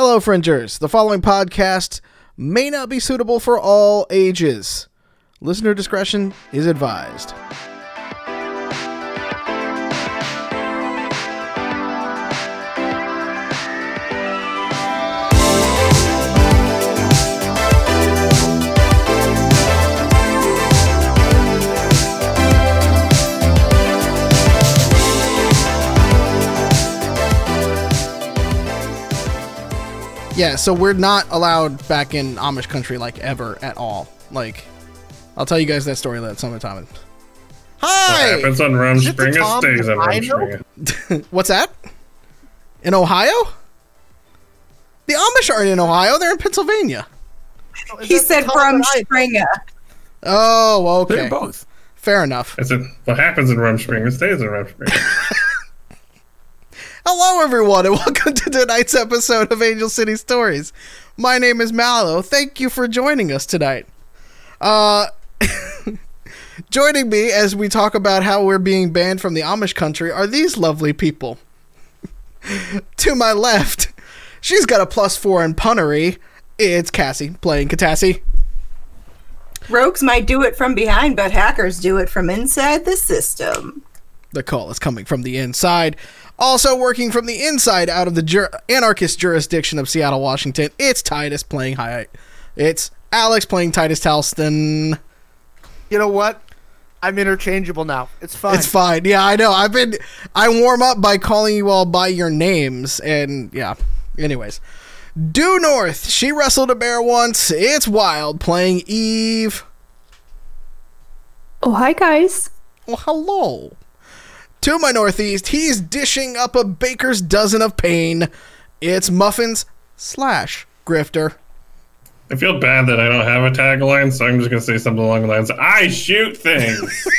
Hello, Fringers. The following podcast may not be suitable for all ages. Listener discretion is advised. Yeah, so we're not allowed back in Amish country like ever at all. Like, I'll tell you guys that story that some time. What Hi. happens on Rum Is it Spring, it stays on Rum Rhino? Spring. What's that? In Ohio? The Amish aren't in Ohio. They're in Pennsylvania. He said from Springer. Oh, okay. They're both. Fair enough. I said, what happens in Rum Spring, it stays in Rum Spring. Hello, everyone, and welcome to tonight's episode of Angel City Stories. My name is Mallow. Thank you for joining us tonight. Uh, joining me as we talk about how we're being banned from the Amish country are these lovely people. to my left, she's got a plus four in punnery. It's Cassie playing Katassi. Rogues might do it from behind, but hackers do it from inside the system. The call is coming from the inside. Also working from the inside out of the jur- anarchist jurisdiction of Seattle, Washington, it's Titus playing high. It's Alex playing Titus Talston. You know what? I'm interchangeable now. It's fine. It's fine. Yeah, I know. I've been I warm up by calling you all by your names and yeah. Anyways. Due North, she wrestled a bear once. It's wild playing Eve. Oh, hi, guys. Oh hello. To my northeast, he's dishing up a baker's dozen of pain. It's muffins slash grifter. I feel bad that I don't have a tagline, so I'm just going to say something along the lines I shoot things.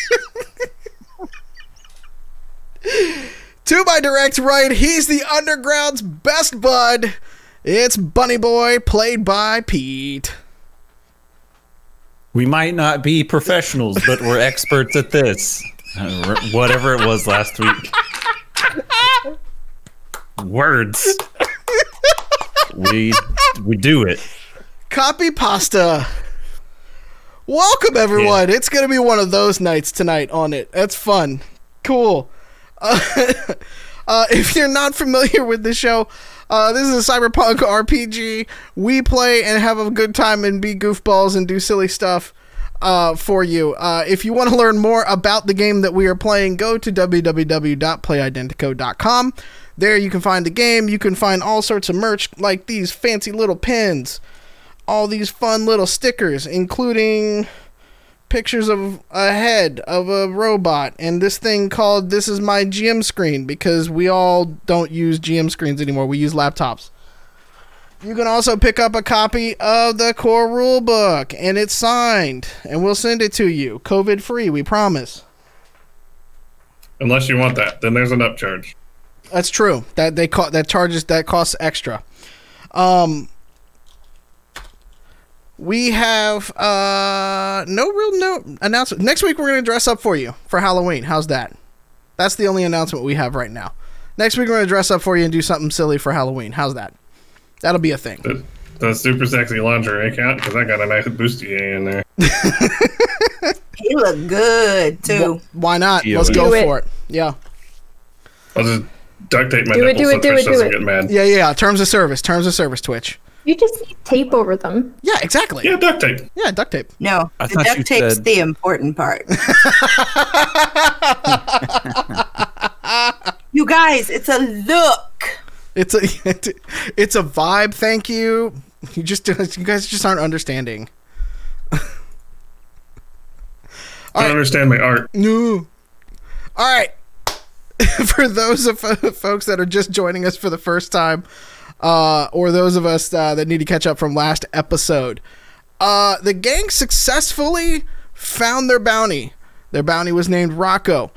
To my direct right, he's the underground's best bud. It's Bunny Boy, played by Pete. We might not be professionals, but we're experts at this. Whatever it was last week. Words. We we do it. Copy pasta. Welcome, everyone. It's going to be one of those nights tonight on it. That's fun. Cool. Uh, uh, if you're not familiar with the show, uh, this is a cyberpunk RPG. We play and have a good time and be goofballs and do silly stuff uh, for you. Uh, if you want to learn more about the game that we are playing, go to www.playidentico.com. There you can find the game. You can find all sorts of merch like these fancy little pins, all these fun little stickers, including pictures of a head of a robot and this thing called this is my GM screen because we all don't use GM screens anymore. We use laptops. You can also pick up a copy of the core rule book and it's signed and we'll send it to you. COVID free, we promise. Unless you want that, then there's an upcharge. That's true. That they co- that charges that costs extra. Um we have uh no real no announcement. Next week we're going to dress up for you for Halloween. How's that? That's the only announcement we have right now. Next week we're going to dress up for you and do something silly for Halloween. How's that? That'll be a thing. The, the super sexy lingerie count, because I got a nice bustier in there. He look good too. Why not? Yeah, Let's go it. for it. Yeah. I'll just duct tape my Do it, nipples do so it, do Twitch it, do doesn't it. get mad. Yeah, yeah. Terms of service. Terms of service. Twitch. You just need tape over them. Yeah, exactly. Yeah, duct tape. Yeah, duct tape. No, I the duct tape's said- the important part. you guys, it's a look. It's a it's a vibe. Thank you. You just you guys just aren't understanding. I don't understand my art. No. All right. for those of folks that are just joining us for the first time, uh, or those of us uh, that need to catch up from last episode, uh, the gang successfully found their bounty. Their bounty was named Rocco.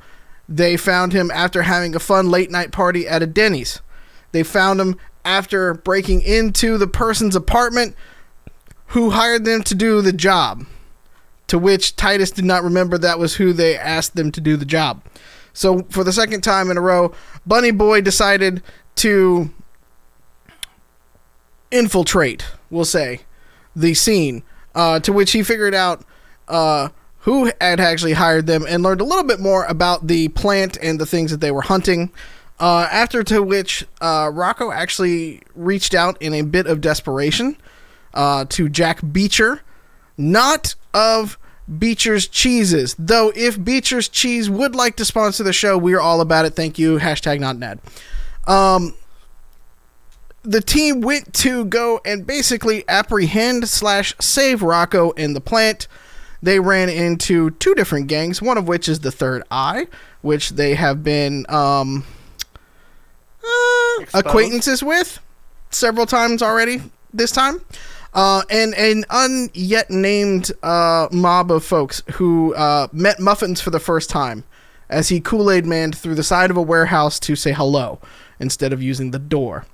They found him after having a fun late night party at a Denny's. They found him after breaking into the person's apartment who hired them to do the job. To which Titus did not remember that was who they asked them to do the job. So for the second time in a row, Bunny Boy decided to infiltrate, we'll say, the scene. Uh, to which he figured out uh, who had actually hired them and learned a little bit more about the plant and the things that they were hunting. Uh, after to which uh, Rocco actually reached out in a bit of desperation uh, to Jack Beecher, not of Beecher's Cheeses. Though if Beecher's Cheese would like to sponsor the show, we are all about it. Thank you. Hashtag not Ned. Um, the team went to go and basically apprehend slash save Rocco and the plant. They ran into two different gangs, one of which is the Third Eye, which they have been um, uh, Exposed? acquaintances with several times already this time. Uh, and an unyet named uh, mob of folks who uh, met Muffins for the first time as he Kool Aid manned through the side of a warehouse to say hello instead of using the door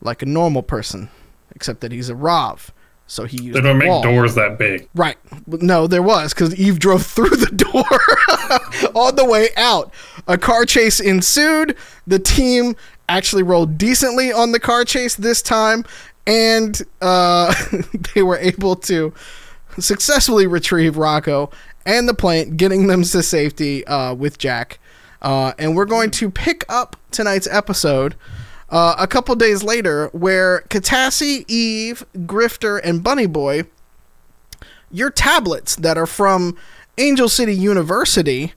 like a normal person, except that he's a Rav. So he used They don't the make wall. doors that big. Right. No, there was because Eve drove through the door on the way out. A car chase ensued. The team actually rolled decently on the car chase this time, and uh, they were able to successfully retrieve Rocco and the plant, getting them to safety uh, with Jack. Uh, and we're going to pick up tonight's episode uh, a couple days later, where Katassi, Eve, Grifter, and Bunny Boy your tablets that are from Angel City University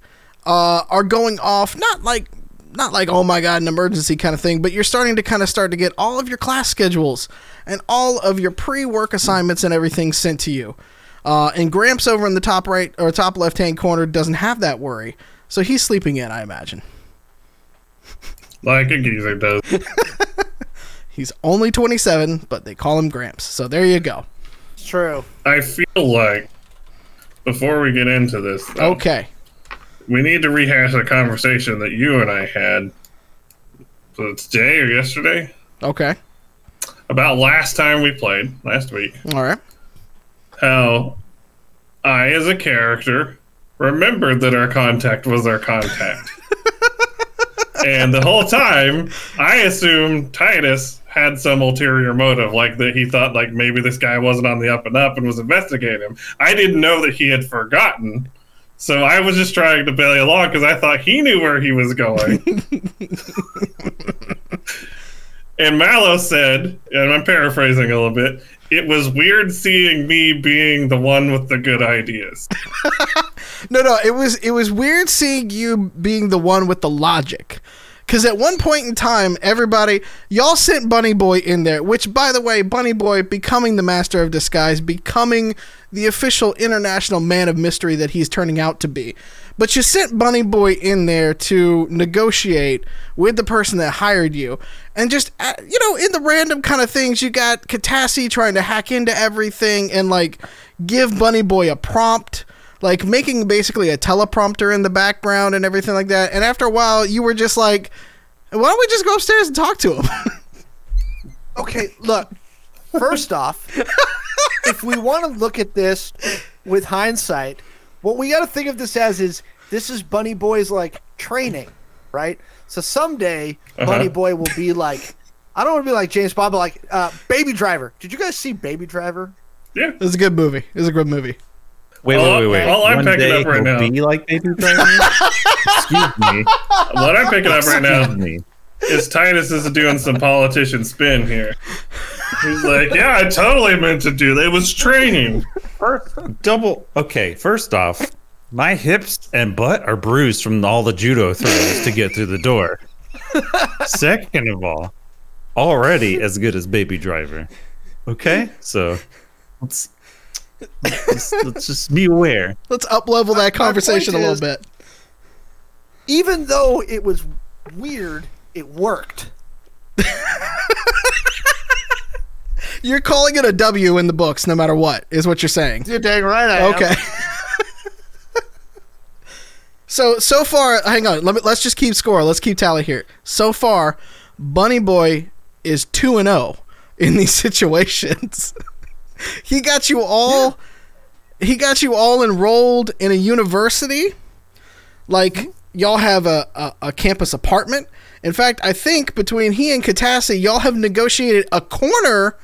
uh, are going off not like not like oh my god an emergency kind of thing but you're starting to kind of start to get all of your class schedules and all of your pre-work assignments and everything sent to you. Uh, and gramps over in the top right or top left hand corner doesn't have that worry. So he's sleeping in i imagine. Like a geezer does. he's only 27 but they call him gramps. So there you go. It's true. I feel like before we get into this, though, okay we need to rehash a conversation that you and I had. So it's today or yesterday okay about last time we played last week. all right How I, as a character, remembered that our contact was our contact. and the whole time, I assumed Titus had some ulterior motive, like that he thought like maybe this guy wasn't on the up and up and was investigating him. I didn't know that he had forgotten. So I was just trying to bail along because I thought he knew where he was going. and Mallow said, and I'm paraphrasing a little bit, it was weird seeing me being the one with the good ideas. No, no, it was it was weird seeing you being the one with the logic. Cause at one point in time, everybody y'all sent Bunny Boy in there, which by the way, Bunny Boy becoming the master of disguise, becoming the official international man of mystery that he's turning out to be. But you sent Bunny Boy in there to negotiate with the person that hired you. And just, uh, you know, in the random kind of things, you got Katassi trying to hack into everything and, like, give Bunny Boy a prompt like making basically a teleprompter in the background and everything like that. And after a while, you were just like, why don't we just go upstairs and talk to him? Okay, look. First off, if we want to look at this with hindsight, what we got to think of this as is this is Bunny Boy's like training, right? So someday Bunny Boy will be like, I don't want to be like James Bond, but like uh, Baby Driver. Did you guys see Baby Driver? Yeah. it was a good movie. It was a good movie. Wait, All- wait, wait, wait. all I'm One picking up right now- Be like Baby Driver. Excuse me. What I'm picking up right now me. is Titus is doing some politician spin here. He's like, yeah, I totally meant to do that. It was training. Double. Okay, first off, my hips and butt are bruised from all the judo throws to get through the door. Second of all, already as good as Baby Driver. Okay, so let's let's, let's just be aware. Let's up level that conversation a little is- bit. Even though it was weird, it worked. You're calling it a W in the books, no matter what, is what you're saying. You're dang right. I am. Okay. so so far, hang on. Let me let's just keep score. Let's keep tally here. So far, Bunny Boy is two and zero in these situations. he got you all. He got you all enrolled in a university. Like y'all have a, a, a campus apartment. In fact, I think between he and Katassi, y'all have negotiated a corner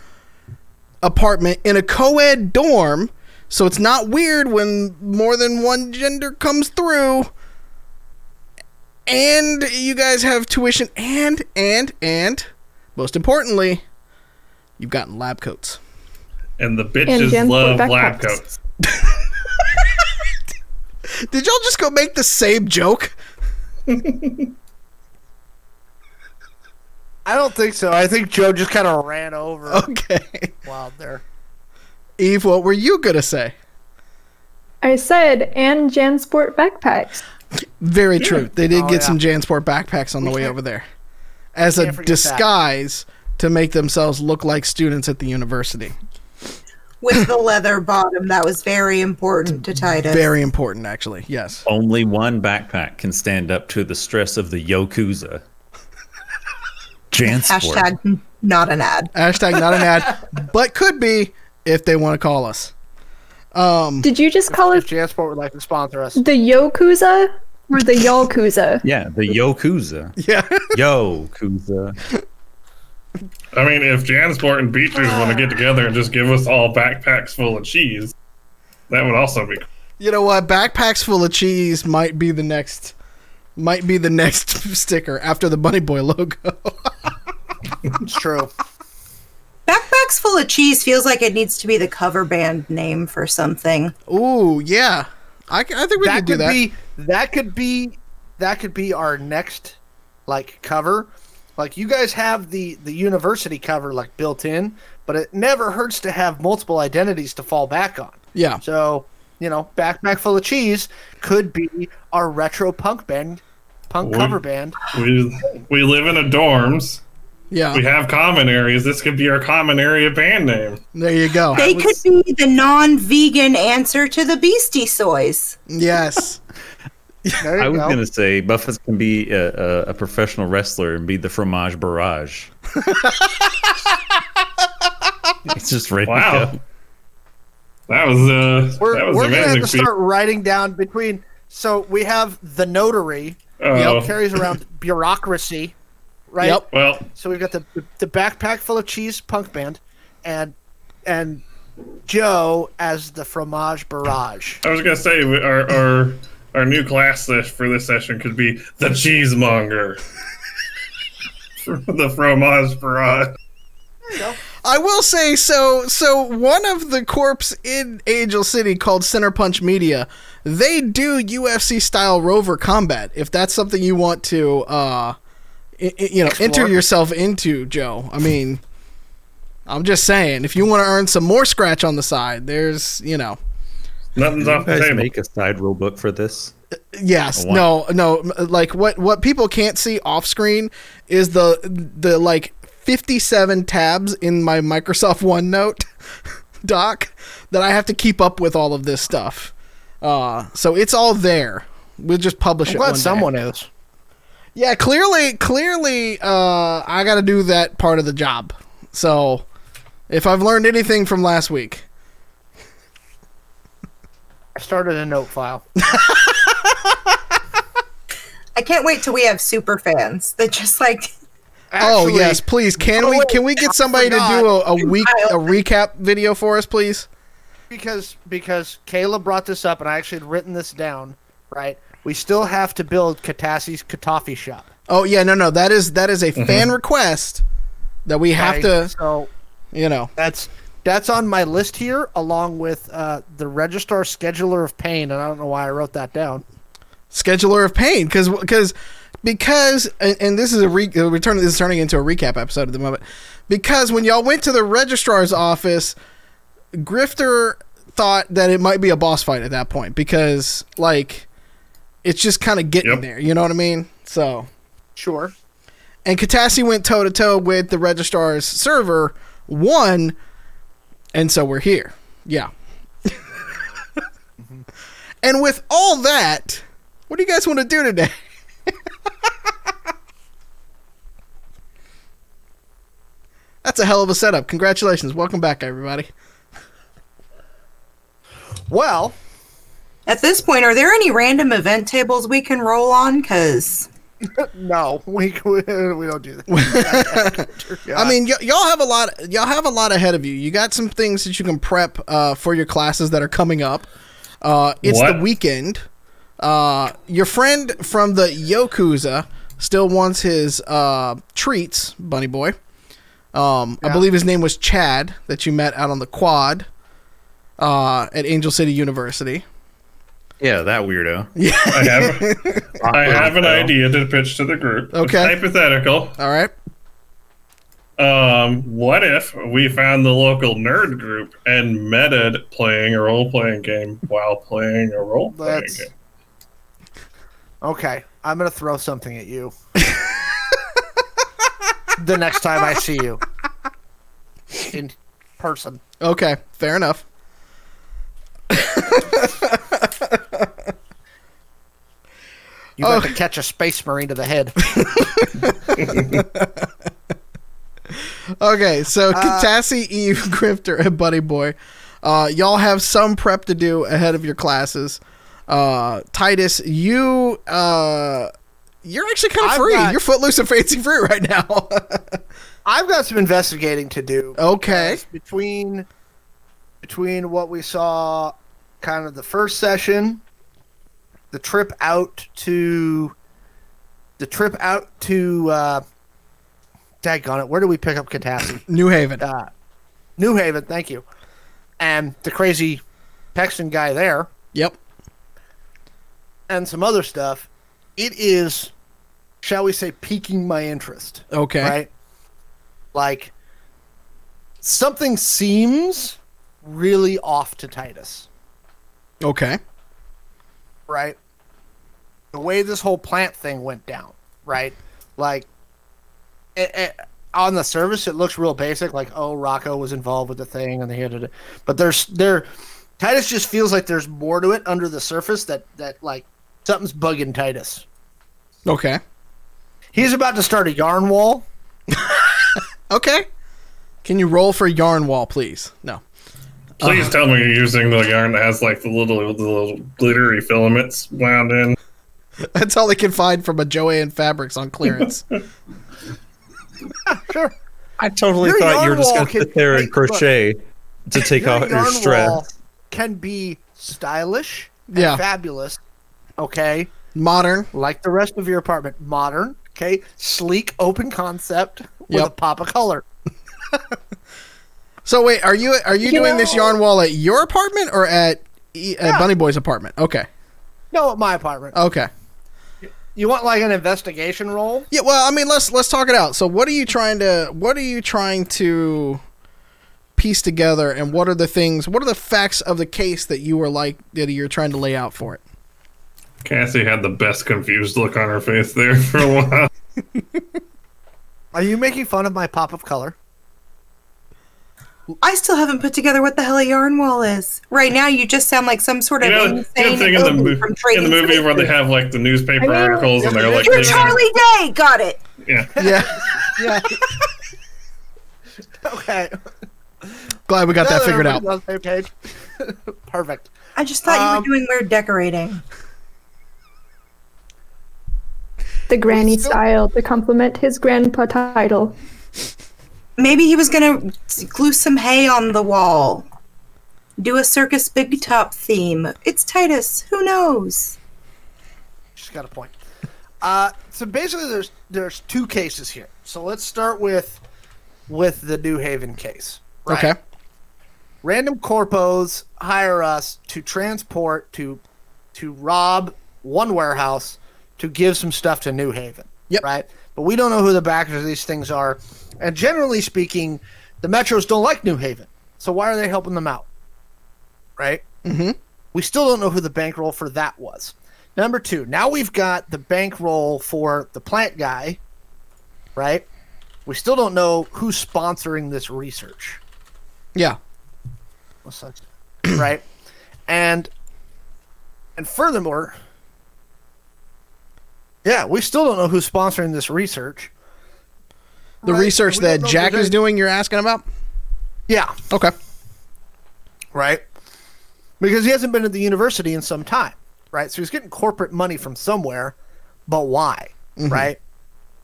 apartment in a co-ed dorm, so it's not weird when more than one gender comes through. And you guys have tuition and and and most importantly, you've gotten lab coats. And the bitches Jansport love lab coats. Did y'all just go make the same joke? I don't think so. I think Joe just kind of ran over Okay. wild there. Eve, what were you gonna say? I said, and Jansport backpacks. Very true. They did Oh, get yeah. some Jansport backpacks on the way over there as a can't that. disguise to make themselves look like students at the university. With the leather bottom, that was very important to Titus. Very important, actually. Yes. Only one backpack can stand up to the stress of the Yokuza. Jansport. Hashtag not an ad. Hashtag not an ad, but could be if they want to call us. Um, Did you just call If it Jansport would like to sponsor us, the Yokuza or the Yolkuza? Yeah, the Yokuza. yeah. Yokuza. I mean, if Jansport and Beecher's want to get together and just give us all backpacks full of cheese, that would also be. You know what? Backpacks full of cheese might be the next. Might be the next sticker after the Bunny Boy logo. it's true. Backpacks full of cheese feels like it needs to be the cover band name for something. Ooh, yeah. I think we that could do that. be that could be that could be our next like cover. Like you guys have the the university cover like built in, but it never hurts to have multiple identities to fall back on. yeah. So, you know, backpack full of cheese could be our retro punk band, punk Would- cover band. We we live in a dorms. Yeah. We have common areas. This could be our common area band name. There you go. They could be the non-vegan answer to the Beastie Soys. Yes. There you I was gonna say Buffett can be a, a, a professional wrestler and be the fromage barrage. it's just ready Wow. To go. That was uh, We're, that was we're gonna have to start writing down between. So we have the notary Oh, who carries around bureaucracy, right? Yep. well, So we've got the the backpack full of cheese punk band, and and Joe as the fromage barrage. I was gonna say our our our new class list for this session could be the cheesemonger. the fromage barrage. I will say so. So one of the corps in Angel City called Center Punch Media, they do UFC style rover combat. If that's something you want to, uh, i- i- you know, enter yourself into, Joe. I mean, I'm just saying, if you want to earn some more scratch on the side, there's, you know, Nothing's You off the table. make a side rule book for this. Yes. No. No. Like what? What people can't see off screen is the the like fifty seven tabs in my Microsoft OneNote doc that I have to keep up with all of this stuff. Uh, so it's all there. We'll just publish I'm it. glad one day. someone is. Yeah. Clearly. Clearly. Uh, I got to do that part of the job. So, if I've learned anything from last week, I started a note file. I can't wait till we have super fans that just like oh yes, please. Can oh, we can we get somebody to do a, a week a recap video for us, please? because because Kayla brought this up and I actually had written this down. Right, we still have to build Katassi's Katafi shop. Oh yeah, no, no, that is that is a fan request that we have right? to, So you know. that's that's on my list here, along with uh, the Registrar Scheduler of Pain, and I don't know why I wrote that down. scheduler of pain because because because and, and this is a re, uh, return this is turning into a recap episode at the moment. Because when y'all went to the registrar's office grifter thought that it might be a boss fight at that point because like it's just kind of getting Yep. there you know what i mean? So. Sure. and Katassi went toe to toe with the registrar's server won and so we're here. Yeah. And with all that what do you guys want to do today that's a hell of a setup congratulations welcome back everybody Well, at this point, are there any random event tables we can roll on? Because no, we we, we don't do that. I mean, y- y'all have a lot. Y'all have a lot ahead of you. You got some things that you can prep uh, for your classes that are coming up. Uh, it's the weekend. Uh, your friend from the Yokuza still wants his uh, treats, Bunny Boy. Um, I believe his name was Chad that you met out on the quad uh, at Angel City University. Yeah, that weirdo. I have I have an idea to pitch to the group. It's Okay. hypothetical. All right. Um, what if we found the local nerd group and meted playing a role playing game while playing a role playing game? Okay, I'm gonna throw something at you. the next time I see you in person. Okay. Fair enough. You got to catch a space marine to the head. Okay, so Katassi, Eve, Grifter, and Buddy Boy, uh, y'all have some prep to do ahead of your classes. Uh, Titus, you uh, you're actually kind of free. got- You're footloose and fancy free right now. I've got some investigating to do. okay, Between between what we saw kind of the first session, the trip out to the trip out to uh daggone it, where do we pick up Katassi? New Haven. uh, New Haven, thank you. And the crazy Texan guy there Yep. And some other stuff. It is, shall we say, piquing my interest. Okay. Right? Like, something seems really off to Titus. Okay. Right? The way this whole plant thing went down. Right? Like, it, it, on the surface, it looks real basic. Like, oh, Rocco was involved with the thing, and they had it. But there's there. Titus just feels like there's more to it under the surface. That that like something's bugging Titus. Okay. He's about to start a yarn wall. Okay. Can you roll for yarn wall, please? No. Please tell me you're using the yarn that has like the little the little glittery filaments wound in. That's all they can find from a Jo-Ann Fabrics on clearance. Sure. I totally Your thought you were just going to can- sit there and crochet to take Your off your stress. can be stylish, and Yeah. fabulous. Okay, Modern. like the rest of your apartment, modern. Okay, sleek, open concept with Yep. a pop of color. So wait, are you are you, You doing this yarn wall at your apartment or at E- uh, Bunny Boy's apartment? Okay. No, at my apartment. Okay. You want like an investigation role? Yeah, well, I mean, let's let's talk it out. So, what are you trying to what are you trying to piece together, and what are the things? What are the facts of the case that you were like that you're trying to lay out for it? Cassie had the best confused look on her face there for a while. Are you making fun of my pop of color? I still haven't put together what the hell a yarn wall is. Right now, you just sound like some sort of You know, you know insane thing in the, mo- from in the movie where they have like the newspaper articles and they're like, You're digging- Charlie Day. Got it. yeah. Yeah, Yeah. okay. glad we got that figured out. On the same page. Perfect. I just thought Um, you were doing weird decorating. The granny still- style to complement his grandpa title. Maybe he was gonna glue some hay on the wall. Do a circus big top theme. It's Titus. Who knows? She's got a point. Uh, so basically, there's there's two cases here. So let's start with with the New Haven case. right? Okay. Random corpos hire us to transport to to rob one warehouse to give some stuff to New Haven. Yep. Right. But we don't know who the backers of these things are, and generally speaking, the metros don't like New Haven. So why are they helping them out? Right. Mm-hmm. We still don't know who the bankroll for that was. Number two, now we've got the bankroll for the plant guy, right? We still don't know who's sponsoring this research, Yeah. What's that? right? And and furthermore, yeah, we still don't know who's sponsoring this research. The Right, research that know Jack is doing, you're asking about? Yeah, Okay. right? Because he hasn't been at the university in some time, right? So he's getting corporate money from somewhere, but why? Mm-hmm. right?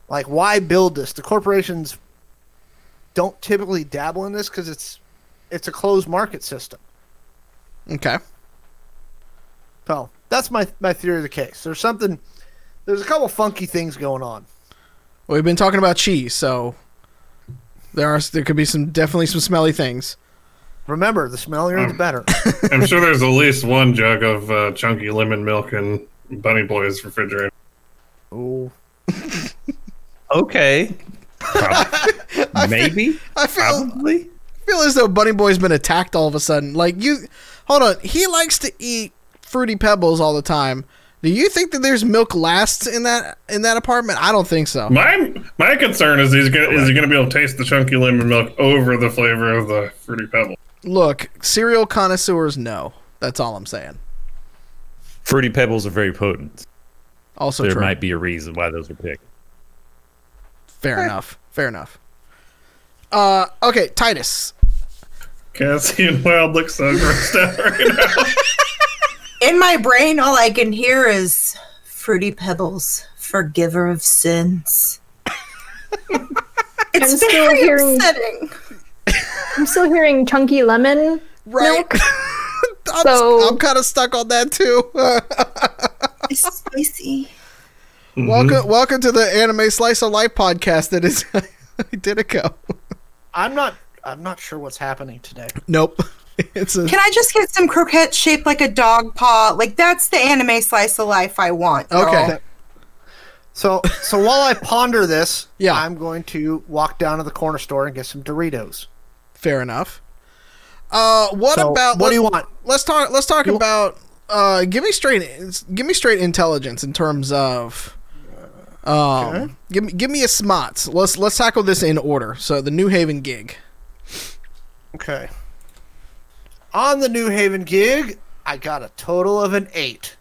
Like, why build this? The corporations don't typically dabble in this because it's it's a closed market system. Okay. So that's my my theory of the case. There's something. There's a couple funky things going on. Well, we've been talking about cheese, so there are there could be some definitely some smelly things. Remember, the smellier the better. I'm sure there's at least one jug of uh, chunky lemon milk in Bunny Boy's refrigerator. Ooh. Okay. Prob- Maybe. I feel Probably. feel as though Bunny Boy's been attacked all of a sudden. Like you, hold on. He likes to eat fruity pebbles all the time. Do you think that there's milk lasts in that in that apartment? I don't think so. My my concern is he's gonna is he gonna be able to taste the chunky lemon milk over the flavor of the fruity pebble. Look, cereal connoisseurs know. That's all I'm saying. Fruity Pebbles are very potent. Also there true. might be a reason why those are picked. Fair enough. Fair enough. Uh, okay, Titus. Cassie and Wild looks so grossed out right now. In my brain, all I can hear is Fruity Pebbles, forgiver of sins. it's I'm still very hearing- upsetting. I'm still hearing chunky lemon Right. milk. I'm, So- I'm kind of stuck on that too. It's spicy. Mm-hmm. welcome, welcome to the Anime Slice of Life podcast. That is Identico. I'm not. I'm not sure what's happening today. Nope. It's a Can I just get some croquettes shaped like a dog paw? Like that's the anime slice of life I want. y'all. okay. So, so while I ponder this, Yeah. I'm going to walk down to the corner store and get some Doritos. Fair enough. Uh, what So, about what do you want? Let's talk. Let's talk You- about. Uh, give me straight. Give me straight intelligence in terms of. Um, give me give me a smots. Let's let's tackle this in order. So the New Haven gig. Okay. On the New Haven gig, I got a total of an eight.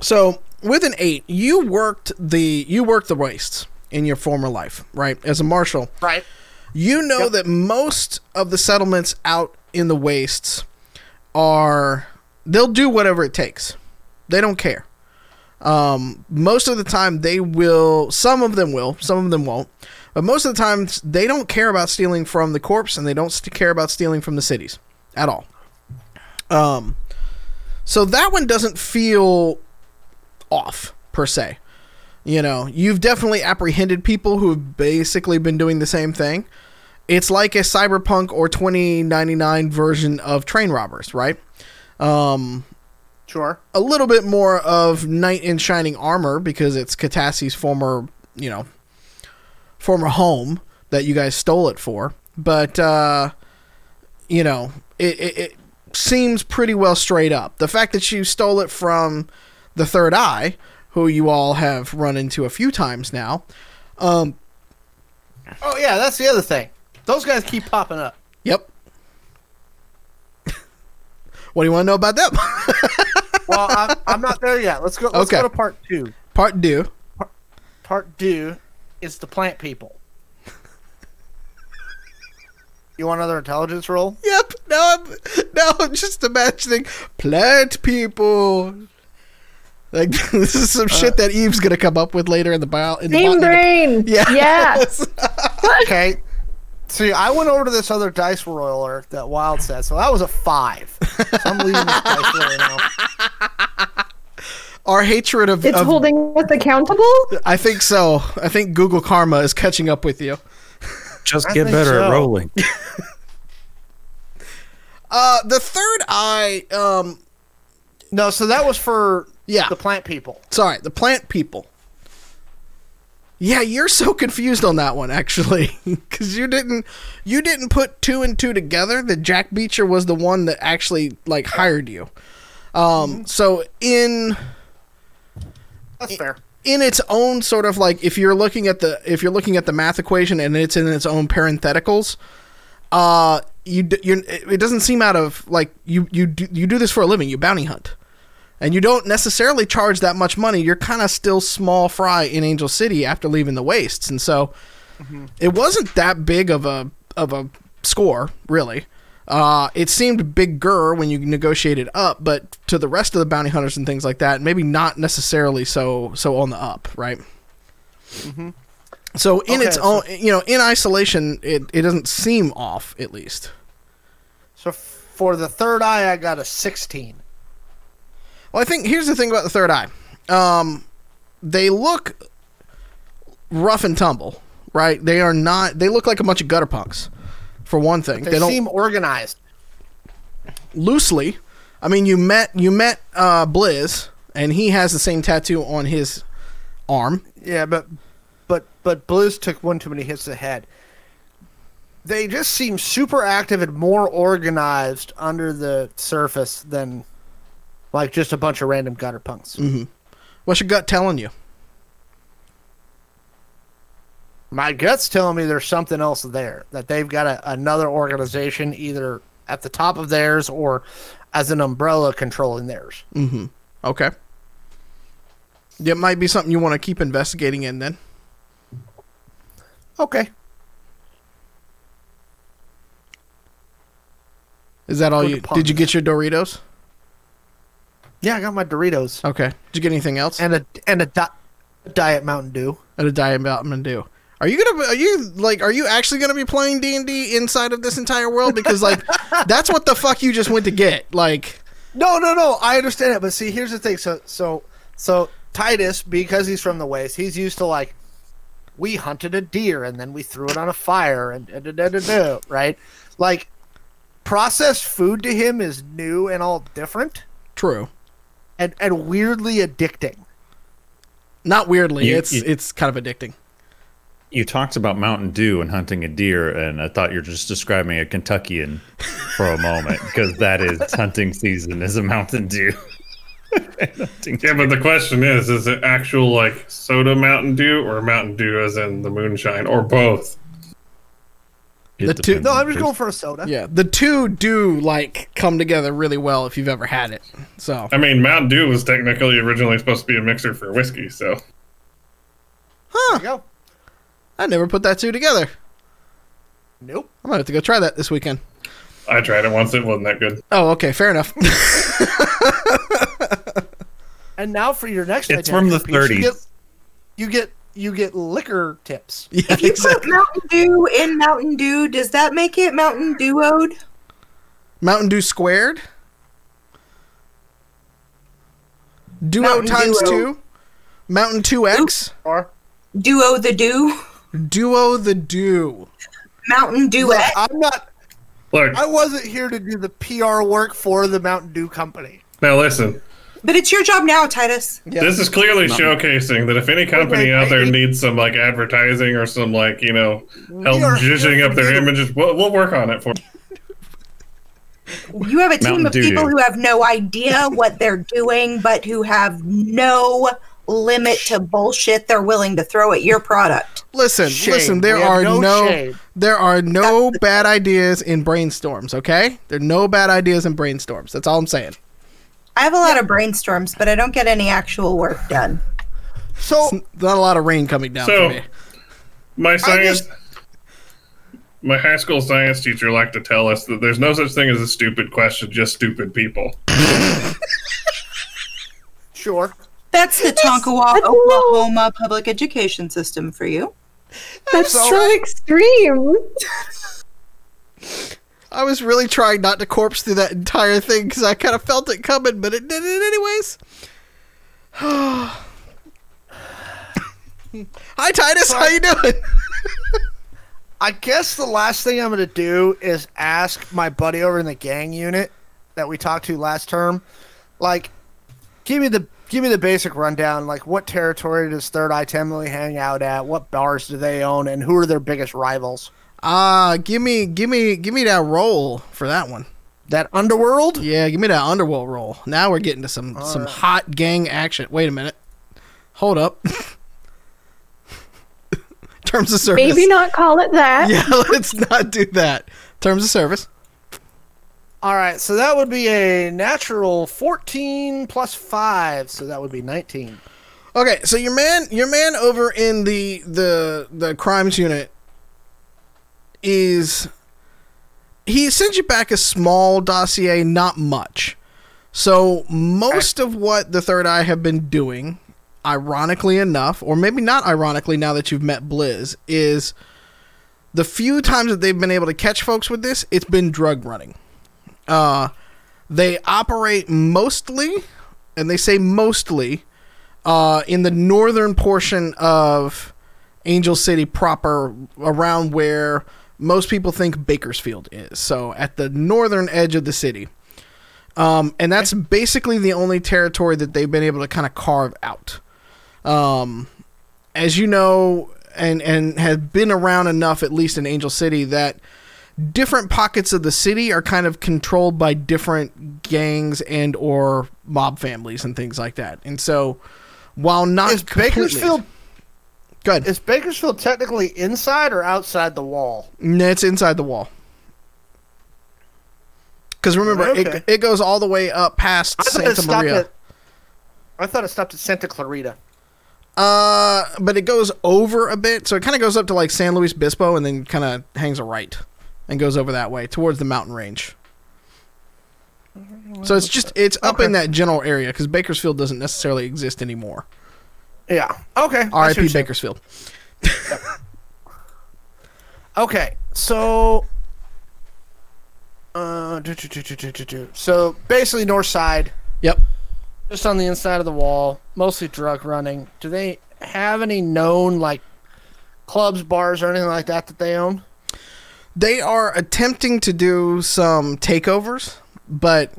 So with an eight, you worked the you worked the wastes in your former life, right? As a marshal, Right. you know Yep. that most of the settlements out in the wastes are they'll do whatever it takes. They don't care. Um, most of the time they will some of them will, some of them won't. But most of the times they don't care about stealing from the corpse and they don't st- care about stealing from the cities at all. Um so that one doesn't feel off per se. You know, you've definitely apprehended people who have basically been doing the same thing. It's like a cyberpunk or 2099 version of train robbers, right? Um, Sure. a little bit more of knight in shining armor because it's Katassi's former, you know, former home that you guys stole it for. But uh, you know, it, it, it seems pretty well straight up. The fact that you stole it from the Third Eye, who you all have run into a few times now. Um, Oh yeah, that's the other thing. Those guys keep popping up. yep. what do you want to know about them? Well, I'm, I'm not there yet. Let's go. Let's Okay. go to part two. Part two. Part two is the plant people. You want another intelligence roll? Yep. Now I'm now I'm just imagining plant people. Like this is some shit uh, that Eve's gonna come up with later in the bio. In the Team botany- brain. Yeah. Yes. Okay. See, I went over to this other dice roller that Wild said, so that was a five. So I'm leaving this dice roller now. Our hatred of, It's of holding us accountable. I think so. I think Google Karma is catching up with you. Just get better so. at rolling. Uh, the third eye. Um, No, so that was for Yeah. the plant people. sorry, the plant people. Yeah, you're so confused on that one actually, because you didn't you didn't put two and two together that Jack Beecher was the one that actually like hired you. Um, so in That's fair. in its own sort of like if you're looking at the if you're looking at the math equation and it's in its own parentheticals uh you you it doesn't seem out of like you you do, you do this for a living you bounty hunt. And you don't necessarily charge that much money you're kind of still small fry in Angel City after leaving the wastes. And so it wasn't that big of a of a score really Uh, it seemed bigger when you negotiated up, but to the rest of the bounty hunters and things like that, maybe not necessarily so so on the up, right? So in Okay, its so- own, you know, in isolation, it, it doesn't seem off at least. So for the third eye, I got a 16. Well, I think here's the thing about the third eye. Um, they look rough and tumble, right? They are not. They look like a bunch of gutter punks. For one thing, They, they, don't seem organized. loosely. I mean, you met you met uh, Blizz, and he has the same tattoo on his arm. Yeah, but but but Blues took one too many hits to the head. They just seem super active and more organized under the surface than like just a bunch of random gutter punks. What's your gut telling you? My gut's telling me there's something else there that they've got a, another organization either at the top of theirs or as an umbrella controlling theirs. Mm-hmm. Okay. It might be something you want to keep investigating in then. Okay. Is that all you? Did you get your Doritos? Yeah, I got my Doritos Okay. Did you get anything else? and a and a di- diet Mountain Dew. And a Diet Mountain Dew. Are you gonna? Are you like? Are you actually gonna be playing D and D inside of this entire world? Because like, that's what the fuck you just went to get. Like, No, no, no. I understand it, but see, here's the thing. So, so, so Titus, because he's from the waste, he's used to like, we hunted a deer and then we threw it on a fire and da, da, da, da, da, right? Like, processed food to him is new and all different true. and and weirdly addicting. Not weirdly, You- it's you- it's kind of addicting. You talked about Mountain Dew and hunting a deer, and I thought you were just describing a Kentuckian for a moment because that is hunting season is a Mountain Dew. Yeah, but the question is: Is it actual like soda Mountain Dew or Mountain Dew as in the moonshine, or both? It The two- No, I'm just the going for a soda. Yeah, the two do like come together really well if you've ever had it. So I mean, Mountain Dew was technically originally supposed to be a mixer for whiskey, so There you go. I never put that two together. Nope. I might have to go try that this weekend. I tried it once. It wasn't that good. Oh, okay, fair enough. And now for your next, It's from the piece, you 30s. get- You get you get liquor tips. yeah, If you exactly. put Mountain Dew in Mountain Dew, does that make it Mountain Duoed? Mountain Dew squared. Duo Mountain times Duo. two. Mountain two X. Or Duo the Dew? Duo the Dew. Mountain Dew Look, X? I'm not. Look, I wasn't here to do the PR work for the Mountain Dew company. now listen. But it's your job now, Titus. Yeah. This is clearly showcasing that if any company Okay, out there I- needs some like advertising or some like you know help are zhuzhing here up their images, we'll, we'll work on it for. You have a team Mountain of Dew people Dew. who have no idea what they're doing, but who have no limit to bullshit they're willing to throw at your product. Listen, Shame. listen. There are no no, there are no bad ideas in brainstorms. Okay, there are no bad ideas in brainstorms. That's all I'm saying. I have a lot of brainstorms, but I don't get any actual work done. So Not a lot of rain coming down So- for me. My science, just- my high school science teacher liked to tell us that there's no such thing as a stupid question, just stupid people. sure. That's the Tonkawa, that's Oklahoma public education system for you. That's So- so extreme. I was really trying not to corpse through that entire thing because I kind of felt it coming, but it did it anyways. Hi Titus, how you doing? I guess the last thing I'm going to do is ask my buddy over in the gang unit that we talked to last term, like, give me the give me the basic rundown. Like, what territory does Third Eye Temily hang out at? What bars do they own? And who are their biggest rivals? Uh, give me, give me, give me that roll for that one. That underworld? Yeah, give me that underworld roll. Now we're getting to some some hot gang action. Wait a minute. Hold up. Terms of service. Maybe not call it that. Yeah, let's not do that. Terms of service. All right, so that would be a natural 14 plus 5, so that would be 19. Okay, so your man, your man over in the the the crimes unit is he sends you back a small dossier, not much. So most of what the Third Eye have been doing, ironically enough, or maybe not ironically, now that you've met Blizz, is the few times that they've been able to catch folks with this, it's been drug running. Uh, they operate mostly, and they say mostly, uh, in the northern portion of Angel City proper, around where most people think Bakersfield is. So at the northern edge of the city. Um, and that's basically the only territory that they've been able to kind of carve out. Um, as you know, and and have been around enough, at least in Angel City, that different pockets of the city are kind of controlled by different gangs and or mob families and things like that. And so, while not Is Bakersfield good, is Bakersfield technically inside or outside the wall? No, it's inside the wall. Because remember, Okay. it, it goes all the way up past I Santa Maria. at. I thought it stopped at Santa Clarita. Uh, but it goes over a bit, so it kind of goes up to like San Luis Obispo, and then kind of hangs a right and goes over that way towards the mountain range. So it's just it's up in that general area because Bakersfield doesn't necessarily exist anymore. Yeah. Okay. I see what R.I.P. Bakersfield. Okay. So. Uh, do, do, do, do, do, do, do. so basically north side, Yep. just on the inside of the wall, mostly drug running. Do they have any known like clubs, bars, or anything like that that they own? They are attempting to do some takeovers but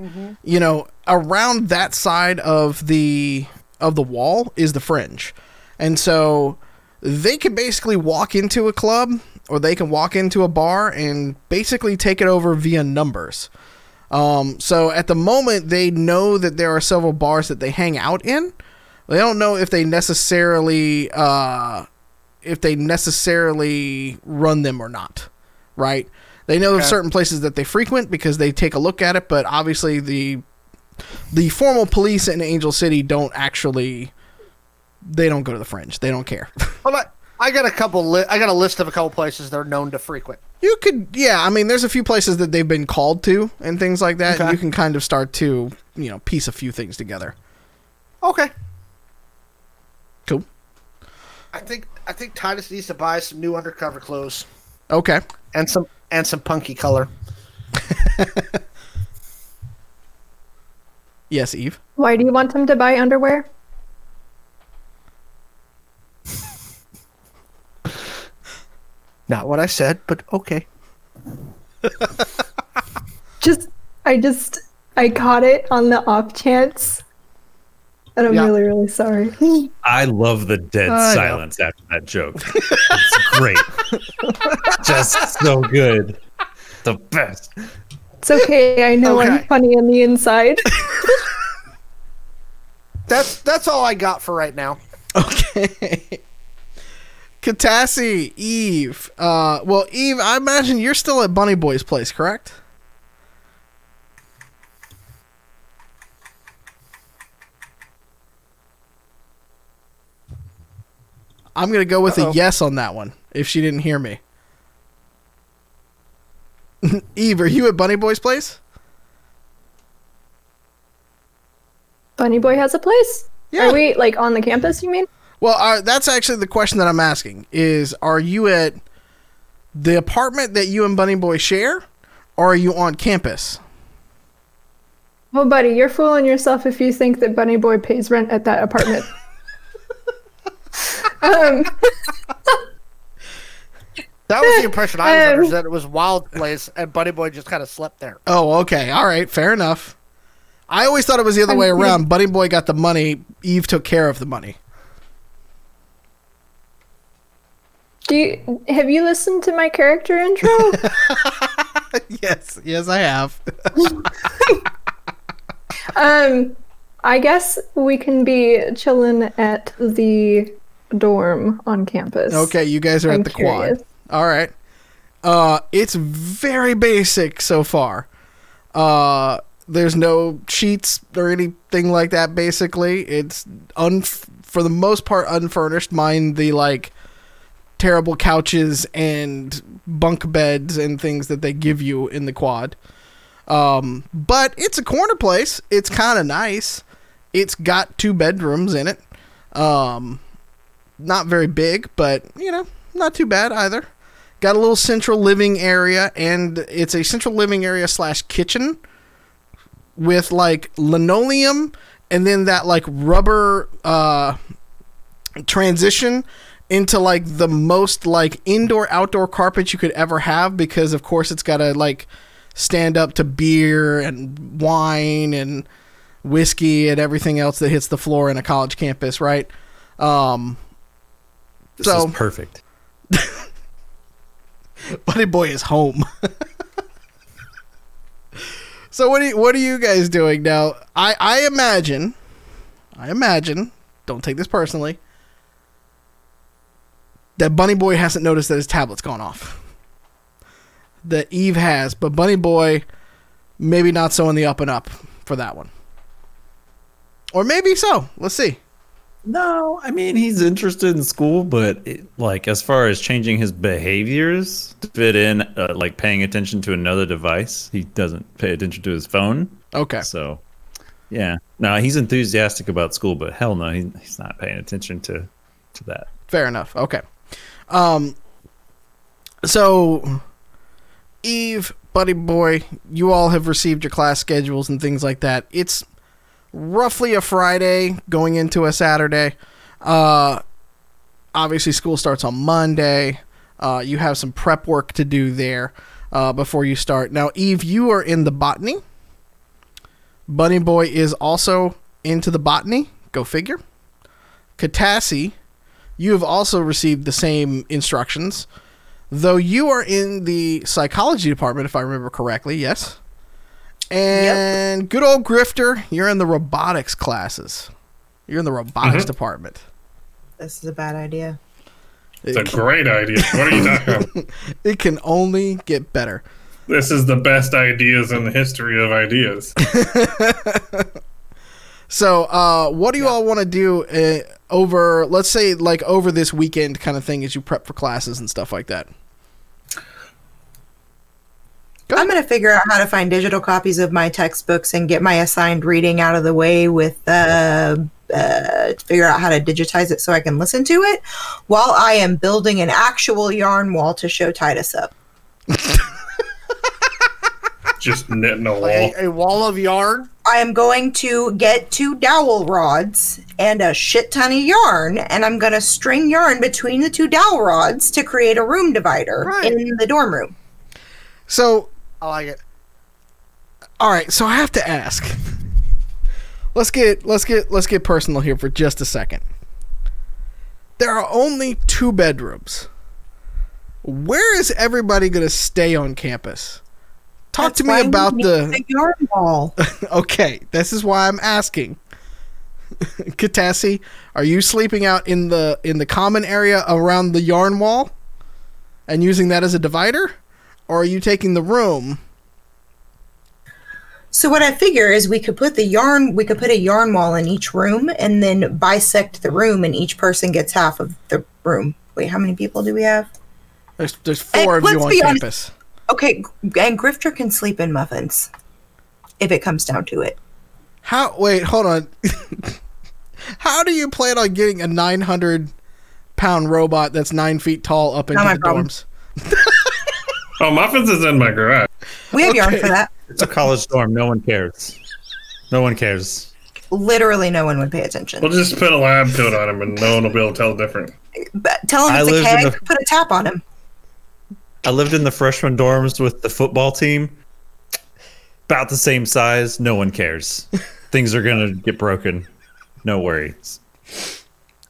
you know around that side of the of the wall is the fringe. And so they can basically walk into a club or they can walk into a bar and basically take it over via numbers. Um, so at the moment they know that there are several bars that they hang out in. They don't know if they necessarily uh, if they necessarily run them or not right? They know Okay. certain places that they frequent because they take a look at it, but obviously the the formal police in Angel City don't actually they don't go to the fringe. They don't care. Well, I, I got a couple. Li- I got a list of a couple places they're known to frequent. you could yeah, I mean there's a few places that they've been called to and things like that. Okay. You can kind of start to, you know, piece a few things together. Okay. Cool. I think I think Titus needs to buy some new undercover clothes Okay. And some and some punky color. Yes, Eve. Why do you want him to buy underwear? Not what I said, but okay. Just, I just, I caught it on the off chance. And I'm Yeah. really, really sorry. I love the dead I know. silence after that joke. It's great. Just so good. The best. It's okay. I know Okay. I'm funny on the inside. That's that's all I got for right now. Okay. Katassi, Eve. Uh well, Eve, I imagine you're still at Bunny Boy's place, correct? I'm gonna go with Uh-oh. a yes on that one. If she didn't hear me, Eve, are you at Bunny Boy's place? Bunny Boy has a place? Yeah. Are we, like, on the campus, you mean? Well, uh, that's actually the question that I'm asking: is Are you at the apartment that you and Bunny Boy share, or are you on campus? Well, buddy, you're fooling yourself if you think that Bunny Boy pays rent at that apartment. um, That was the impression I was under, Um, is that it was Wild Place and Bunny Boy just kind of slept there. Oh, okay, all right, fair enough. I always thought it was the other way I'm- around. Bunny Boy got the money. Eve took care of the money. do you, have you listened to my character intro? yes, yes, I have. um, I guess we can be chilling at the dorm on campus. okay, you guys are I'm at the curious. quad. All right. Uh, it's very basic so far. Uh, there's no sheets or anything like that. Basically, it's un for the most part unfurnished. Mind the like terrible couches and bunk beds and things that they give you in the quad. Um, but it's a corner place. It's kind of nice. It's got two bedrooms in it. Um, not very big, but you know, not too bad either. Got a little central living area, and it's a central living area slash kitchen with like linoleum and then that like rubber uh transition into like the most like indoor outdoor carpet you could ever have because of course it's got to like stand up to beer and wine and whiskey and everything else that hits the floor in a college campus right um This so is perfect. bunny boy is home. So what do you, what are you guys doing? Now i i imagine i imagine don't take this personally that bunny boy hasn't noticed that his tablet's gone off. That eve has but bunny boy maybe not so in the up and up for that one. Or maybe so. Let's see No, I mean he's interested in school, but it, like as far as changing his behaviors to fit in, uh, like paying attention to another device, he doesn't pay attention to his phone. okay So, yeah, no, he's enthusiastic about school, but hell no, he, he's not paying attention to to that. Fair enough. Okay. Um so Eve, Bunny Boy, you all have received your class schedules and things like that. It's roughly a Friday going into a Saturday. Uh obviously school starts on Monday. Uh you have some prep work to do there uh before you start. Now Eve, you are in the botany. Bunny Boy is also into the botany. Go figure. Katassi, you have also received the same instructions, though you are in the psychology department, if I remember correctly. Yes. And good old Grifter, you're in the robotics classes. You're in the robotics department. This is a bad idea. It's a great idea. What are you talking about? It can only get better. This is the best ideas in the history of ideas. So, uh, what do you all want to do uh, over, let's say, like over this weekend kind of thing as you prep for classes and stuff like that? Go I'm going to figure out how to find digital copies of my textbooks and get my assigned reading out of the way with uh, uh, figure out how to digitize it so I can listen to it while I am building an actual yarn wall to show Titus up. Just knitting a wall. Like a, a wall of yarn. I am going to get two dowel rods and a shit ton of yarn, and I'm going to string yarn between the two dowel rods to create a room divider Right. in the dorm room. So, I like it. all right, so I have to ask. Let's get let's get let's get personal here for just a second. There are only two bedrooms. Where is everybody going to stay on campus? Talk That's to me about need the yarn wall. Okay, this is why I'm asking. Katassi, are you sleeping out in the in the common area around the yarn wall and using that as a divider? Or are you taking the room? So what I figure is we could put the yarn, we could put a yarn wall in each room, and then bisect the room, and each person gets half of the room. Wait, how many people do we have? There's there's eh, four of you let's on be honest. campus. Okay, and Grifter can sleep in muffins, if it comes down to it. How wait, hold on. How do you plan on getting a 900 pound robot that's nine feet tall up into my the problem. dorms? Oh, muffins is in my garage. We have yarn for that. It's a college dorm. No one cares. No one cares. Literally, no one would pay attention. We'll just put a lab coat on him, and no one will be able to tell the difference. But tell him I it's a in keg. the- Put a tap on him. I lived in the freshman dorms with the football team. About the same size. No one cares. Things are gonna get broken. No worries.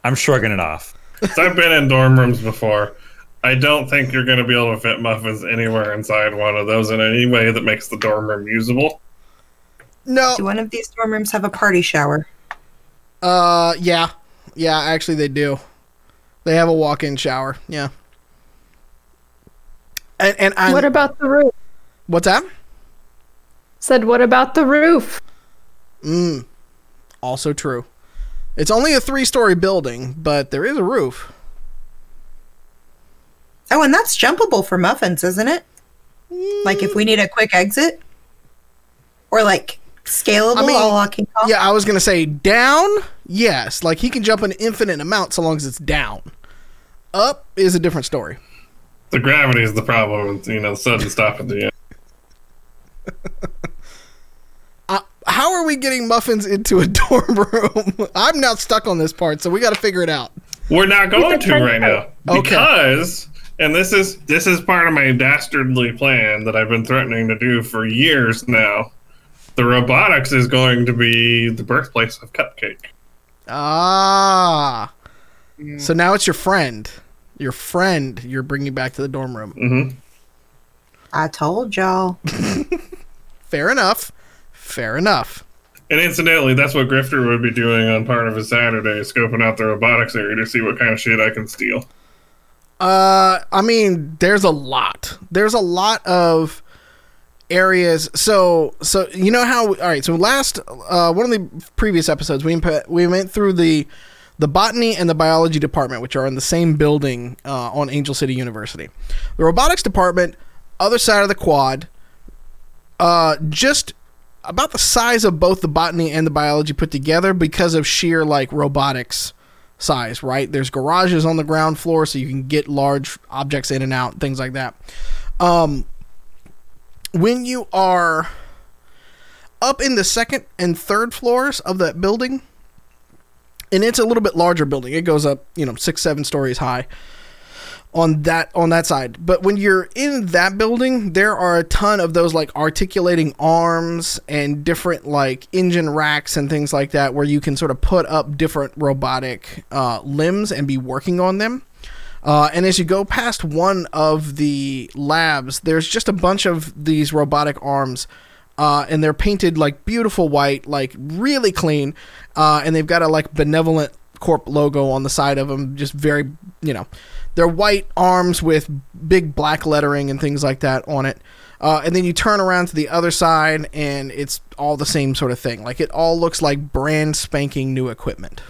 I'm shrugging it off. So I've been in dorm rooms before. I don't think you're going to be able to fit muffins anywhere inside one of those in any way that makes the dorm room usable. No. Do one of these dorm rooms have a party shower? Uh yeah. Yeah, actually they do. They have a walk-in shower. Yeah. And and I'm, What about the roof? what's that? Said, what about the roof? Mm. Also true. It's only a three-story building, but there is a roof. Oh, and that's jumpable for muffins, isn't it? Like if we need a quick exit, or like scalable. I mean, all I can call. Yeah, I was gonna say down. Yes, like he can jump an infinite amount so long as it's down. Up is a different story. The gravity is the problem, and you know, the sudden stop at the end. Uh, how are we getting muffins into a dorm room? I'm now stuck on this part, so we got to figure it out. We're not going to right now Okay. because, and this is this is part of my dastardly plan that I've been threatening to do for years now. The robotics is going to be the birthplace of Cupcake. Ah, so now it's your friend. Your friend, you're bringing back to the dorm room. hmm I told y'all. Fair enough. Fair enough. And incidentally, that's what Grifter would be doing on part of his Saturday, scoping out the robotics area to see what kind of shit I can steal. Uh, I mean, there's a lot. There's a lot of areas. So, so you know how? All right. So last, uh, one of the previous episodes, we we went through the the botany and the biology department, which are in the same building uh, on Angel City University. The robotics department, other side of the quad, uh, just about the size of both the botany and the biology put together because of sheer like robotics size, right? There's garages on the ground floor so you can get large objects in and out, things like that. Um, when you are up in the second and third floors of that building, and it's a little bit larger building. It goes up, you know, six, seven stories high on that on that side. But when you're in that building, there are a ton of those like articulating arms and different like engine racks and things like that where you can sort of put up different robotic uh, limbs and be working on them. Uh, and as you go past one of the labs, there's just a bunch of these robotic arms, uh, and they're painted like beautiful white, like really clean, uh, and they've got a like benevolent corp logo on the side of them, just very, you know, they're white arms with big black lettering and things like that on it. Uh, and then you turn around to the other side, and it's all the same sort of thing. Like it all looks like brand spanking new equipment.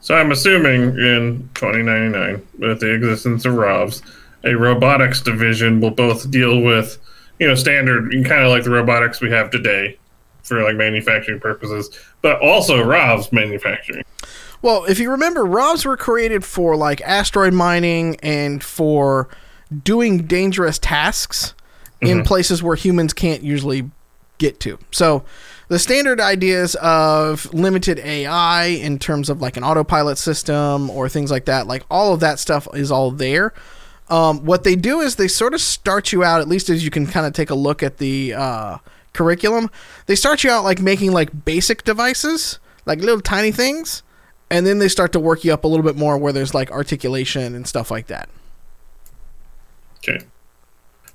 So I'm assuming in 2099, with the existence of ROVs, a robotics division will both deal with, you know, standard, kind of like the robotics we have today for like manufacturing purposes, but also ROVs manufacturing. Well, if you remember, ROVs were created for like asteroid mining and for doing dangerous tasks in places where humans can't usually get to. So, the standard ideas of limited AI in terms of like an autopilot system or things like that, like all of that stuff is all there. Um, what they do is they sort of start you out, at least as you can kind of take a look at the uh, curriculum. They start you out like making like basic devices, like little tiny things, and then they start to work you up a little bit more where there's like articulation and stuff like that. Okay.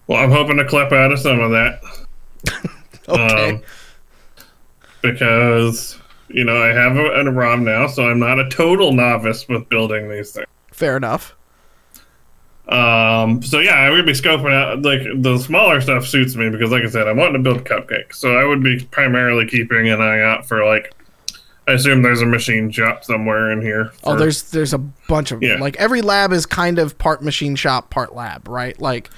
Well, I'm hoping to clip out of some of that. Okay. Um, because, you know, I have a, a ROM now, so I'm not a total novice with building these things. Fair enough. Um, so yeah, I would be scoping out like the smaller stuff suits me because, like I said, I'm wanting to build cupcakes. So I would be primarily keeping an eye out for like. I assume there's a machine shop somewhere in here. Oh, there's there's a bunch of Yeah. like every lab is kind of part machine shop, part lab, right? Like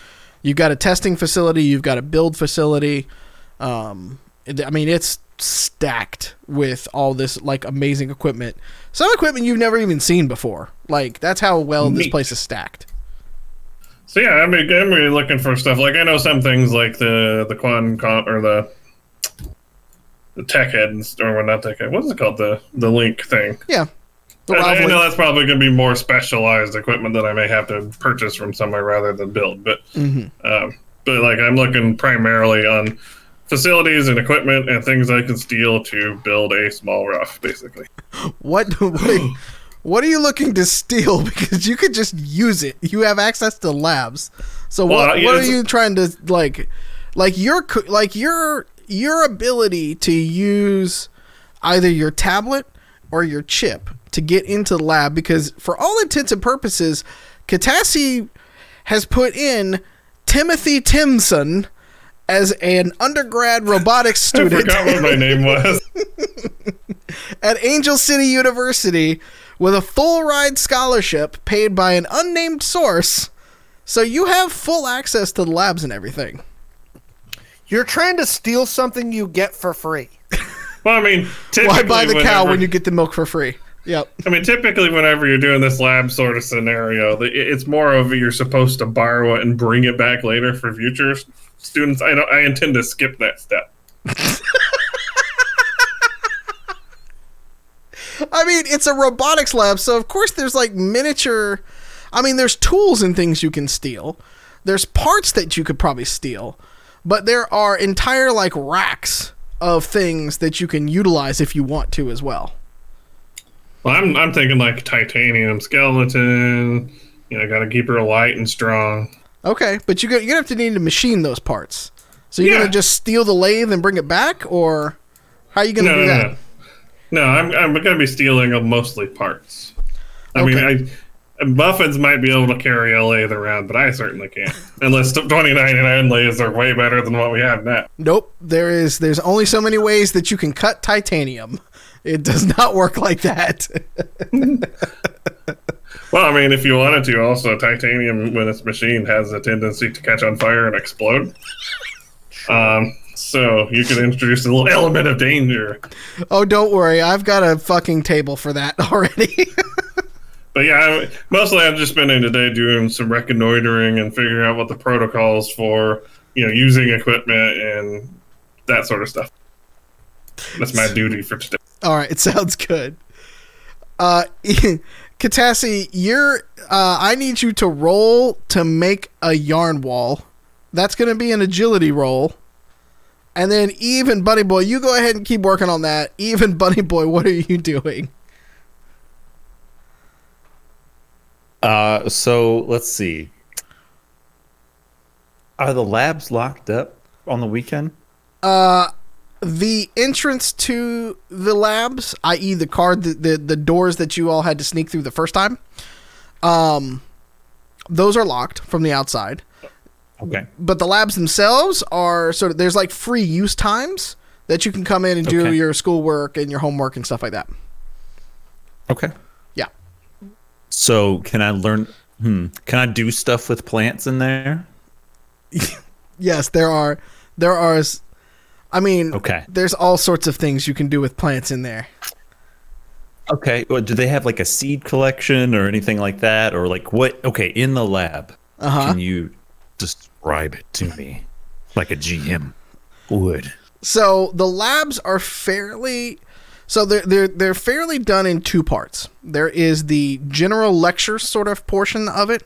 you've got a testing facility, you've got a build facility. Um, I mean, it's stacked with all this like amazing equipment. Some equipment you've never even seen before. Like that's how well this place is stacked. So yeah, I'm, I'm really looking for stuff. Like I know some things like the the quantum con- or the the tech head and st- or not tech head. What's it called? The the link thing. Yeah. The I, I know that's probably going to be more specialized equipment that I may have to purchase from somewhere rather than build. But Mhm. um, but like I'm looking primarily on facilities and equipment and things I can steal to build a small rough, basically. What wait, what are you looking to steal? Because you could just use it. You have access to labs. So Well, what yeah, what are you trying to like like your like your your ability to use either your tablet or your chip to get into the lab because for all intents and purposes Katassi has put in Timothy Timson as an undergrad robotics student. I forgot what my name was. at Angel City University with a full ride scholarship paid by an unnamed source So you have full access to the labs and everything. You're trying to steal something you get for free. Well, I mean, Why buy the cow when you get the milk for free? Yep. I mean, typically, whenever you're doing this lab sort of scenario, it's more of you're supposed to borrow it and bring it back later for future students. I don't. I intend to skip that step. I mean, it's a robotics lab, so of course there's like miniature. I mean, there's tools and things you can steal. There's parts that you could probably steal, but there are entire like racks of things that you can utilize if you want to as well. Well, I'm I'm thinking like titanium skeleton. You know, got to keep her light and strong. Okay, but you go, you're gonna have to need to machine those parts. So you're Yeah. gonna just steal the lathe and bring it back, or how are you gonna No, do no, that? no. No, I'm I'm going to be stealing mostly parts. I Okay. mean, I muffins might be able to carry a lathe around, but I certainly can't. Unless 2099 lathes are way better than what we have now. Nope. There is. There's only so many ways that you can cut titanium. It does not work like that. Well, I mean, if you wanted to, also titanium when it's machined has a tendency to catch on fire and explode. Um, so you could introduce a little element of danger. oh, don't worry. I've got a fucking table for that already. But yeah, I, mostly I've just spending in today doing some reconnoitering and figuring out what the protocols for you know using equipment and that sort of stuff. That's my duty for today. All right, it sounds good. Uh, Katassi, you're. Uh, I need you to roll to make a yarn wall. That's going to be an agility roll. And then Eve and Bunny Boy, you go ahead and keep working on that. Eve and Bunny Boy, what are you doing? Uh, so let's see. Are the labs locked up on the weekend? the entrance to the labs, i.e., the card, the, the the doors that you all had to sneak through the first time, um, those are locked from the outside. Okay. But the labs themselves are sort of there's like free use times that you can come in and do Okay. your schoolwork and your homework and stuff like that. Okay. So can I learn? Hmm. Can I do stuff with plants in there? Yes, there are there are. I mean, Okay. there's all sorts of things you can do with plants in there. Okay. Well, do they have like a seed collection or anything like that, or like what? Okay, in the lab, Uh huh. can you describe it to me like a GM would? So the labs are fairly so they're they're they're fairly done in two parts. There is the general lecture sort of portion of it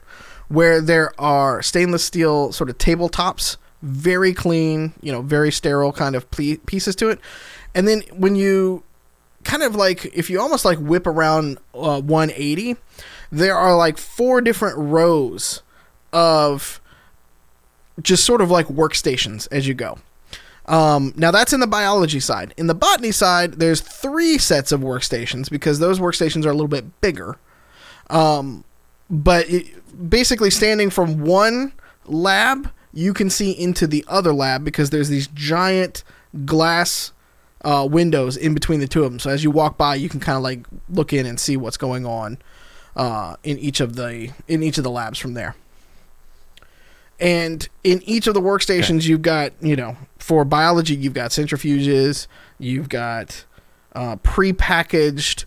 where there are stainless steel sort of tabletops, very clean, you know, very sterile kind of pieces to it. And then when you kind of like if you almost like whip around uh, 180, there are like four different rows of just sort of like workstations as you go. Um, now that's in the biology side. In the botany side, there's three sets of workstations because those workstations are a little bit bigger. Um, but it, basically, standing from one lab, you can see into the other lab because there's these giant glass uh, windows in between the two of them. So as you walk by, you can kind of like look in and see what's going on uh, in each of the in each of the labs from there. And in each of the workstations, you've got, you know, for biology, you've got centrifuges, you've got uh, prepackaged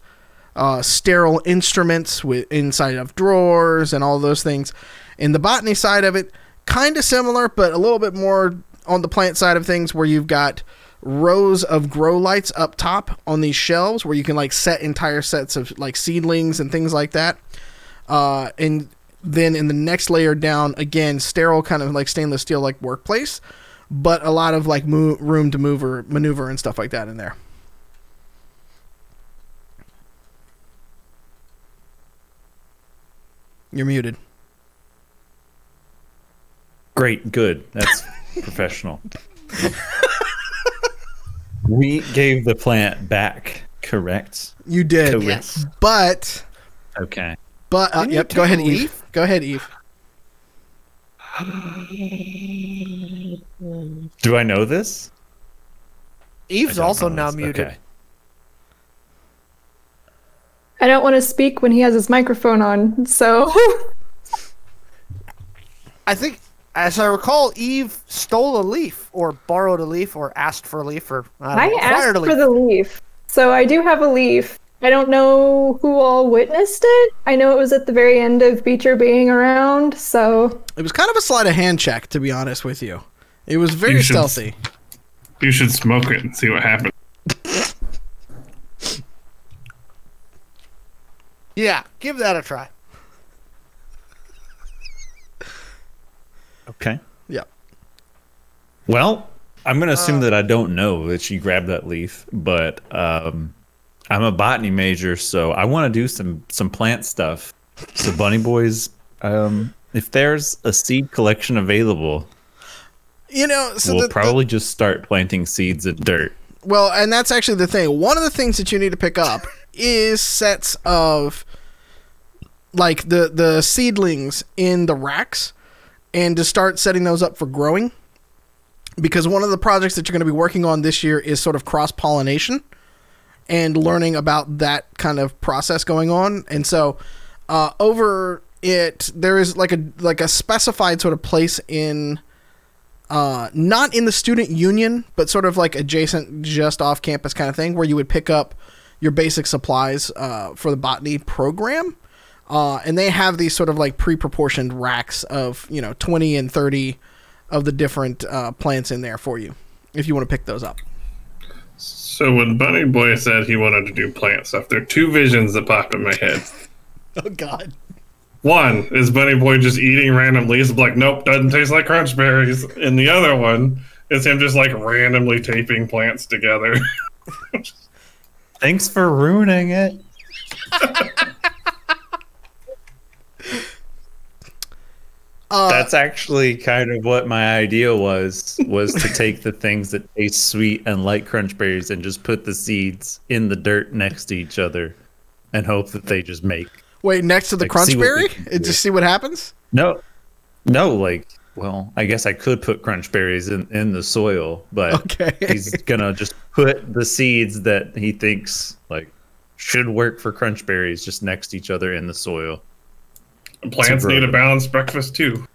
uh, sterile instruments with inside of drawers and all those things. In the botany side of it, kind of similar, but a little bit more on the plant side of things, where you've got rows of grow lights up top on these shelves, where you can like set entire sets of like seedlings and things like that. Uh, and then in the next layer down, again, sterile kind of like stainless steel like workplace, but a lot of like mo- room to move or maneuver and stuff like that in there. You're muted. Great, good. That's professional. we gave the plant back, correct? You did. Correct. Yes. But Okay. but uh, yep, go ahead, a Eve. Leaf? Go ahead, Eve. Do I know this? Eve's also now this. muted. Okay. I don't want to speak when he has his microphone on, so I think, as I recall, Eve stole a leaf, or borrowed a leaf, or asked for a leaf, or I, don't I know, asked acquired a for the leaf. So I do have a leaf. I don't know who all witnessed it. I know it was at the very end of Beecher being around, so It was kind of a sleight of hand check, to be honest with you. It was very You should- stealthy. You should smoke it and see what happens. Yeah, give that a try. Okay. Yeah. Well, I'm gonna assume that I don't know that she grabbed that leaf, but um, I'm a botany major, so I want to do some some plant stuff. So, bunny boys, um, if there's a seed collection available, You know, so we'll the- the- probably just start planting seeds in dirt. Well, and that's actually the thing. One of the things that you need to pick up is sets of like the the seedlings in the racks and to start setting those up for growing. Because one of the projects that you're going to be working on this year is sort of cross pollination and learning about that kind of process going on. And so uh, over it there is like a like a specified sort of place in uh, not in the student union, but sort of like adjacent, just off campus kind of thing, where you would pick up your basic supplies uh, for the botany program. Uh, and they have these sort of like pre-proportioned racks of you know 20 and 30 of the different uh, plants in there for you if you want to pick those up. So when Bunny Boy said he wanted to do plant stuff, there are two visions that pop in my head. Oh God! One is Bunny Boy just eating random leaves, like, nope, doesn't taste like crunch berries. And the other one is him just like randomly taping plants together. Thanks for ruining it. Uh, That's actually kind of what my idea was was to take the things that taste sweet and like crunch berries and just put the seeds in the dirt next to each other and hope that they just make wait, next to the like, see what we crunchberry, and just see what happens. No, no, like, well, I guess I could put crunch berries in, in the soil, but Okay. he's gonna just put the seeds that he thinks like should work for crunch berries just next to each other in the soil. Plants need a balanced breakfast too.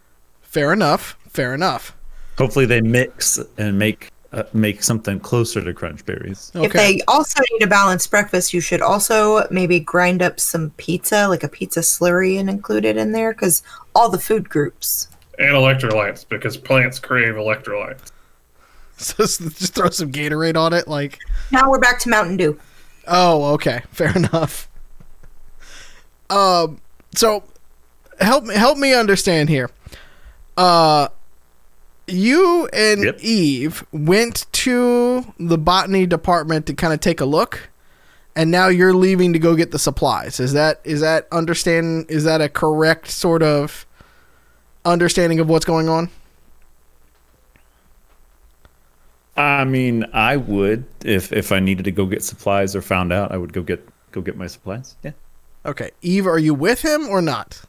Fair enough. Fair enough. Hopefully, they mix and make uh, make something closer to crunch berries. Okay. If they also need a balanced breakfast, you should also maybe grind up some pizza, like a pizza slurry, and include it in there because all the food groups. And electrolytes, because plants crave electrolytes. So just throw some Gatorade on it, like. Now we're back to Mountain Dew. Oh, okay, fair enough. Um, so help me help me understand here. Uh, you and Yep. Eve went to the botany department to kind of take a look, and now you're leaving to go get the supplies. Is that is that understand? Is that a correct sort of understanding of what's going on? I mean, I would if if I needed to go get supplies or found out, I would go get go get my supplies. Yeah. Okay, Eve, are you with him or not?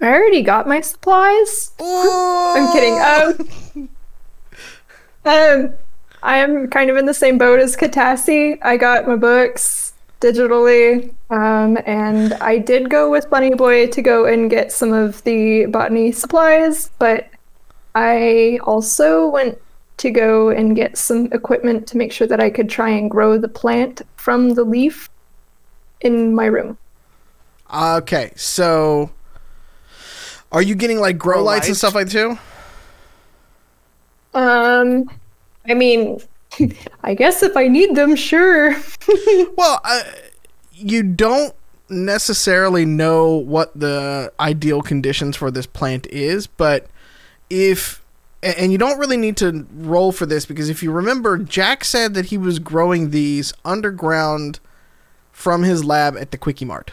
I already got my supplies. I'm kidding. Um, um, I am kind of in the same boat as Katassi. I got my books digitally, um, and I did go with Bunny Boy to go and get some of the botany supplies, but I also went to go and get some equipment to make sure that I could try and grow the plant from the leaf in my room. Okay, so are you getting like grow Grow lights and stuff like too? Um, I mean, I guess if I need them, sure. Well, uh, you don't necessarily know what the ideal conditions for this plant is, but if and you don't really need to roll for this because if you remember, Jack said that he was growing these underground from his lab at the Quickie Mart.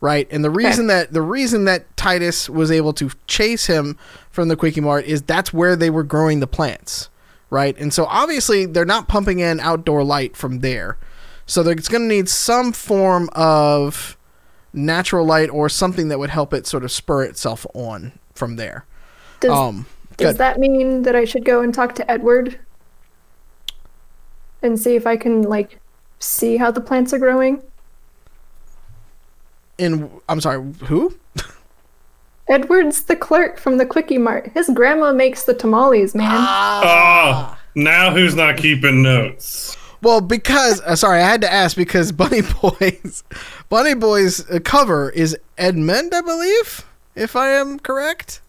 Right? And the reason that the reason that Titus was able to chase him from the Quickie Mart is that's where they were growing the plants. Right? And so obviously they're not pumping in outdoor light from there. So it's going to need some form of natural light or something that would help it sort of spur itself on from there. Does, Um, does good. that mean that I should go and talk to Edward and see if I can like see how the plants are growing? In I'm sorry, who? Edward's the clerk from the Quickie Mart. His grandma makes the tamales, man. Oh, now who's not keeping notes? Well, because uh, sorry, I had to ask because Bunny Boys, Bunny Boys uh, cover is Edmund, I believe, if I am correct.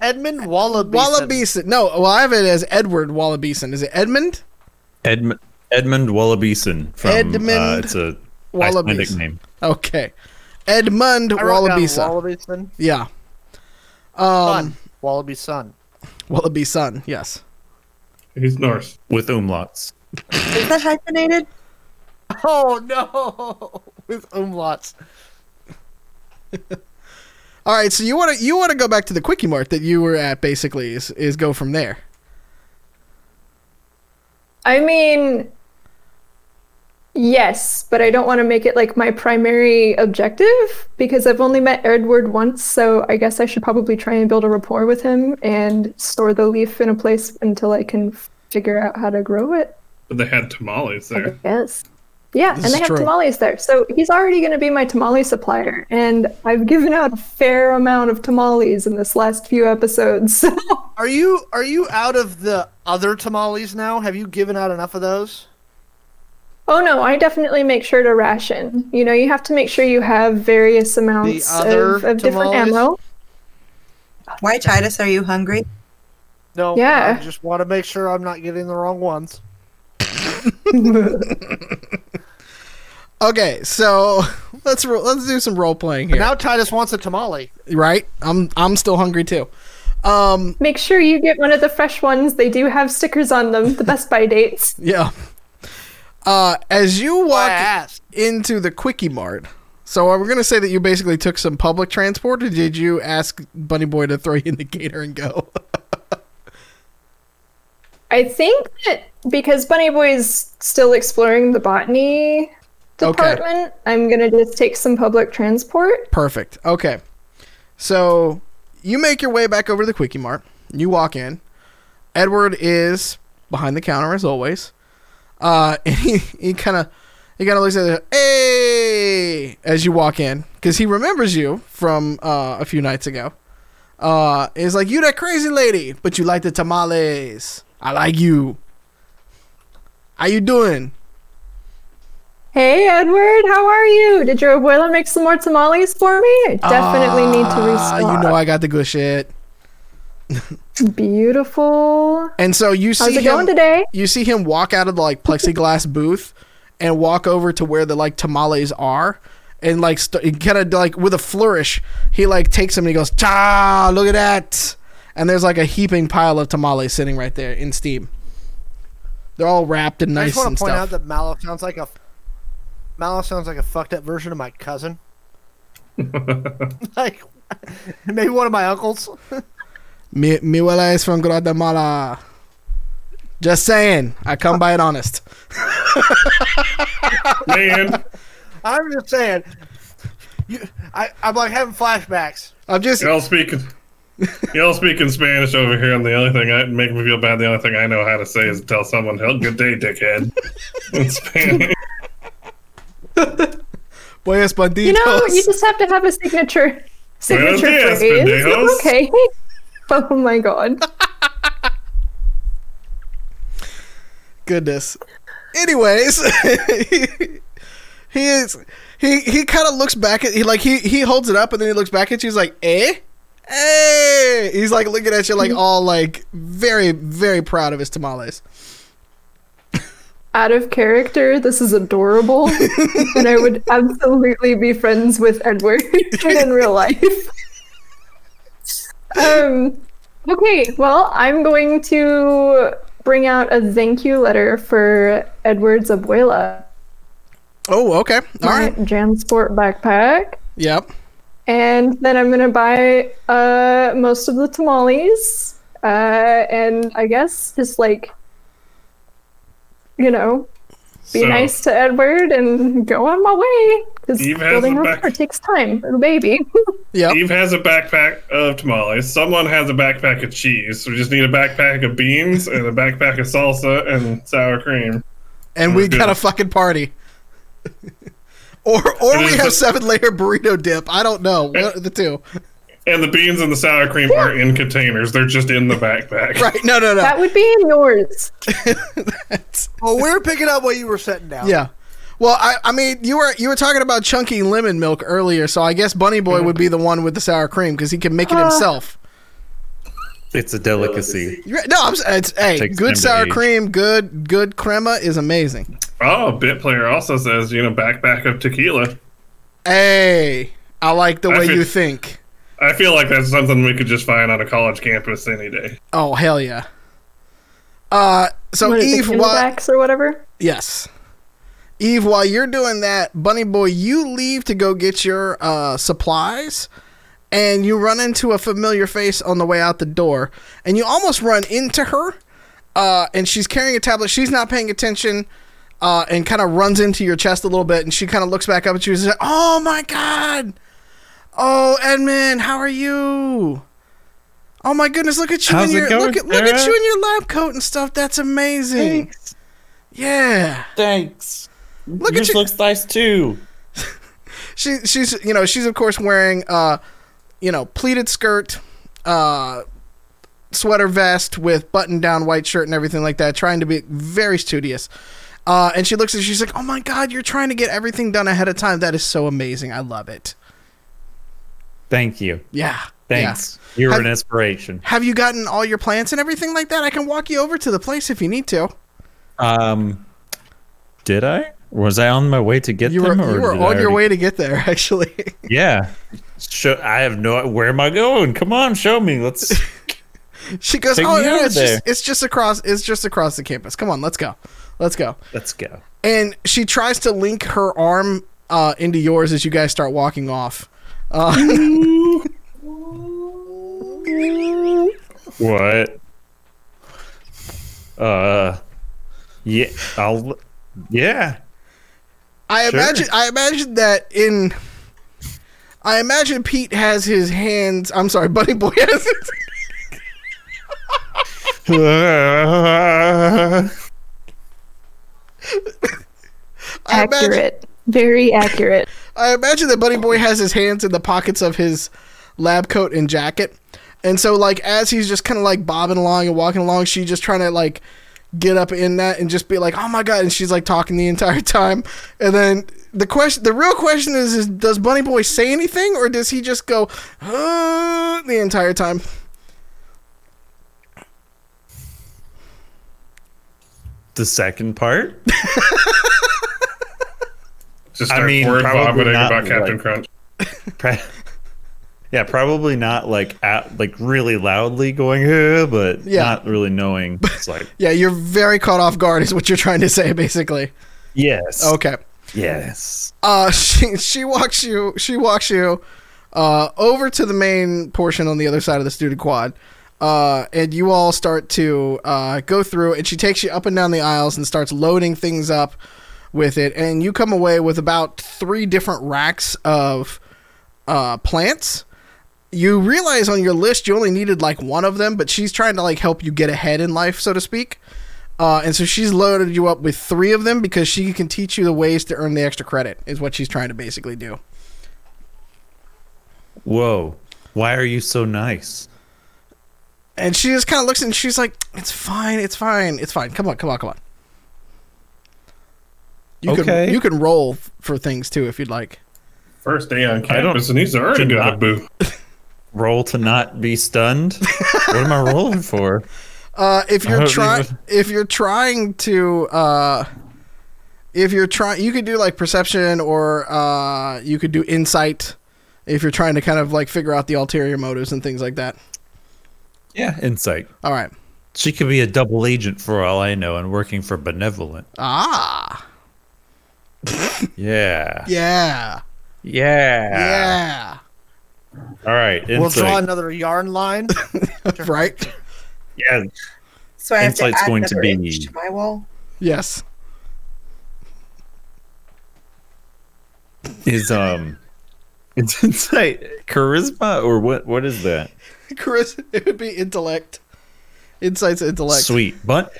Edmund Wallaby. Wallabeeson. No, well, I have it as Edward Wallabeeson. Is it Edmund? Edmund Edmund Wallabeeson from Edmund uh, it's a Icelandic name. Okay, Edmund I wrote down Wallabeeson. Wallabeeson. Yeah. Um, Son. Wallaby son. Wallaby son. Yes. He's Norse. with umlauts. Is that hyphenated? Oh no! With umlauts. All right, so you want to you want to go back to the quickie mart that you were at basically is is go from there. I mean, yes, but I don't want to make it like my primary objective because I've only met Edward once, so I guess I should probably try and build a rapport with him and store the leaf in a place until I can figure out how to grow it. But they had tamales there. Yes. Yeah, This and they have true. tamales there. So he's already going to be my tamale supplier. And I've given out a fair amount of tamales in this last few episodes. Are you are you out of the other tamales now? Have you given out enough of those? Oh no, I definitely make sure to ration. You know, you have to make sure you have various amounts of, of different tamales? ammo. Why, Titus? Are you hungry? No. Yeah. I just want to make sure I'm not getting the wrong ones. Okay, so let's ro- let's do some role playing here. Now Titus wants a tamale. right? I'm I'm still hungry too. Um, Make sure you get one of the fresh ones. They do have stickers on them, the Best Buy dates. yeah. Uh, as you walk asked. into the quickie mart, so we're gonna say that you basically took some public transport, or did you ask Bunny Boy to throw you in the gator and go? I think that because Bunny Boy's still exploring the botany department, I'm gonna just take some public transport. Perfect. Okay. So you make your way back over to the Quickie Mart. You walk in. Edward is behind the counter as always. Uh, and he he kind of he kind of looks at it. Hey, as you walk in, because he remembers you from uh, a few nights ago. Uh, is like you that crazy lady, but you like the tamales. I like you. How you doing? Hey Edward, how are you? Did your abuela make some more tamales for me? I definitely need to Ah, restock. You know I got the good shit. Beautiful. And so you see How's it him, going today? you see him walk out of the like plexiglass booth and walk over to where the like tamales are and like st- kind of like with a flourish he like takes them and he goes cha look at that and there's like a heaping pile of tamales sitting right there in steam they're all wrapped and nice. I just want to point stuff out that Mallow sounds like a Mallow sounds like a fucked up version of my cousin. like maybe one of my uncles. Mi, mi abuela is from guatemala just saying i come by it honest Man, I'm just saying. You, I, I'm like having flashbacks. i'm just y'all speaking. Y'all speaking Spanish over here, and the only thing I make me feel bad. The only thing I know how to say is tell someone, "Hell, good day, dickhead." In Spanish. buenos banditos You know, you just have to have a signature signature phrase. Okay. Oh my god. goodness. Anyways, he, he is he he kind of looks back at he like he he holds it up and then he looks back at you. He's like, eh, hey. He's like looking at you like all like very very proud of his tamales. Out of character, this is adorable. and I would absolutely be friends with Edward in real life. Um okay, well, I'm going to bring out a thank you letter for Edward's abuela. Oh, okay, all My right, Jansport backpack. yep. and then I'm gonna buy uh most of the tamales, uh, and I guess just like, you know, be So- nice to Edward and go on my way because has building a a back- takes time, little baby. Yep. Eve has a backpack of tamales. Someone has a backpack of cheese. So we just need a backpack of beans and a backpack of salsa and sour cream. And we Good. got a fucking party. or or we have the- seven layer burrito dip. I don't know. What are the two? And the beans and the sour cream aren't in containers; they're just in the backpack. Right? No, no, no. That would be in yours. Well, we're picking up what you were setting down. Yeah. Well, I, I mean, you were you were talking about chunky lemon milk earlier, so I guess Bunny Boy would be the one with the sour cream because he can make it Uh. himself. It's a delicacy. No, I'm, s- it's hey, Takes good to sour age. cream, good good crema is amazing. Oh, Bit Player also says, you know, back backpack of tequila. Hey, I like the I way feel- you think. I feel like that's something we could just find on a college campus any day. Oh hell yeah. Uh, so What is it, Eve, while, Camelbacks or whatever? yes, Eve, while you're doing that, Bunny Boy, you leave to go get your uh supplies, and you run into a familiar face on the way out the door, and you almost run into her. Uh, and she's carrying a tablet. She's not paying attention. Uh, and kind of runs into your chest a little bit, and she kind of looks back up at you and says, "Oh my god, oh Edmund, how are you? Oh my goodness, look at you How's in your going, look at look at you in your lab coat and stuff. That's amazing. Thanks. Yeah, Thanks. Look at Yours you- looks nice too. she she's you know she's of course wearing uh you know pleated skirt, uh sweater vest with button down white shirt and everything like that, trying to be very studious. Uh, and she looks at you, she's like, "Oh my god, you're trying to get everything done ahead of time. That is so amazing. I love it." Thank you. Yeah. Thanks. You're Have- an inspiration. Have you gotten all your plants and everything like that? I can walk you over to the place if you need to. Um, did I? Was I on my way to get You were them? or you were on I your way to get there, actually. Yeah. Show, I have no. Where am I going? Come on, show me. Let's. she goes, "Oh no, it's there." just it's just across it's just across the campus. Come on, let's go, let's go." let's go. And she tries to link her arm uh, into yours as you guys start walking off. Uh, What? Uh. Yeah. I'll. Yeah. I Sure. imagine I imagine that in. I imagine Pete has his hands. I'm sorry, Bunny Boy has his. I imagine, Accurate. Very accurate. I imagine that Bunny Boy has his hands in the pockets of his lab coat and jacket. And so like as he's just kind of like bobbing along and walking along, she's just trying to like get up in that and just be like, "Oh my god." And she's like talking the entire time. And then the question the real question is is does Bunny Boy say anything or does he just go uh, the entire time? the second part. Just I start mean, word probably vomiting not, about Captain like- Crunch. Yeah, probably not like at, like really loudly going, but Yeah. not really knowing. It's like, Yeah, you're very caught off guard is what you're trying to say basically. yes, Okay. yes. uh she she walks you she walks you uh over to the main portion on the other side of the student quad uh and you all start to uh go through and she takes you up and down the aisles and starts loading things up with it and you come away with about three different racks of uh plants you realize on your list you only needed like one of them but she's trying to like help you get ahead in life so to speak uh, and so she's loaded you up with three of them because she can teach you the ways to earn the extra credit, is what she's trying to basically do. Whoa, why are you so nice? And she just kind of looks and she's like, "It's fine, it's fine, it's fine. Come on, come on, come on." You Okay. can you can roll for things too if you'd like. First day on campus, and he's already do got a boo. Roll to not be stunned. what am I rolling for? Uh, if you're trying, even- if you're trying to, uh, if you're trying, you could do like perception or uh, you could do insight. If you're trying to kind of like figure out the ulterior motives and things like that. Yeah, insight. All right. She could be a double agent for all I know and working for Benevolent. Ah. Yeah. Yeah. Yeah. Yeah. All right. Insight. We'll draw another yarn line. right. yeah. So I have to Insight's add going to be- inch to my wall. Yes. Is um it's insight charisma or what what is that? Chris, it would be intellect. Insight's intellect. Sweet. But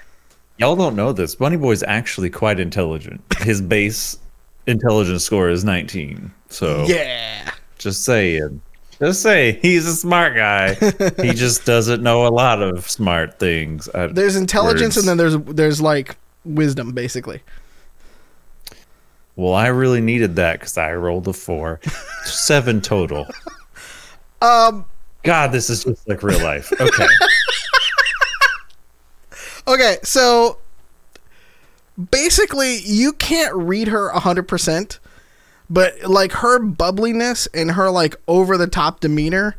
y'all don't know this. Bunny Boy's actually quite intelligent. His base intelligence score is 19. So Yeah. just saying. Just say he's a smart guy. he just doesn't know a lot of smart things. Uh, There's intelligence words. and then there's there's like wisdom basically. Well, I really needed that because I rolled a four, seven total. Um God, this is just like real life. Okay. Okay, so basically, you can't read her 100%, but like her bubbliness and her like over the top demeanor,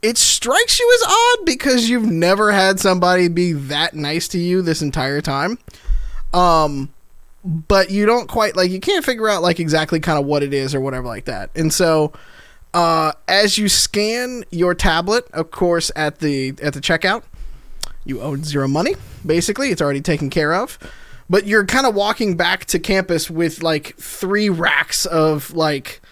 it strikes you as odd because you've never had somebody be that nice to you this entire time. Um, but you don't quite like, you can't figure out like exactly kind of what it is or whatever like that. And so, uh, as you scan your tablet, of course, at the at the checkout, you owe zero money basically it's already taken care of but you're kind of walking back to campus with like three racks of like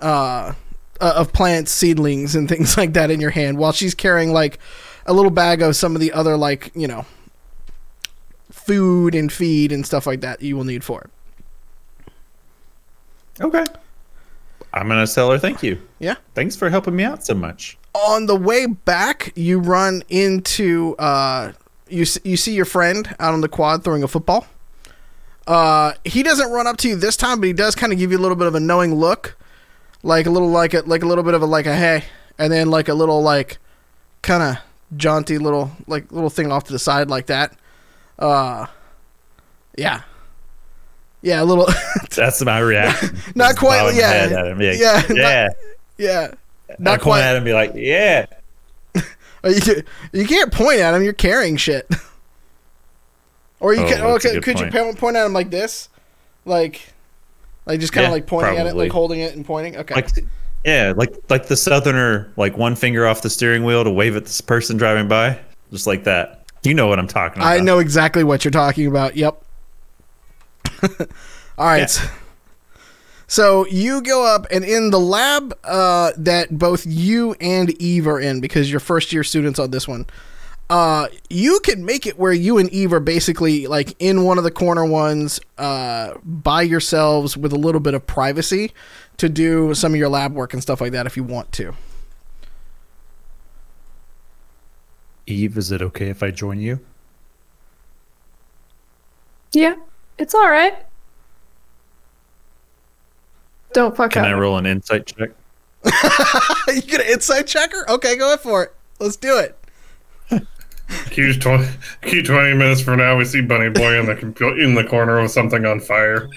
uh uh, of plants seedlings and things like that in your hand while she's carrying like a little bag of some of the other like you know food and feed and stuff like that you will need for it okay. I'm gonna tell her thank you. yeah Thanks for helping me out so much. on the way back, you run into uh, you you see your friend out on the quad throwing a football. Uh, he doesn't run up to you this time, but he does kind of give you a little bit of a knowing look, like a little like a like a little bit of a like a hey, and then like a little like kind of jaunty little like little thing off to the side like that. Uh, yeah, yeah, a little That's my reaction. Not quite, yeah. head at him, like, Yeah, not- yeah. yeah, I not point quite. at him and be like, yeah. You, you can't point at him. You're carrying shit. Or you Oh, can. that's a Okay, good could you point. at him like this, like, like just kind of Yeah, like pointing at it, like holding it and pointing. Okay. Like, yeah, like like the southerner, like one finger off the steering wheel to wave at this person driving by, just like that. You know what I'm talking about. I know exactly what you're talking about. Yep. All right. Yeah. So you go up, and in the lab uh, that both you and Eve are in, because you're first year students on this one, uh, you can make it where you and Eve are basically like in one of the corner ones uh, by yourselves with a little bit of privacy to do some of your lab work and stuff like that if you want to. Eve, is it okay if I join you? Yeah, it's all right. Don't fuck Can up. I roll an insight check? you get an insight checker? Okay, go ahead for it. Let's do it. Q twenty, Q twenty minutes from now, we see Bunny Boy in the compu- in the corner with something on fire.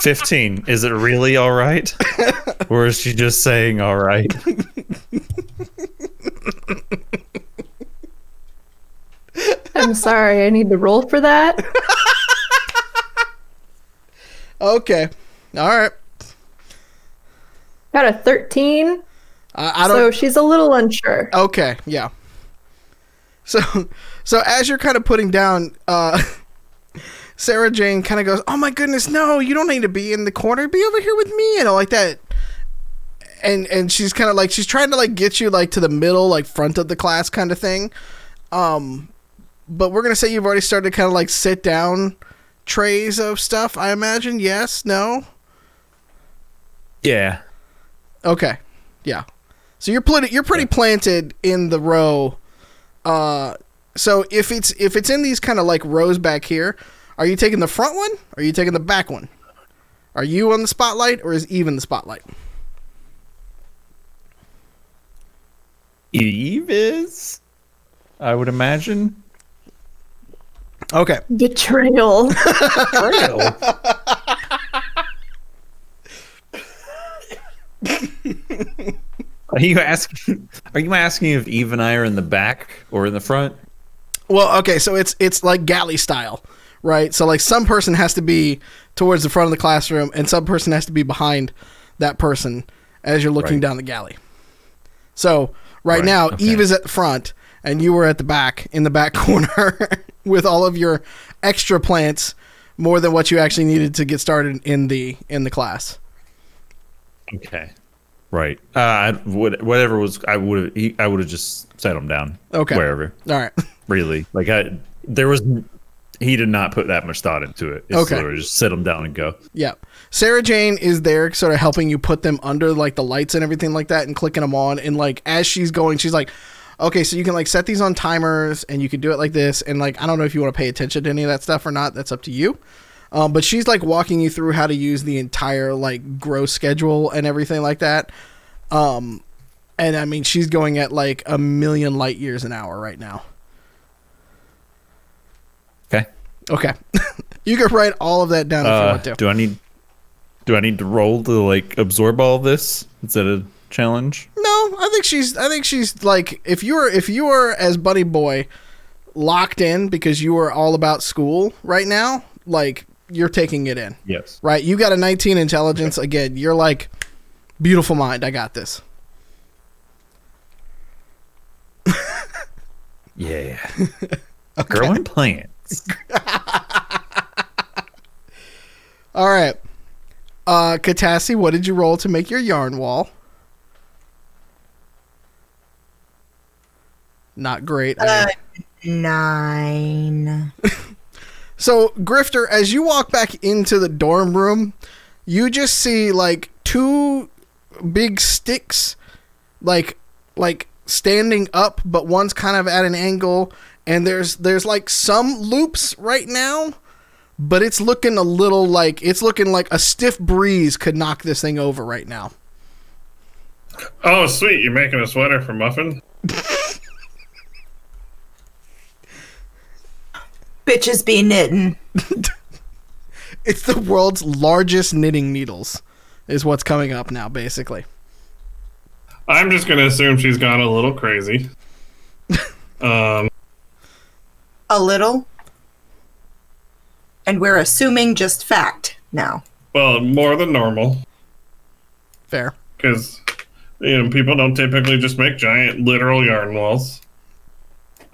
Fifteen. Is it really all right, or is she just saying all right? I'm sorry, I need to roll for that. Okay. All right. Got a 13, I, I don't. so she's a little unsure. Okay, yeah. So, so as you're kind of putting down, uh, Sarah Jane kind of goes, "Oh my goodness, no! You don't need to be in the corner. Be over here with me," you know, like that. And and she's kind of like she's trying to like get you like to the middle, like front of the class kind of thing. Um, but we're gonna say you've already started to kind of like sit down trays of stuff. I imagine. Yes. No. Yeah. Okay. Yeah. So you're pretty you're pretty planted in the row. Uh so if it's if it's in these kind of like rows back here, are you taking the front one or are you taking the back one? Are you on the spotlight or is Eve in the spotlight? Eve is. I would imagine. Okay. Betrayal. Betrayal. Are you asking? Are you asking if Eve and I are in the back or in the front? Well, okay, so it's it's like galley style, right? So like some person has to be towards the front of the classroom and some person has to be behind that person as you're looking Right. down the galley. So right, Right, now okay. Eve is at the front and you were at the back in the back corner with all of your extra plants more than what you actually needed to get started in the in the class. Okay. Right. Uh, whatever was I would have I would have just set them down. Okay. Wherever. All right. Really. Like I there was he did not put that much thought into it. It's Okay. literally just sit him down and go. Yeah. Sarah Jane is there sort of helping you put them under like the lights and everything like that and clicking them on. And like as she's going, she's like, okay, so you can like set these on timers and you can do it like this. And like, I don't know if you want to pay attention to any of that stuff or not. That's up to you. Um, but she's like walking you through how to use the entire like grow schedule and everything like that. Um, and I mean, she's going at like a million light years an hour right now. Okay. Okay. you can write all of that down if you Uh, want to. do I need do I need to roll to like absorb all this? Is that a challenge? No, I think she's. I think she's like if you were if you were as Bunny Boy locked in because you were all about school right now. Like you're taking it in, Yes. right? You got a 19 intelligence again. You're like beautiful mind. I got this. Yeah. Growing plants. All right, uh, Katassi, what did you roll to make your yarn wall? Not great. Uh, nine. So, Grifter, as you walk back into the dorm room, you just see like two big sticks like like standing up, but one's kind of at an angle and there's there's like some loops right now, but it's looking a little like it's looking like a stiff breeze could knock this thing over right now. Oh, sweet! You're making a sweater for Muffin. Bitches be knitting. It's the world's largest knitting needles is what's coming up now basically. I'm just gonna assume she's gone a little crazy. um, A little. And we're assuming just fact now. well, more than normal Fair. because you know people don't typically just make giant literal yarn walls.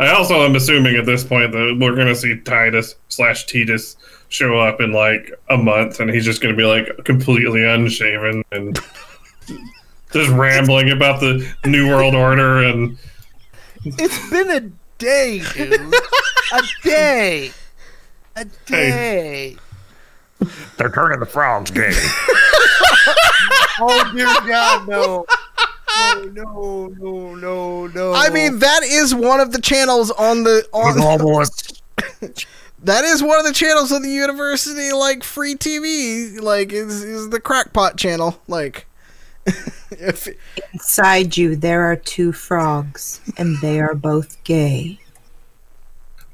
I also am assuming at this point that we're gonna see Titus slash Titus show up in like a month, and he's just gonna be like completely unshaven and just rambling about the New World Order and It's been a day, dude. a day. A day. They're turning the frogs gay. Oh dear God, no. Oh no, no, no, no. I mean, that is one of the channels on the on that is one of the channels of the university like free TV like is is the crackpot channel like if Inside you, there are two frogs, and they are both gay.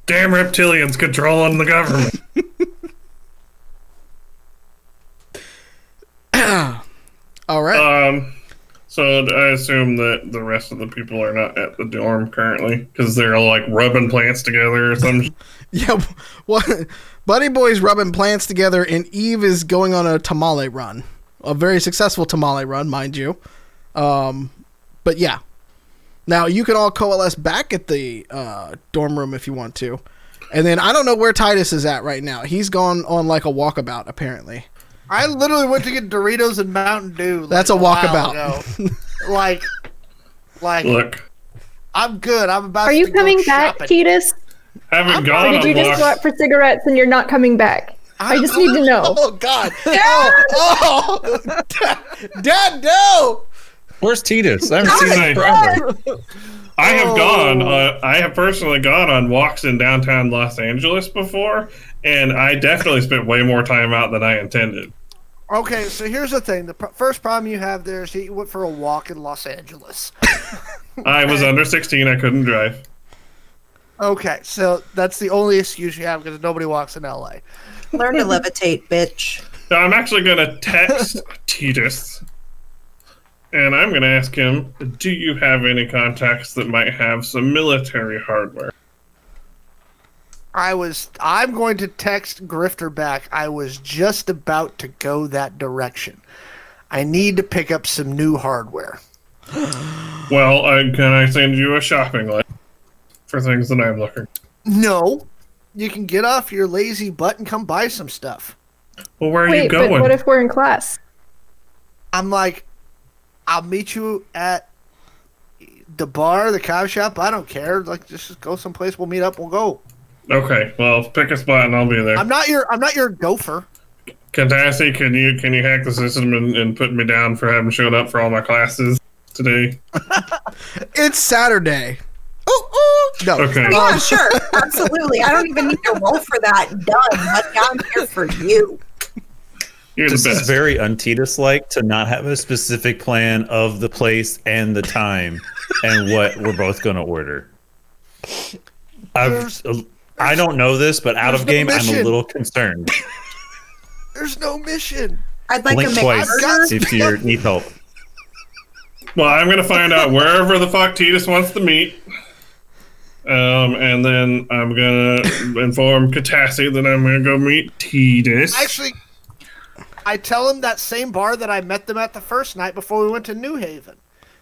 damn reptilians controlling the government. all right Um, so I assume that the rest of the people are not at the dorm currently because they're like rubbing plants together or something. yeah what Bunny Boy's rubbing plants together and Eve is going on a tamale run. A very successful tamale run mind you. Um but yeah. Now you can all coalesce back at the uh, dorm room if you want to. And then I don't know where Titus is at right now. He's gone on like a walkabout apparently I literally went to get Doritos and Mountain Dew. like, That's a walkabout. ago. like, like Look, I'm good. I'm about. Are you go coming back, shopping. Haven't Or gone did you on just go out for cigarettes and you're not coming back? I just need to know. Oh God! Oh, oh. Dad, no! Where's Titus? I haven't seen him forever. I have gone. Uh, I have personally gone on walks in downtown Los Angeles before, and I definitely spent way more time out than I intended. Okay, so here's the thing. The pr- first problem you have there is you went for a walk in Los Angeles. I was under 16. I couldn't drive. Okay, so that's the only excuse you have because nobody walks in LA. Learn to levitate, bitch. So I'm actually going to text Titus, and I'm going to ask him, "Do you have any contacts that might have some military hardware?" I was. I'm going to text Grifter back. I was just about to go that direction. I need to pick up some new hardware. Well, I, can I send you a shopping list for things that I'm looking? No, you can get off your lazy butt and come buy some stuff. Well, where are you Wait, but what if we're in class? I'm like, I'll meet you at the bar, the coffee shop. I don't care. Like, just go someplace. We'll meet up. We'll go. Okay, well, pick a spot and I'll be there. I'm not your I'm not your gopher. Katassi, can you can you hack the system and, and put me down for having shown up for all my classes today? It's Saturday. Oh, oh. No. Okay. Um, yeah, sure, absolutely. I don't even need to roll for that. Done. But I'm here for you. You're This the is very Untitus like to not have a specific plan of the place and the time and what we're both going to order. I've, There's- uh, I don't know this, but out of no game, I'm a little concerned. There's no mission. I'd like Blink make twice McBurger. if you need help. Well, I'm gonna find out wherever the fuck Titus wants to meet. Um, and then I'm gonna inform Katassi that I'm gonna go meet Titus. Actually, I tell him that same bar that I met them at the first night before we went to New Haven,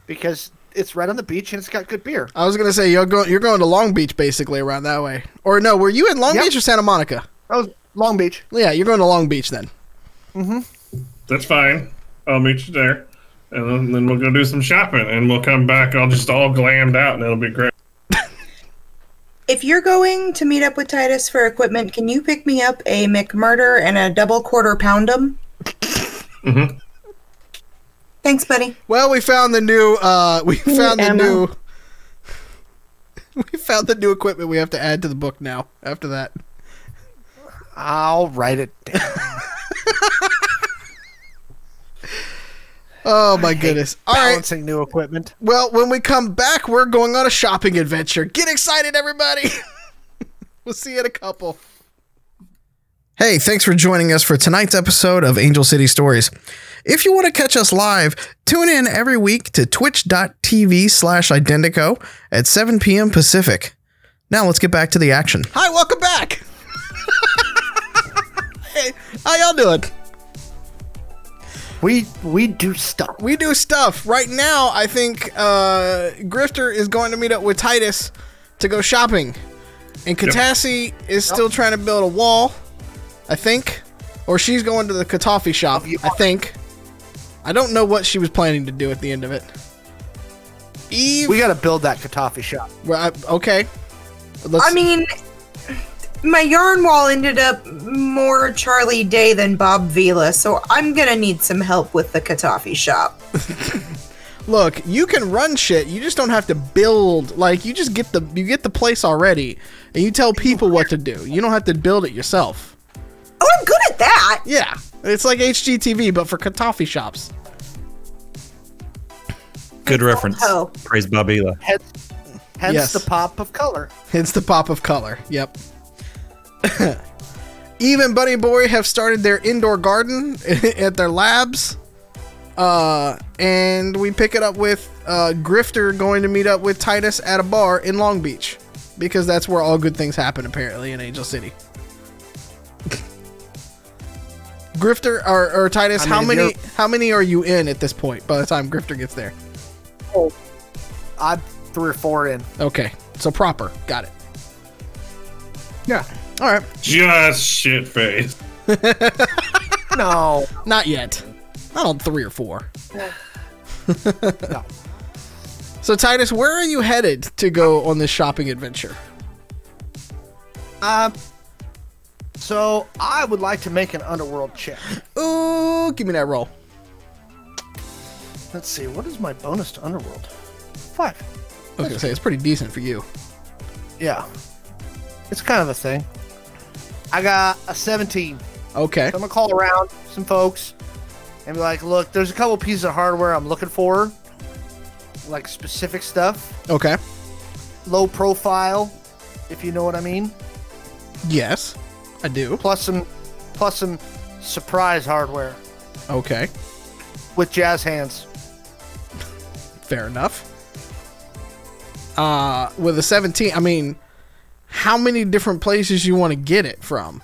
because it's right on the beach and it's got good beer. I was gonna say you're going you're going to Long Beach basically around that way. Or no, were you in Long Yep. Beach or Santa Monica? That was Long Beach. Yeah, you're going to Long Beach then. Mm-hmm. That's fine. I'll meet you there, and then, then we'll go do some shopping, and we'll come back all just all glammed out, and it'll be great. If you're going to meet up with Titus for equipment, can you pick me up a McMurder and a double quarter poundum? Mhm. Thanks, buddy. Well, we found the new uh we found the new We found the new equipment we have to add to the book now after that. I'll write it down. Oh my goodness. All right. Balancing new equipment. Well, when we come back, we're going on a shopping adventure. Get excited, everybody! we'll see you in a couple. Hey, thanks for joining us for tonight's episode of Angel City Stories. If you want to catch us live, tune in every week to twitch.tv slash identico at 7 p.m. Pacific. Now let's get back to the action. Hi, welcome back! hey, how y'all doing? We we do stuff. we do stuff right now. I think uh, Grifter is going to meet up with Titus to go shopping, and Katassi is still trying to build a wall. I think, or she's going to the Katafi shop. I think. I don't know what she was planning to do at the end of it. Eve, We got to build that Katafi shop. well, I- okay. Let's, I mean, my yarn wall ended up more Charlie Day than Bob Vila, so I'm gonna need some help with the Katafi shop. look, you can run shit. You just don't have to build. Like you just get the you get the place already, and you tell people what to do. You don't have to build it yourself. Oh, I'm good at that. Yeah, it's like HGTV, but for Katafi shops. Good reference. Oh. Praise Babila. Hence, hence Yes. the pop of color. Hence the pop of color. Yep. Eve and Bunny Boy have started their indoor garden at their labs. Uh, and we pick it up with uh, Grifter going to meet up with Titus at a bar in Long Beach. Because that's where all good things happen, apparently, in Angel City. Grifter or, or Titus, I how many you're- how many are you in at this point by the time Grifter gets there? Oh, I'm three or four in. Okay, so proper. Got it. Yeah. All right. Just shit face. No. Not yet. Not on three or four. No. So Titus, where are you headed to go on this shopping adventure? Um. So I would like to make an underworld check. Ooh, give me that roll. Let's see. What is my bonus to underworld? Five. I was gonna say it's pretty decent for you. Yeah. It's kind of a thing. I got a 17. Okay. So I'm gonna call around some folks and be like, "Look, there's a couple pieces of hardware I'm looking for, like specific stuff, Okay. low profile, if you know what I mean. Yes, I do. Plus some, plus some surprise hardware Okay. with jazz hands. Fair enough. Uh, with a 17, I mean, how many different places you want to get it from?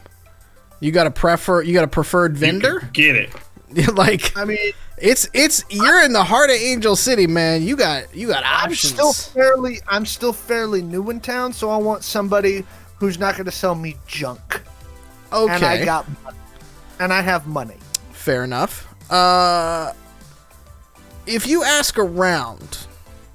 You got a prefer? You got a preferred vendor? Get it. like I mean, it's it's you're in the heart of Angel City, man. You got you got options. I'm options. still fairly, I'm still fairly new in town, so I want somebody who's not going to sell me junk. Okay. And I got, money. and I have money. Fair enough. Uh, if you ask around,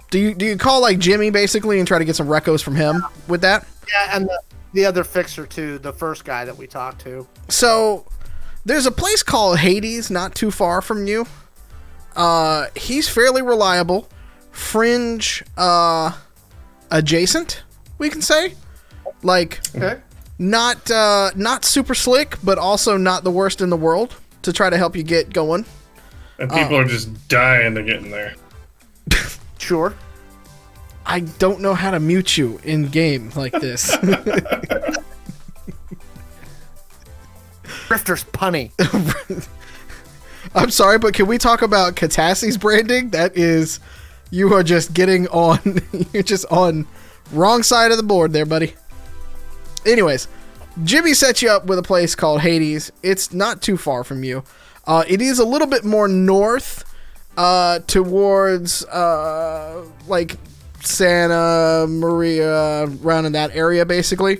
do you do you call like Jimmy basically and try to get some recos from him with that? Yeah, and the the other fixer too, the first guy that we talked to. So there's a place called Hades, not too far from you. Uh, he's fairly reliable, fringe uh, adjacent, we can say. Like Okay. Not uh, not super slick, but also not the worst in the world to try to help you get going. And people are just dying to get in there. Sure. I don't know how to mute you in game like this. Grifter's punny. I'm sorry, but can we talk about Katassi's branding? That is, you are just getting on. You're just on wrong side of the board there, buddy. Anyways, Jimmy set you up with a place called Hades. It's not too far from you. Uh, it is a little bit more north, uh, towards uh, like Santa Maria, around in that area, basically.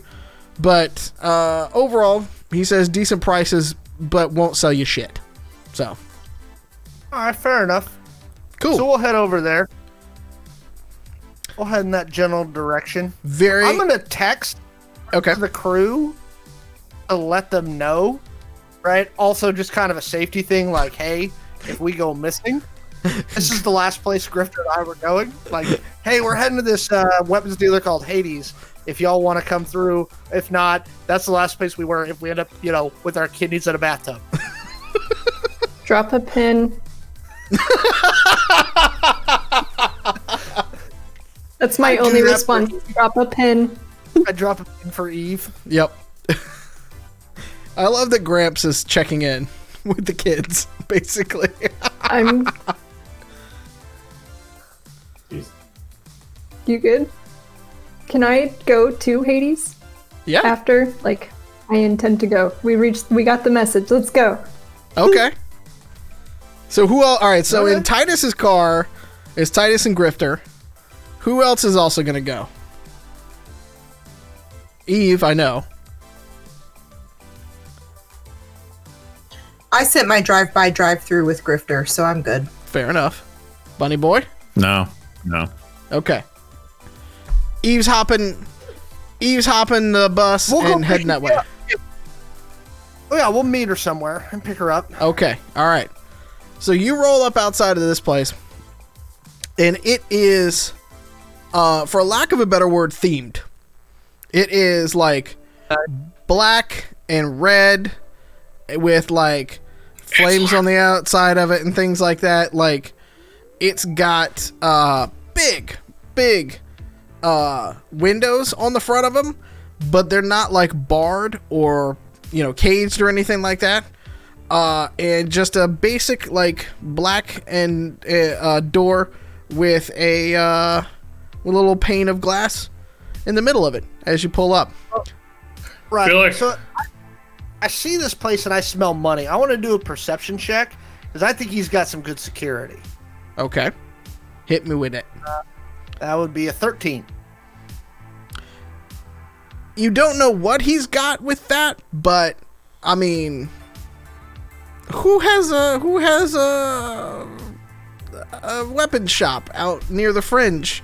But uh, overall, he says decent prices, but won't sell you shit. So All right, fair enough. cool. So we'll head over there. We'll head in that general direction. Very I'm gonna text okay. the crew to let them know, right? Also, just kind of a safety thing, like, hey, if we go missing, this is the last place Grifter and I were going. Like, hey, we're heading to this uh, weapons dealer called Hades. If y'all want to come through, if not, that's the last place we were. If we end up, you know, with our kidneys in a bathtub. Drop a pin. That's my I do only that response. Drop a pin. I drop it in for Eve. Yep. I love that Gramps is checking in with the kids, basically. I'm. You good? Can I go to Hades yeah. after? Like, I intend to go. We reached. We got the message. Let's go. Okay. So who else? All right. So in Titus's car is Titus and Grifter. Who else is also going to go? Eve, I know. I sent my drive by drive through with Grifter, so I'm good. Fair enough. Bunny boy. No, no. Okay. Eve's hopping. Eve's hopping the bus We'll and heading that way. yeah. Oh yeah, we'll meet her somewhere and pick her up. Okay. All right. So you roll up outside of this place, and it is, uh, for lack of a better word, themed. It is like black and red with like flames on the outside of it and things like that. Like it's got uh big, big uh windows on the front of them, but they're not like barred or you know caged or anything like that. Uh, and just a basic like black and uh, uh, door with a uh, little pane of glass in the middle of it as you pull up. Oh, right. Feel like- so I, I see this place and I smell money. I want to do a perception check because I think he's got some good security. Okay, hit me with it. Uh, that would be a 13. you don't know what he's got with that, but I mean, who has a who has a a weapon shop out near the fringe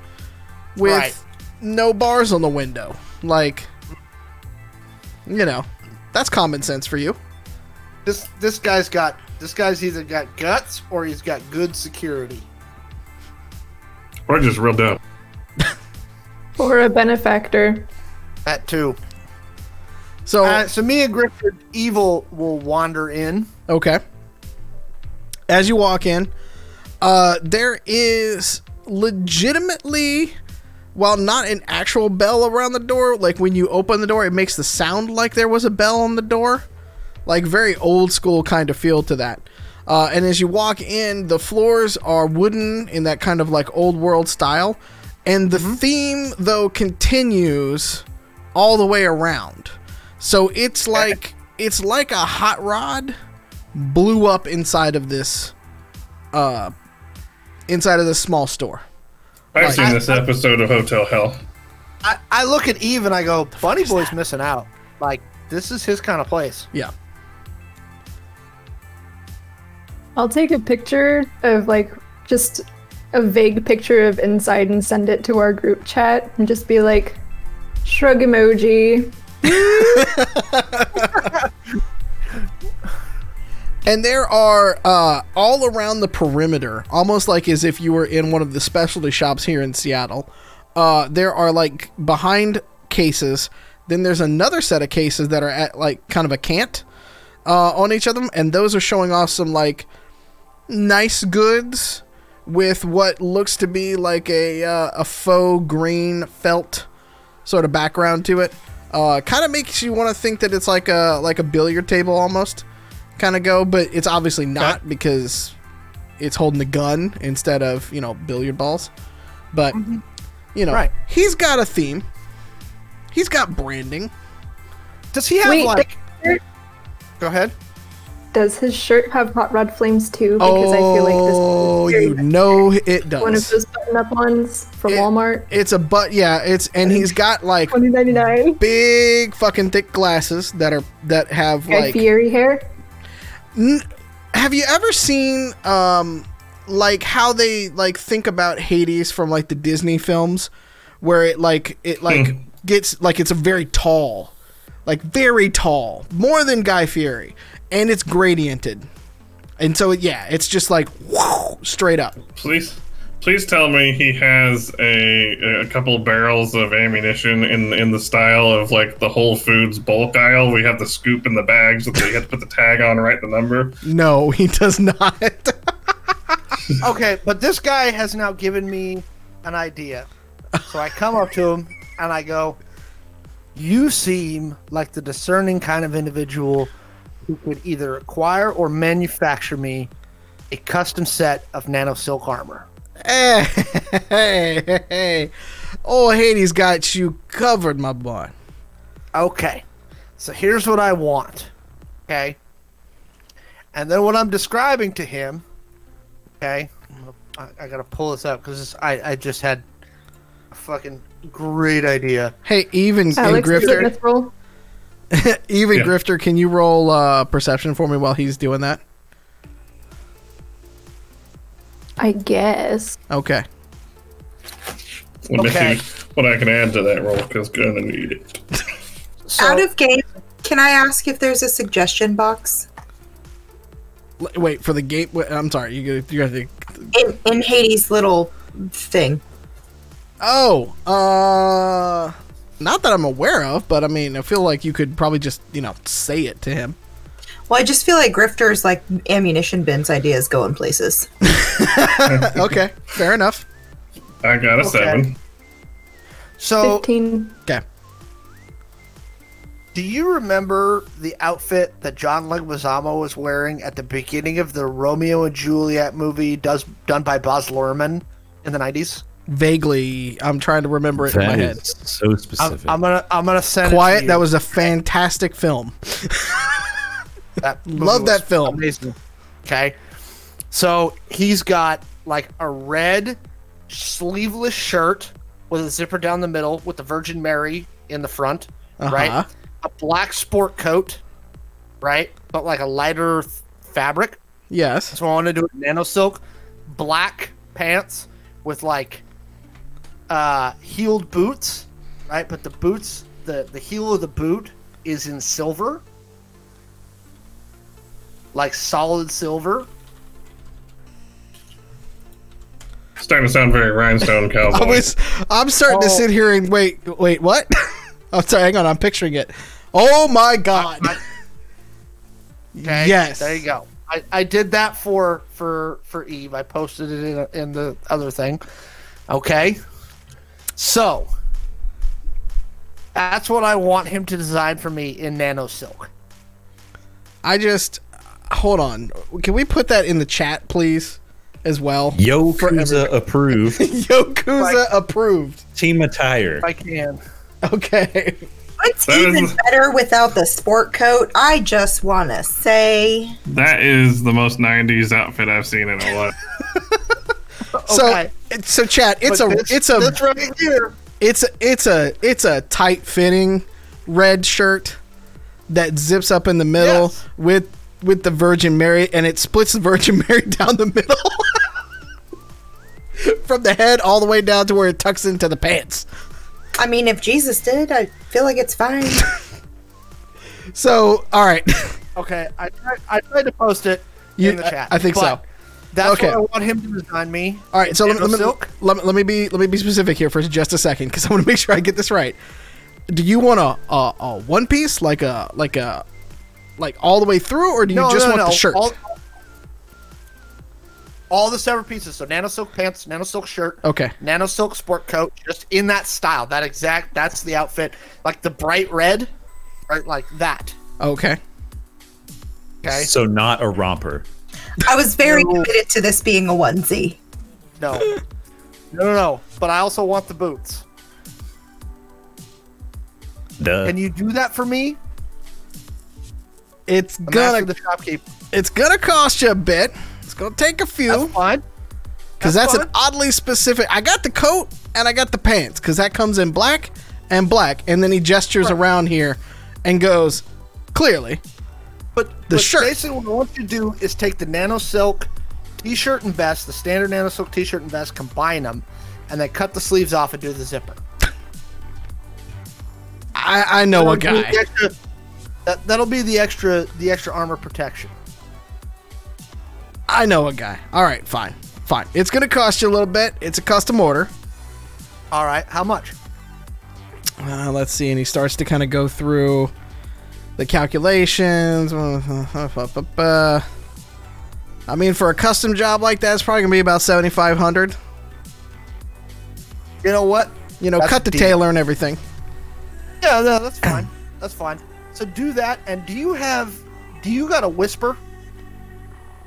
with Right. no bars on the window? Like, you know, that's common sense for you. This this guy's got this guy's either got guts or he's got good security. Or just real dumb. Or a benefactor. That too. So Uh, so me and Grifter Evil will wander in. Okay. As you walk in, uh, there is legitimately, while not an actual bell around the door, like when you open the door, it makes the sound like there was a bell on the door. Like very old school kind of feel to that. Uh, and as you walk in, the floors are wooden in that kind of like old world style. And the theme, though, continues all the way around. So it's like it's like a hot rod blew up inside of this uh inside of this small store. I've Right. seen this episode of Hotel Hell. I, I look at Eve and I go, Bunny Boy's missing out. Like this is his kind of place. Yeah. I'll take a picture of like just a vague picture of inside and send it to our group chat and just be like shrug emoji And there are uh, all around the perimeter, almost like as if you were in one of the specialty shops here in Seattle. Uh, there are like behind cases. Then there's another set of cases that are at like kind of a cant uh, on each of them, and those are showing off some like nice goods with what looks to be like a uh, a faux green felt sort of background to it. Uh, kind of makes you want to think that it's like a like a billiard table almost kind of go, but it's obviously not because it's holding the gun instead of you know billiard balls. But mm-hmm. you know, Right. he's got a theme. He's got branding. Does he have Wait, like? Go ahead. Does his shirt have hot red flames too? Because I feel like this Oh, you know it does. one of those button-up ones from It- Walmart. It's a but yeah, it's and he's got like Twenty ninety nine. big fucking thick glasses that are that have Guy like Fieri hair. Have you ever seen um like how they like think about Hades from like the Disney films? Where it like it like gets like it's a very tall like very tall more than Guy Fieri and it's gradiented. And so yeah it's just like whoa, straight up. Please, please tell me he has a a couple barrels of ammunition in in the style of like the Whole Foods bulk aisle. We have the scoop in the bags that you have to put the tag on, and write the number. no he does not Okay, but this guy has now given me an idea. So I come up to him and I go, You seem like the discerning kind of individual who could either acquire or manufacture me a custom set of nano silk armor. Hey, hey, hey, hey. oh Hades got you covered my boy Okay, so here's what I want. Okay. And then what I'm describing to him, okay, I'm I, I gotta pull this up because I, I just had a fucking great idea. hey even Alex, Grifter. Even Yeah. Grifter, can you roll uh, perception for me while he's doing that? I guess. Okay. Let Okay. what I can add to that roll because gonna need it. So, Out of game, can I ask if there's a suggestion box L- wait for the game. Wait, I'm sorry. You got you got to. in, in Hades' little thing? Oh, uh, not that I'm aware of, but I mean, I feel like you could probably just you know say it to him. Well, I just feel like Grifter's like ammunition bins ideas go in places. okay, fair enough. I got a Okay. seven. so Fifteen. Okay. do you remember the outfit that John Leguizamo was wearing at the beginning of the Romeo and Juliet movie, does done by Baz Luhrmann in the '90s? Vaguely, I'm trying to remember it in my That head. is so I'm, specific. I'm gonna I'm gonna send it to Quiet. you. That was a fantastic film. That Love that film. Amazing. Okay. So he's got like a red sleeveless shirt with a zipper down the middle with the Virgin Mary in the front, Uh-huh. right? A black sport coat, right? But like a lighter th- fabric. Yes. So I want to do it nano silk, black pants with like uh heeled boots, right? But the boots, the the heel of the boot is in silver. Like solid silver. Starting to sound very rhinestone cowboy. I was. I'm starting to Oh. sit here and wait. Wait, what? I'm sorry. Hang on. I'm picturing it. Oh my god. Okay. Yes. There you go. I, I did that for for for Eve. I posted it in in the other thing. Okay. So that's what I want him to design for me in nano silk. I just hold on. Can we put that in the chat, please, as well? Yo, For Kuza approved. Yokuza Like- approved. Team attire. If I can. Okay. It's That even is- better without the sport coat. I just want to say, That is the most '90s outfit I've seen in a while. So, Okay. it's so chat. It's But a this- it's a this right here. it's a it's a it's a tight fitting red shirt that zips up in the middle Yes. with with the Virgin Mary, and it splits the Virgin Mary down the middle. From the head all the way down to where it tucks into the pants. I mean, if Jesus did, I feel like it's fine. So, all right. Okay, I tried, I tried to post it You- in the chat. I- I think so. That's Okay. what I want him to design me. All right, so let me, let, me, Silk? let, let me be let me be specific here for just a second because I want to make sure I get this right. Do you want a, a, a one piece like a like a like all the way through, or do you No, just no, want no. the shirt? All, all the separate pieces. So nano silk pants, nano silk shirt, okay, nano silk sport coat, just in that style. That exact. That's the outfit. Like the bright red, right? Like that. okay. Okay. So not a romper. I was very No. committed to this being a onesie. No. No, no, no. But I also want the boots. Duh. Can you do that for me? It's I'm gonna the shopkeeper. it's gonna cost you a bit. It's gonna take a few That's fine. because that's, that's an oddly specific. I got the coat and I got the pants because that comes in black and black, and then he gestures around here and goes clearly. But The but shirt. Basically, what I want you to do is take the nano silk t-shirt and vest, the standard nano silk t-shirt and vest, combine them, and then cut the sleeves off and do the zipper. I I know a That'll be guy. extra- that, that'll be the extra the extra armor protection. I know a guy. All right, fine, fine. It's gonna cost you a little bit. It's a custom order. All right, how much? Uh, let's see, and he starts to kind of go through the calculations. I mean, for a custom job like that, it's probably gonna be about seventy five hundred. You know what? You know, That's cut the deep. tailor and everything. Yeah, no, that's fine. that's fine. So do that, and do you have? Do you got a whisper?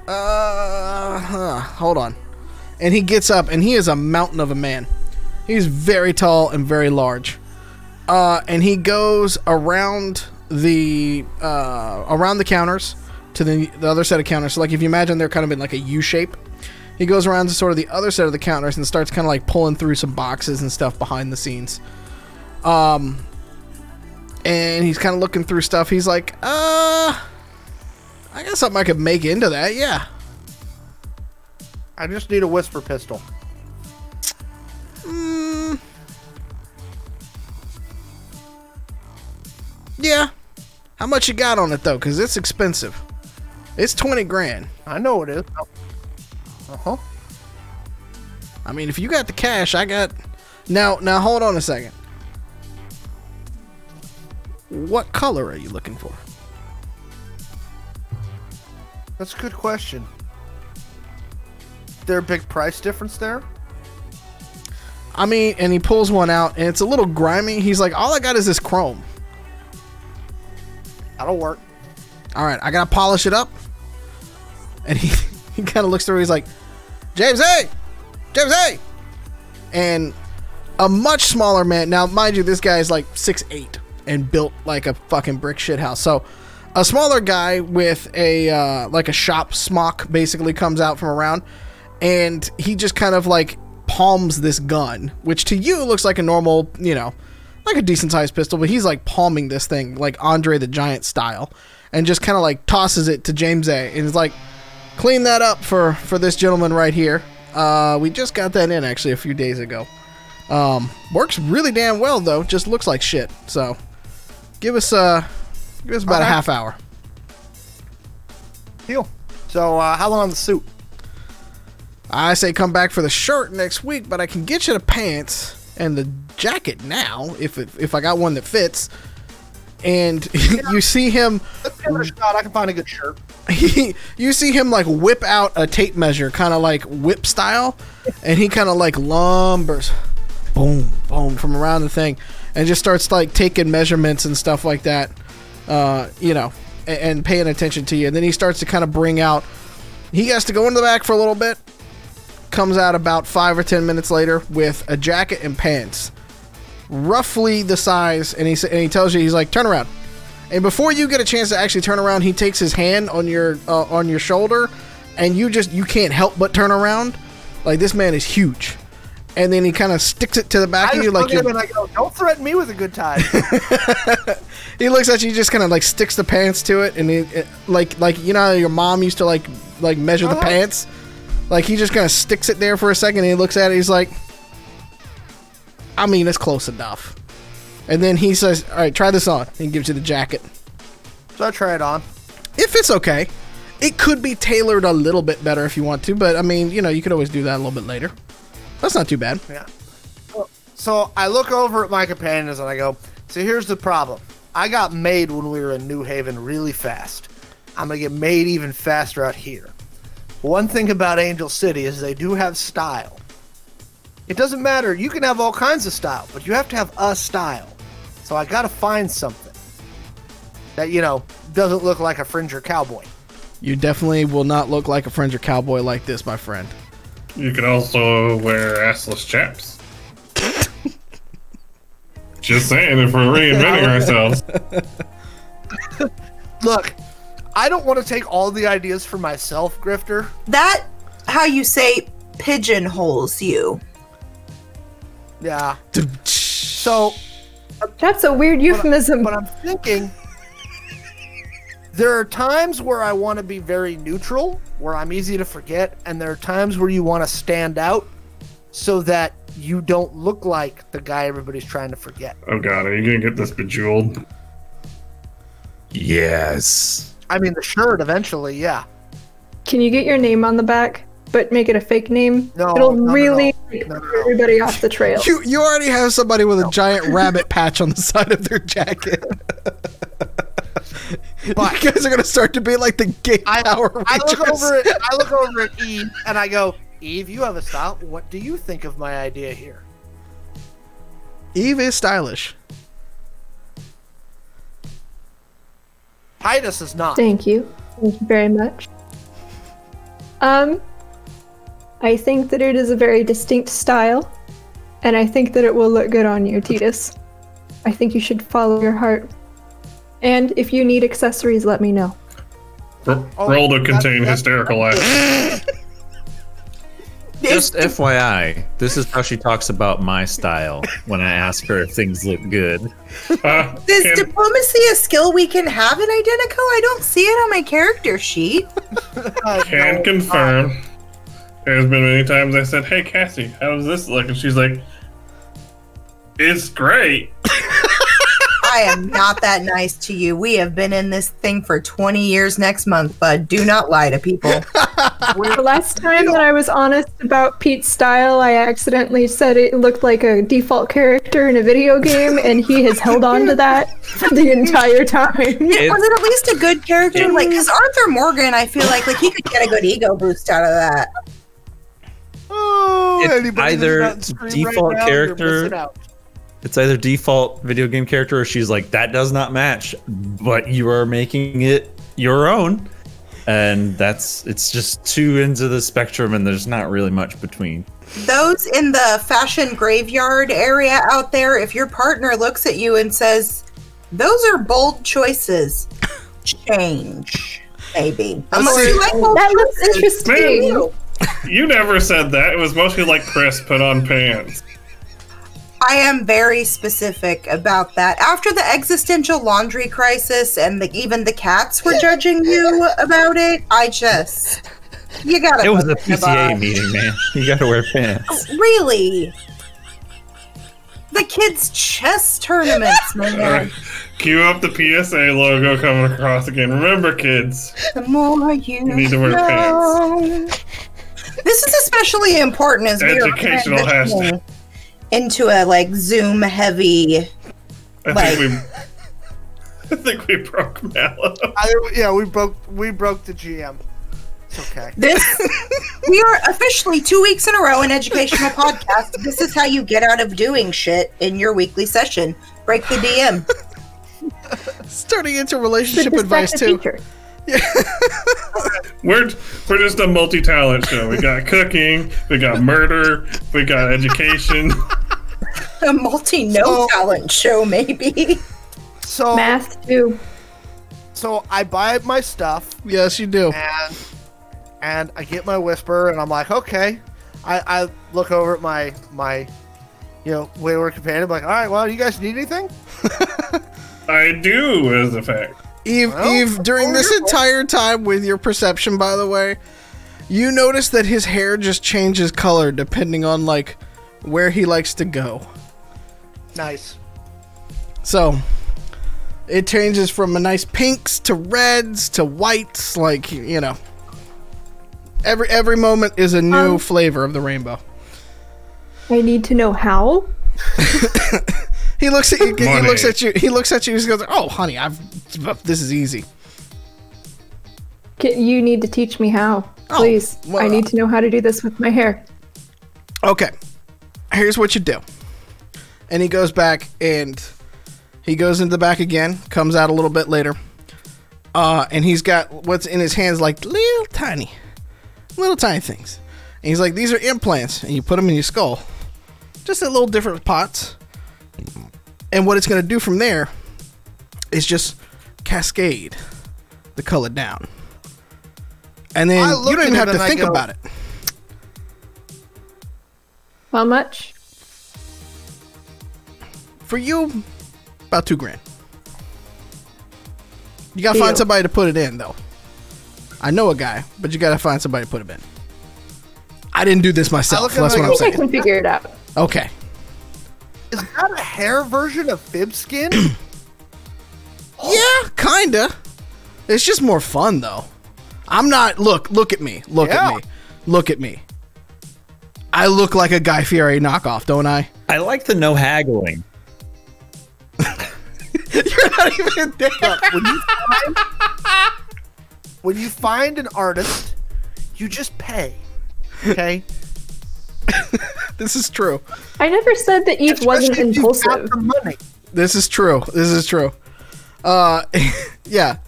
Uh, huh, hold on. And he gets up, and he is a mountain of a man. He's very tall and very large. Uh, and he goes around the uh, around the counters to the, the other set of counters. So, like, if you imagine they're kind of in like a U shape, he goes around to sort of the other set of the counters and starts kind of like pulling through some boxes and stuff behind the scenes. Um, and he's kind of looking through stuff. He's like, uh. I got something I could make into that, yeah. I just need a whisper pistol. Yeah. How much you got on it though? Cause it's expensive. It's twenty grand. I know it is. Uh huh. I mean, if you got the cash, I got. Now, now, hold on a second. What color are you looking for? That's a good question. There a big price difference there? I mean, and he pulls one out, and it's a little grimy. He's like, "All I got is this chrome. That'll work. All right, I gotta polish it up." And he he kind of looks through. He's like, "James A, James A," and a much smaller man. Now, mind you, this guy is like six eight and built like a fucking brick shit house. So, a smaller guy with a uh, like a shop smock basically comes out from around, and he just kind of like palms this gun, which to you looks like a normal, you know, like a decent sized pistol, but he's like palming this thing like Andre the Giant style, and just kind of like tosses it to James A. and is like, clean that up for for this gentleman right here. Uh, we just got that in actually a few days ago. Um, works really damn well though. Just looks like shit. So, give us uh, give us about a half hour. Deal. So uh, how long on the suit? I say come back for the shirt next week, but I can get you the pants and the jacket now if it, if I got one that fits. And you see him, Let's shot. I can find a good shirt. he, you see him like whip out a tape measure, kind of like whip style, and he kind of like lumbers, boom, boom, from around the thing, and just starts like taking measurements and stuff like that, uh, you know, and, and paying attention to you. And then he starts to kind of bring out. He has to go into the back for a little bit. Comes out about five or ten minutes later with a jacket and pants, roughly the size, and he and he tells you he's like turn around. And before you get a chance to actually turn around, he takes his hand on your uh, on your shoulder, and you just you can't help but turn around. Like this man is huge, and then he kind of sticks it to the back I of you, like look at him you and I go, "Don't threaten me with a good time." he looks at you, just kind of like sticks the pants to it, and he it, like like you know how your mom used to like like measure the Uh-huh. pants. Like he just kind of sticks it there for a second, and he looks at it. He's like, I mean, it's close enough. And then he says, "All right, try this on." And he gives you the jacket. So I try it on. If it's okay, it could be tailored a little bit better if you want to, but I mean, you know, you could always do that a little bit later. That's not too bad. Yeah. So I look over at my companions and I go, "See, here's the problem. I got made when we were in New Haven really fast. I'm gonna get made even faster out here. One thing about Angel City is they do have style. It doesn't matter. You can have all kinds of style, but you have to have a style. So I gotta find something that you know doesn't look like a fringer cowboy. You definitely will not look like a Fringer cowboy like this, my friend. You can also wear assless chaps. Just saying, if we're reinventing ourselves. Look, I don't want to take all the ideas for myself, Grifter. That how you say pigeonholes you. Yeah. So That's a weird euphemism. But I'm thinking there are times where I want to be very neutral, where I'm easy to forget, and there are times where you want to stand out so that you don't look like the guy everybody's trying to forget. Oh god, are you gonna get this bejeweled? Yes. I mean, the shirt eventually, yeah. Can you get your name on the back, but make it a fake name? No, It'll no, no, really no. No, no, no. everybody off the trail. You you already have somebody with a giant rabbit patch on the side of their jacket. But- you guys are gonna start to be like the gay I, Power I look over at I look over at Eve and I go, Eve, you have a style. What do you think of my idea here? Eve is stylish. Titus is not. Thank you. Thank you very much. Um, I think that it is a very distinct style, and I think that it will look good on you, Titus. I think you should follow your heart. And if you need accessories, let me know. R- Oh, roll to contain that- hysterical laugh. Just FYI, this is how she talks about my style when I ask her if things look good. Uh, Is can- diplomacy a skill we can have in Identico? I don't see it on my character sheet. Can no, confirm. There's been many times I said, "Hey Cassie, how does this look?" And she's like, "It's great." I am not that nice to you. We have been in this thing for 20 years next month, bud. Do not lie to people. The last time that I was honest about Pete's style, I accidentally said it looked like a default character in a video game, and he has held on to that the entire time. Was it at least a good character? Like, because Arthur Morgan, I feel like like he could get a good ego boost out of that. Oh, It's anybody either not in default now, character- missing out. It's either default video game character or she's like, that does not match, but you are making it your own. And that's it's just two ends of the spectrum and there's not really much between. Those in the fashion graveyard area out there, if your partner looks at you and says, "Those are bold choices," change. Maybe. Unless see. you like bold That looks interesting. You. You never said that. It was mostly like Chris put on pants. I am very specific about that. After the existential laundry crisis and the, even the cats were judging you about it, I just you gotta. It was a PCA them meeting, man. You gotta wear pants. Really? The kids' chess tournaments, man. Cue up the PSA logo coming across again. Remember, kids. The more you, need to wear know. This is especially important as we are Educational transitioning into a like Zoom heavy. I Like- think we. I think we broke Mallow. I, yeah, we broke we broke the GM. It's okay. This we are officially two weeks in a row an educational podcast. This is how you get out of doing shit in your weekly session. Break the DM. It's turning into relationship advice too. feature. We're we're just a multi-talent show. We got cooking, we got murder, we got education. A multi no So- talent show, maybe. So Math too. so I buy my stuff Yes, you do. and and I get my whisper and I'm like, okay. I, I look over at my my you know wayward companion. I'm like, all right, well, you guys need anything? I do, as a fact. Eve, Well, Eve, during this entire time with your perception, by the way, you notice that his hair just changes color depending on like where he likes to go. Nice. So, It changes from a nice pinks to reds to whites, like you know. Every every moment is a new Um, flavor of the rainbow. I need to know how. He looks at you. He looks at you. He looks at you. He goes, "Oh, honey, I've this is easy." You need to teach me how. Oh, Please. well, I need to know how to do this with my hair. Okay, here's what you do. And he goes back and he goes into the back again. Comes out a little bit later. Uh, and he's got what's in his hands like little tiny, little tiny things. And he's like, "These are implants, and you put them in your skull, just a little different pots." And what it's gonna do from there is just cascade the color down. And then you don't even have to think go- about it. How much? For you, about two grand. You gotta find Deal. somebody to put it in, though. I know a guy, but you gotta find somebody to put it in. I didn't do this myself. That's what I'm I I go, saying. can figure it out. Okay. Is that a hair version of fib skin? Yeah, kinda. It's just more fun, though. I'm not. Look, look at me. Look Yeah. at me. Look at me. I look like a Guy Fieri knockoff, don't I? I like the no haggling. You're not even there. When you find when you find an artist, you just pay. Okay? This is true. I never said that Eve wasn't Especially if you've got impulsive. the money. This is true. This is true. Uh, yeah.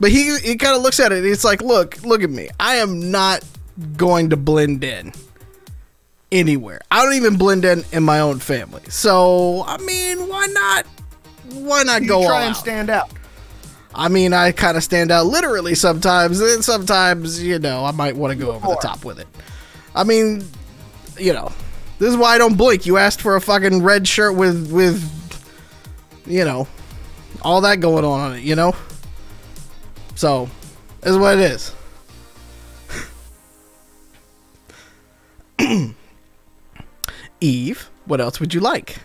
But he he kind of looks at it. He's like, "Look, look at me. I am not going to blend in anywhere. I don't even blend in in my own family. So, I mean, why not? Why not You go all try and out? stand out. I mean, I kind of stand out literally sometimes, and sometimes, you know, I might want to go over the top with it. I mean, you know, this is why I don't blink. You asked for a fucking red shirt with with, you know, all that going on on it. You know, so this is what it is. Eve, what else would you like?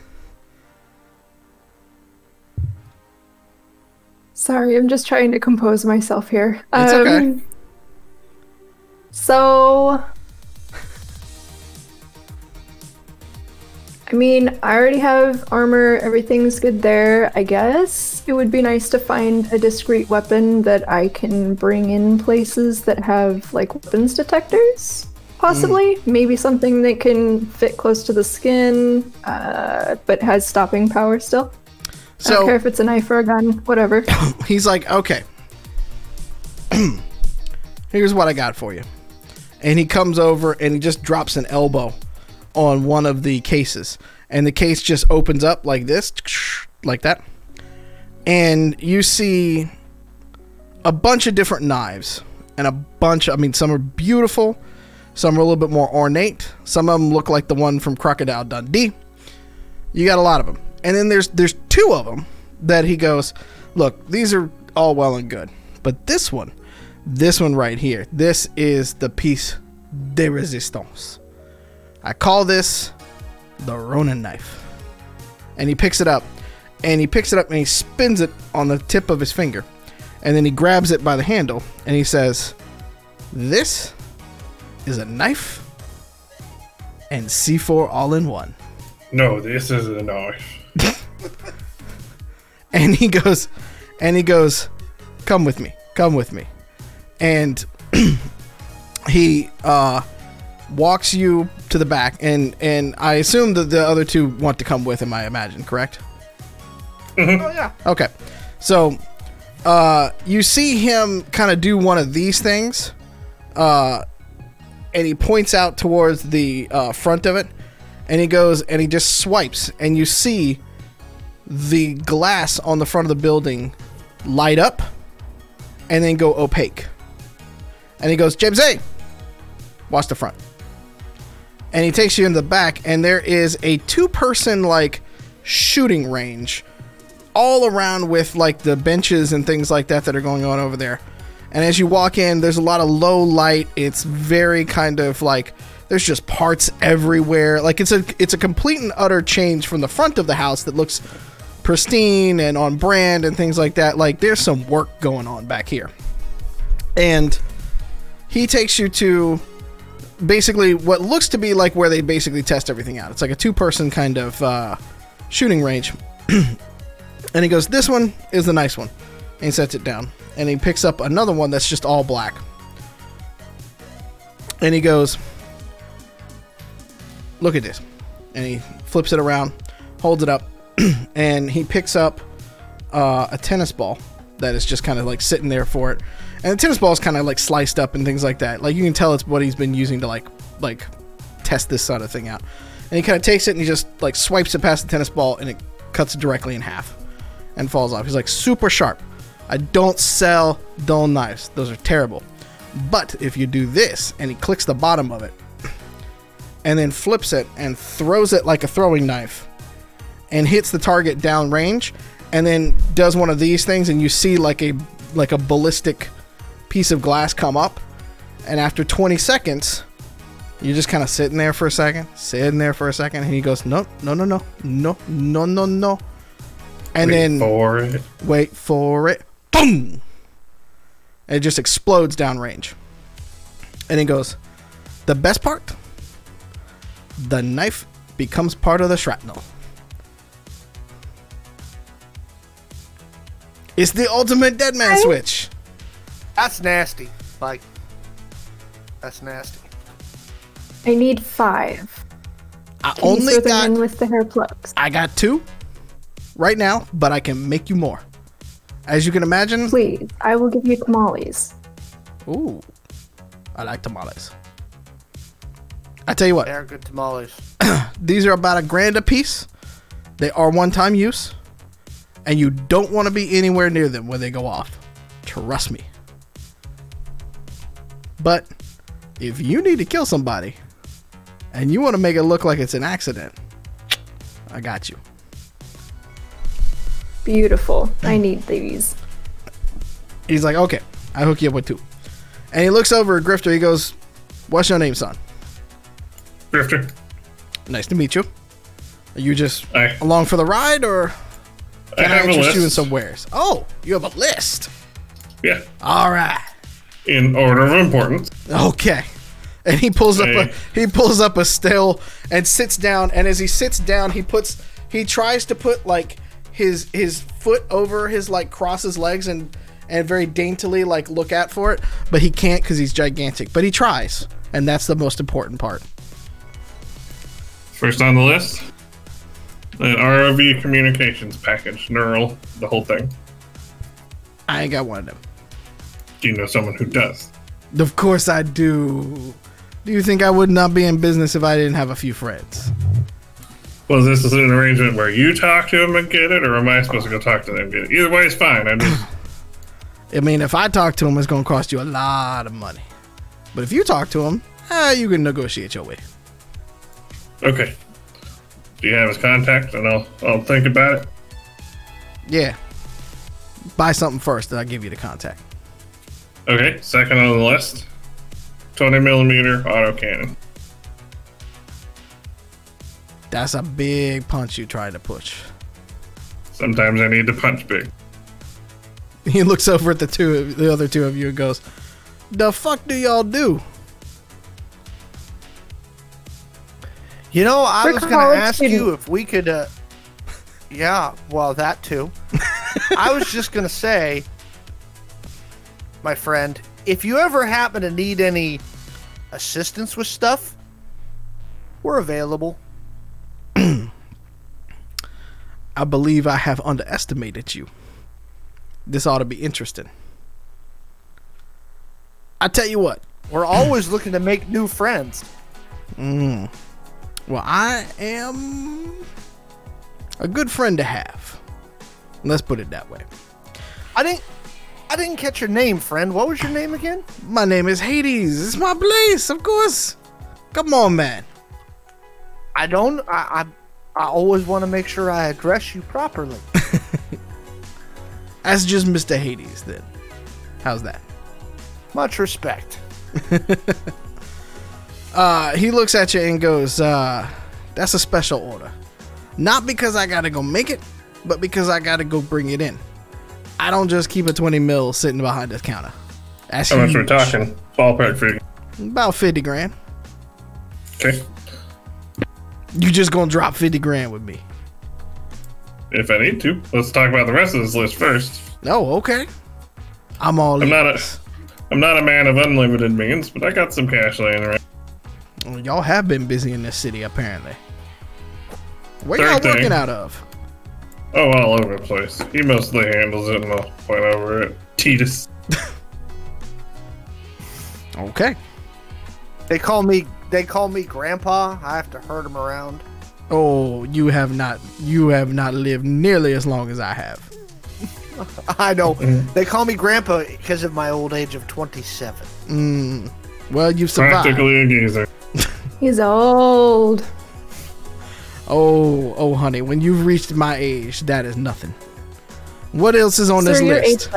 Sorry, I'm just trying to compose myself here. It's okay. Um, so, I mean, I already have armor, everything's good there, I guess. It would be nice to find a discreet weapon that I can bring in places that have, like, weapons detectors, possibly. Maybe something that can fit close to the skin, uh, but has stopping power still. I don't care if it's a knife or a gun, whatever. he's like, okay, here's what I got for you. And he comes over and he just drops an elbow on one of the cases. And the case just opens up like this, like that. And you see a bunch of different knives. And a bunch, I mean, some are beautiful, some are a little bit more ornate. Some of them look like the one from Crocodile Dundee. You got a lot of them. And then there's there's two of them that he goes, "Look, these are all well and good, but this one, this one right here, this is the piece de resistance. I call this the Ronin knife." And he picks it up, and he picks it up and he spins it on the tip of his finger, and then he grabs it by the handle and he says, "This is a knife and C4 all in one." No, this is a knife. and he goes and he goes come with me come with me and he uh walks you to the back and and i assume that the other two want to come with him i imagine correct Oh yeah. okay so uh you see him kind of do one of these things uh and he points out towards the uh, front of it and he goes and he just swipes and you see the glass on the front of the building light up and then go opaque. And he goes, James A, watch the front. And he takes you in the back, and there is a two person like shooting range all around with like the benches and things like that that are going on over there. And as you walk in, there's a lot of low light. It's very kind of like there's just parts everywhere. Like it's a it's a complete and utter change from the front of the house that looks pristine and on brand and things like that. Like there's some work going on back here. And he takes you to basically what looks to be like where they basically test everything out. It's like a two person kind of uh, shooting range. and he goes, This one is the nice one. And he sets it down. And he picks up another one that's just all black. And he goes, Look at this. And he flips it around, holds it up, and he picks up uh, a tennis ball that is just kind of like sitting there for it. And the tennis ball is kind of like sliced up and things like that. Like you can tell it's what he's been using to like like test this sort of thing out. And he kind of takes it and he just like swipes it past the tennis ball and it cuts it directly in half and falls off. He's like super sharp. I don't sell dull knives. Those are terrible. But if you do this and he clicks the bottom of it and then flips it and throws it like a throwing knife and hits the target down range and then does one of these things and you see like a like a ballistic piece of glass come up and after 20 seconds you're just kind of sitting there for a second sitting there for a second and he goes no no no no no no no no. And Wait then for it. wait for it. Boom! And it just explodes downrange and he goes the best part? The knife becomes part of the shrapnel. It's the ultimate dead man Okay. switch That's nasty. Like, that's nasty. I need five. i Can only throw them got with the hair plugs? i got two right now but i can make you more as you can imagine Please, I will give you tamales. ooh i like tamales i tell you what They're good tamales. These are about a grand a piece. They are one time use, and you don't want to be anywhere near them when they go off. Trust me. But if you need to kill somebody and you want to make it look like it's an accident, I got you. Beautiful. I hmm. need these. He's like, okay, I hook you up with two. And he looks over at Grifter. He goes, What's your name, son? Grifter. Nice to meet you. Are you just I, along for the ride, or I can I, have a interest you in some wares? Oh, you have a list. Yeah. All right. In order of importance. Okay. And he pulls up a he pulls up a still and sits down and as he sits down he puts he tries to put like his his foot over his like crosses legs and and very daintily like look at for it, but he can't cuz he's gigantic. But he tries, and that's the most important part. First on the list, an ROV communications package, neural, the whole thing. I ain't got one of them. Do you know someone who does? Of course I do. Do you think I would not be in business if I didn't have a few friends? Well, this is an arrangement where you talk to them and get it, or am I supposed to go talk to them and get it? Either way it's fine. I just I mean, if I talk to him, it's going to cost you a lot of money. But if you talk to him, eh, you can negotiate your way. okay. Do you have his contact, and I'll I'll think about it. Yeah. Buy something first, then I'll give you the contact. Okay. Second on the list, twenty millimeter autocannon. That's a big punch you try to push. Sometimes I need to punch big. He looks over at the two, the other two of you, and goes, "The fuck do y'all do?" You know, I We're was going college to ask you if we could. Uh, yeah, well, that too. I was just going to say, my friend, if you ever happen to need any assistance with stuff, we're available. I believe I have underestimated you. This ought to be interesting. I tell you what. We're always looking to make new friends. Mm. Well, I am a good friend to have. Let's put it that way. I didn't. I didn't catch your name, friend. What was your name again? My name is Hades. It's my place, of course. Come on, man. I don't. I. I, I always want to make sure I address you properly. That's just Mr. Hades, then. How's that? Much respect. Uh, he looks at you and goes, uh, that's a special order. Not because I gotta go make it, but because I gotta go bring it in. I don't just keep a 20 mil sitting behind this counter. That's How much we're talking? Ballpark figure. About 50 grand. Okay. You just gonna drop 50 grand with me. If I need to, let's talk about the rest of this list first. Oh, okay. I'm all I'm not a-. I'm not a man of unlimited means, but I got some cash laying around. Well, Y'all have been busy in this city, apparently. Where y'all Third thing. working out of? Oh, all over the place. He mostly handles it, and I'll point over it. Titus. Okay. They call me they call me grandpa. I have to herd them around. Oh, you have not you have not lived nearly as long as I have. I know. Mm. They call me grandpa because of my old age of 27. Mm. Well, you've survived. Practically a geezer. He's old. Oh, oh, honey, when you've reached my age, that is nothing. What else is on Sir, this you're list?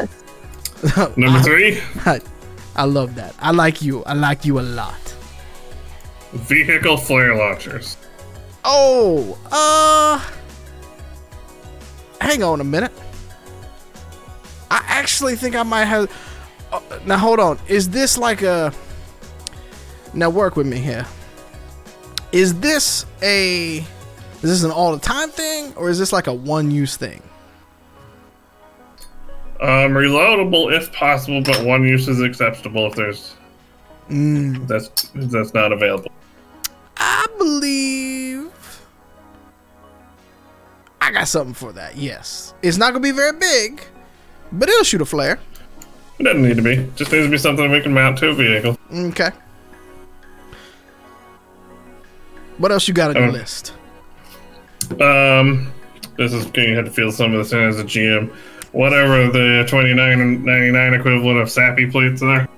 ageless. Number three, I, I love that. I like you. I like you a lot. vehicle flare launchers. Oh, uh, hang on a minute. I actually think I might have. Uh, now hold on. Is this like a? Now work with me here. Is this a? Is this an all the time thing or is this like a one use thing? Um, reloadable if possible, but one use is acceptable if there's Mm, that's if that's not available. I believe I got something for that. Yes, it's not gonna be very big, but it'll shoot a flare. It doesn't need to be. Just needs to be something we can mount to a vehicle. Okay. What else you got on your Um, list? Um, this is going to have to feel some of this in as a GM. Whatever the twenty nine ninety nine equivalent of SAPI plates are.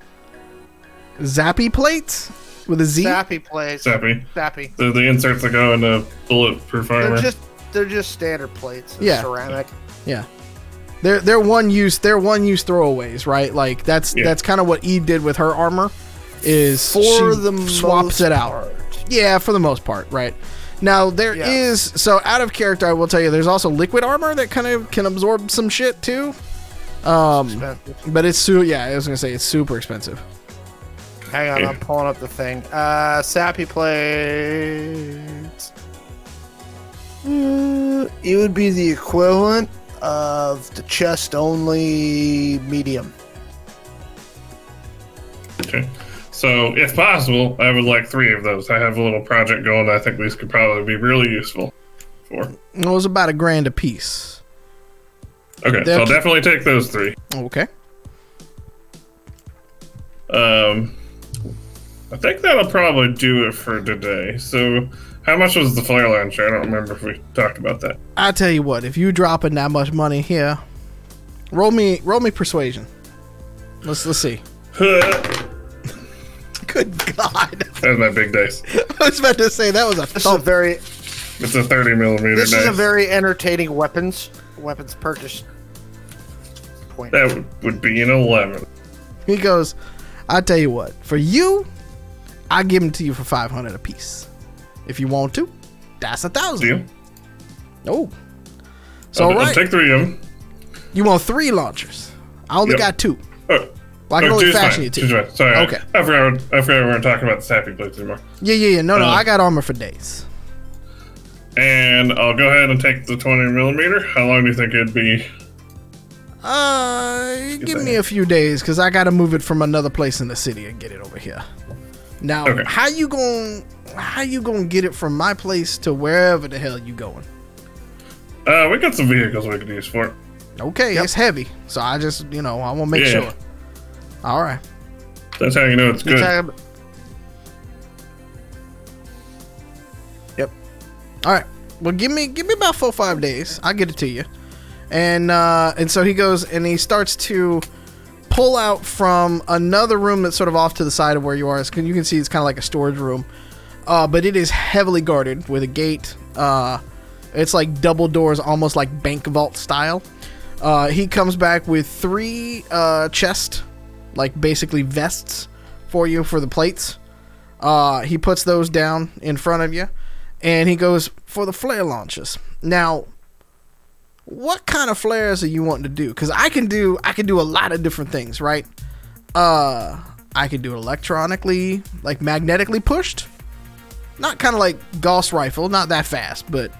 Zappy plates with a Z. SAPI plates. Sappy. Sappy. The, the inserts that go into bulletproof They're armor. just they're just standard plates. Yeah. Ceramic. Yeah. They're they're one use they're one use throwaways, right? Like that's Yeah. that's kind of what Eve did with her armor is For she the swaps most it out. part. Yeah, for the most part, right? Now there is Yeah. so out of character I will tell you there's also liquid armor that kind of can absorb some shit too. Um but it's su- yeah, I was going to say it's super expensive. Hang on, I'm pulling up the thing. Uh, SAPI plates. Uh, it would be the equivalent of the chest only medium. Okay. So, if possible, I would like three of those. I have a little project going I think these could probably be really useful for. It was about a grand a piece. Okay, so I'll definitely take those three. Okay. Um, I think that'll probably do it for today. So, how much was the flare launcher? I don't remember if we talked about that. I tell you what, if you dropping that much money here, roll me roll me persuasion. Let's let's see. that Good God. was my big dice. I was about to say that was a This is a very It's a 30 millimeter this dice. is a very entertaining weapons weapons purchase point. that would, would be an 11. He goes, I tell you what, for you, I give them to you for five hundred apiece. If you want to, that's a thousand. Deal? Oh. So I'll, all I'll right, take three of them. you want three launchers. I only Yep. got two. Oh, Well, I can oh, only fashion fine. you two. Two's fine. Sorry. Okay. I, I forgot. I forgot we weren't talking about the SAPI plates anymore. Yeah, yeah, yeah. No, no, Uh, I got armor for days. And I'll go ahead and take the 20 millimeter. How long do you think it'd be? Uh, give thing. me a few days because I gotta move it from another place in the city and get it over here. Now, Okay. how you going how you gonna get it from my place to wherever the hell you going? Uh, we got some vehicles we can use for it. Okay, it's heavy, so I just you know I want to make Yeah. sure. All right. That's how you know it's good. talking about- All right. Well, give me give me about four five days. I'll get it to you. And uh, and so he goes and he starts to pull out from another room that's sort of off to the side of where you are. It's- You can see it's kind of like a storage room, uh, but it is heavily guarded with a gate. Uh, it's like double doors, almost like bank vault style. Uh, he comes back with three uh, chest, like basically vests for you for the plates. Uh, he puts those down in front of you, and he goes for the flare launches. Now, what kind of flares are you wanting to do? Because I can do I can do a lot of different things, right? Uh, I could do it electronically, like magnetically pushed. Not kind of like Gauss rifle, not that fast, but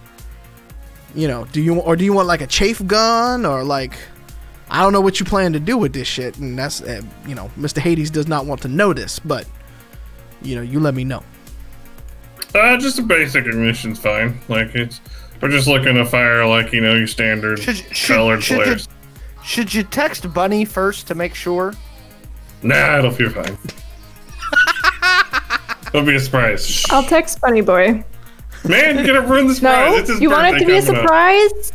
you know, do you or do you want like a chafe gun or like I don't know what you plan to do with this shit, and that's uh, you know, Mr. Hades does not want to know this, but you know, you let me know. Uh, just a basic ignition's fine. Like it's we're just looking to fire like you know your standard Should, should, colored should, you, should you text Bunny first to make sure? Nah, it'll be fine. It'll be a surprise. I'll text Bunny Boy. Man, you're gonna ruin the surprise. No, It's his you want it to be a coming up. surprise?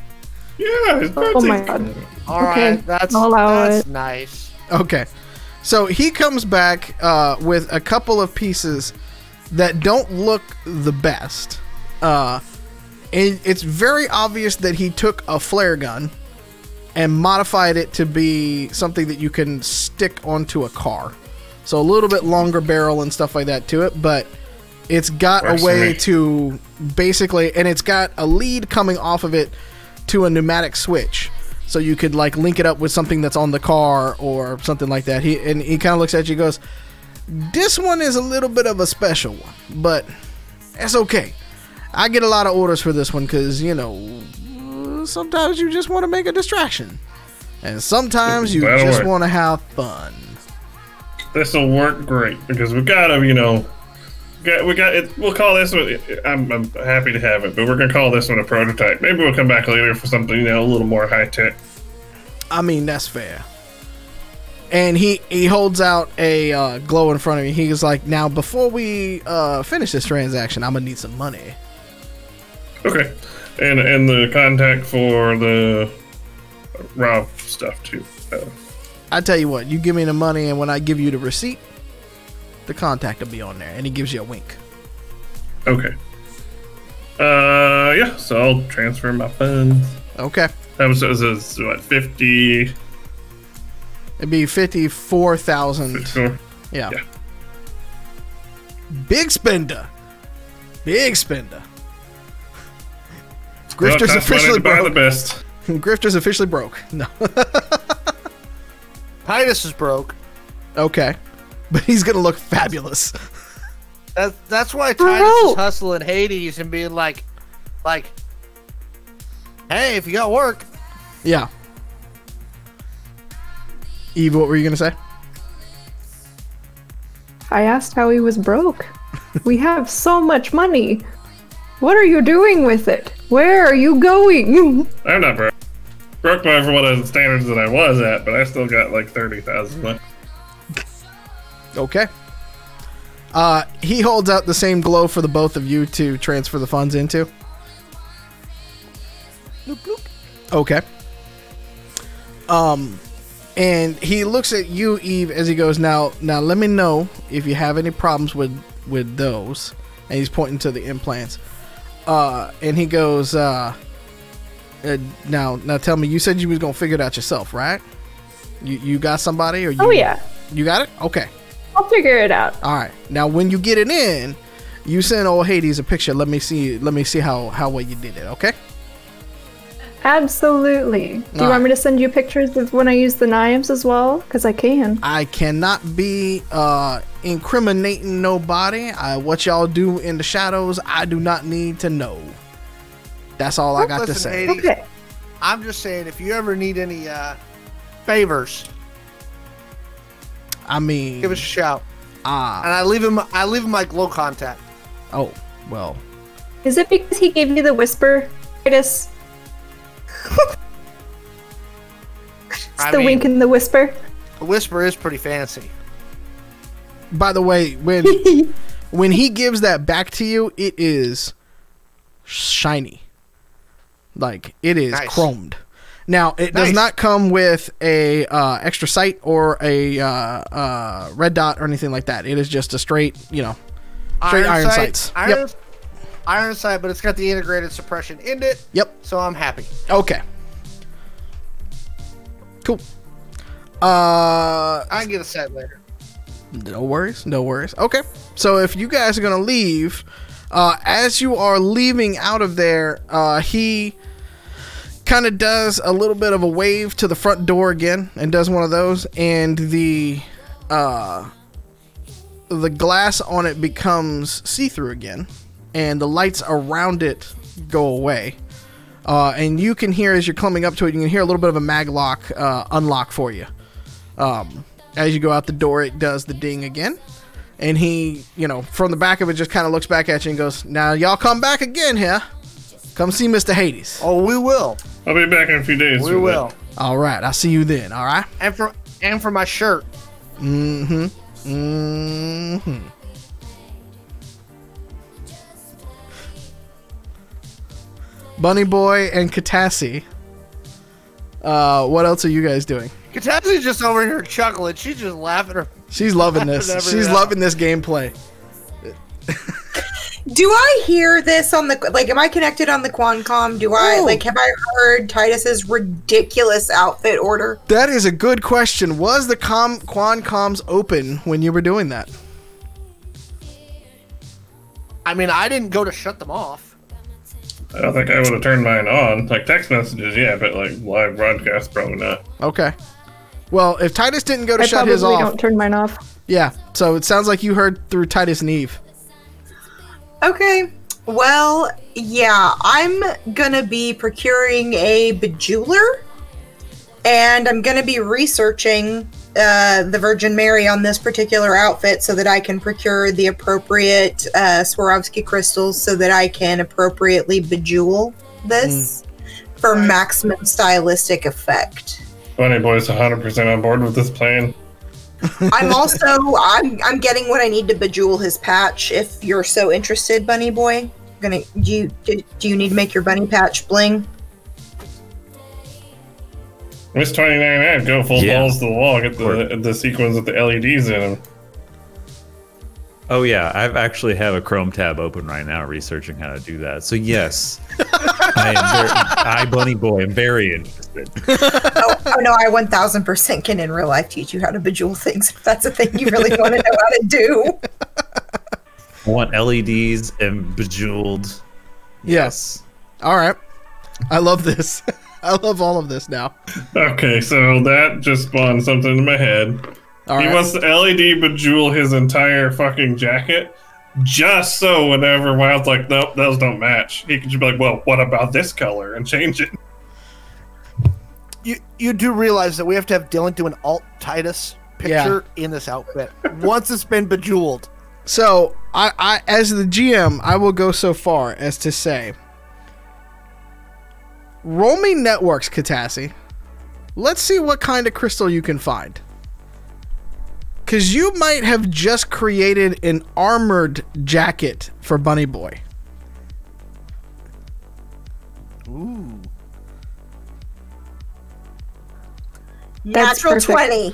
Yeah, his birthday. Oh my god. All Okay, right, that's I'll allow that's it. nice. Okay. So he comes back uh, with a couple of pieces that don't look the best. Uh, and it's very obvious that he took a flare gun and modified it to be something that you can stick onto a car. So a little bit longer barrel and stuff like that to it, but it's got Works a way me. to basically, and it's got a lead coming off of it to a pneumatic switch. So you could like link it up with something that's on the car or something like that. He and he kind of looks at you, and goes, "This one is a little bit of a special one, but that's okay. I get a lot of orders for this one because you know sometimes you just want to make a distraction, and sometimes you That'll just want to have fun." This will work great because we gotta, you know, got, we got it. We'll call this one. I'm, I'm happy to have it, but we're gonna call this one a prototype. Maybe we'll come back later for something, you know, a little more high tech. I mean, that's fair. And he he holds out a uh, glow in front of me. He's like, "Now, before we uh, finish this transaction, I'm gonna need some money." Okay, and and the contact for the raw stuff too. Uh, I tell you what, you give me the money, and when I give you the receipt, the contact will be on there. And he gives you a wink. okay. Uh, yeah. So I'll transfer my funds. Okay, That was, that was what fifty. it'd be fifty-four thousand. Sure. Yeah. Yeah. Big spender. Big spender. Grifter's costs money officially to buy the broke. best. Grifter's officially broke. No. Titus is broke. okay. But he's gonna look fabulous. That's that's why Bro. Titus is hustling Hades and being like, like, hey, if you got work, Yeah. Eve, what were you gonna say? I asked how he was broke. we have so much money. What are you doing with it? Where are you going? I'm not broke. Broke by for one of the standards that I was at, but I still got like thirty thousand left. Okay. Uh, he holds out the same glow for the both of you to transfer the funds into. Okay. Um, and he looks at you, Eve, as he goes, "Now, now, let me know if you have any problems with with those." And he's pointing to the implants. Uh, and he goes, uh, uh, "Now, now, tell me, you said you was gonna figure it out yourself, right? You you got somebody, or you? oh yeah, you got it. Okay." I'll figure it out. All right. Now, when you get it in, you send old Hades a picture. Let me see. Let me see how how well you did it. Okay. Absolutely. Do you Alright. want me to send you pictures of when I use the knives as well? Because I can. I cannot be uh, incriminating nobody. I, what y'all do in the shadows, I do not need to know. That's all I got to say. Hades, Okay. I'm just saying, if you ever need any uh, favors, I mean, give us a shout. ah, And I leave him, I leave him my glow contact. oh, well, Is it because he gave you the whisper, Titus? it's I the mean- wink and the whisper. The whisper is pretty fancy. by the way, when when he gives that back to you, it is shiny. Like it is Nice. chromed. Now it does not come with a uh, extra sight or a uh, uh, red dot or anything like that. It is just a straight, you know, straight iron, sights. Iron, Yep. iron sight, but it's got the integrated suppression in it, Yep. so I'm happy. Okay. Cool. Uh, I can get a set later. No worries, no worries. Okay, so if you guys are gonna leave, uh, as you are leaving out of there, uh, he kind of does a little bit of a wave to the front door again and does one of those and the uh the glass on it becomes see-through again and the lights around it go away. Uh, and you can hear as you're coming up to it you can hear a little bit of a mag lock uh, unlock for you. Um, as you go out the door it does the ding again. And he you know from the back of it just kind of looks back at you and goes now y'all come back again here come see mr hades Oh, we will. I'll be back in a few days. We for that. will. all right i'll see you then all right And for and for my shirt. Mm-hmm. Mm-hmm. Bunny Boy and Katassi. Uh, what else are you guys doing? Katassi's just over here chuckling. She's just laughing her. She's loving this. She's yeah. loving this gameplay. Do I hear this on the like? Am I connected on the Quancom? Do I Oh. like? Have I heard Titus's ridiculous outfit order? That is a good question. Was the com Quan comms open when you were doing that? I mean, I didn't go to shut them off. I don't think I would have turned mine on. Like text messages, yeah, but like live broadcast, probably not. Okay. Well, if Titus didn't go to I shut his off, don't turn mine off. yeah. So it sounds like you heard through Titus and Eve. Okay. Well, yeah, I'm gonna be procuring a bejeweler, and I'm gonna be researching uh, the Virgin Mary on this particular outfit so that I can procure the appropriate uh, Swarovski crystals so that I can appropriately bejewel this for maximum stylistic effect. Bunny Boy's 100% on board with this plan. I'm also I'm I'm getting what I need to bejewel his patch. If you're so interested, Bunny Boy, gonna do you do, do you need to make your bunny patch bling? Miss 29 go full Yeah. balls to the wall, get the the sequence with the LEDs in them. Oh yeah, I've actually have a Chrome tab open right now, researching how to do that. So yes, I am very, I Bunny Boy am very interested. Oh, oh no, I 1000% can in real life teach you how to bejewel things if that's a thing you really want to know how to do. I want LEDs and bejeweled. Yes. All right. I love this. I love all of this now. Okay, so that just spawned something in my head. All he right. wants to LED bejewel his entire fucking jacket, just so whenever Wild's like, nope, those don't match, he can just be like, well, what about this color and change it. You you do realize that we have to have Dylan do an alt Titus picture in this outfit once it's been bejeweled. So, I, I, as the GM, I will go so far as to say, roll me networks, Katassi. Let's see what kind of crystal you can find. Because you might have just created an armored jacket for Bunny Boy. Ooh. That's Natural perfect. 20.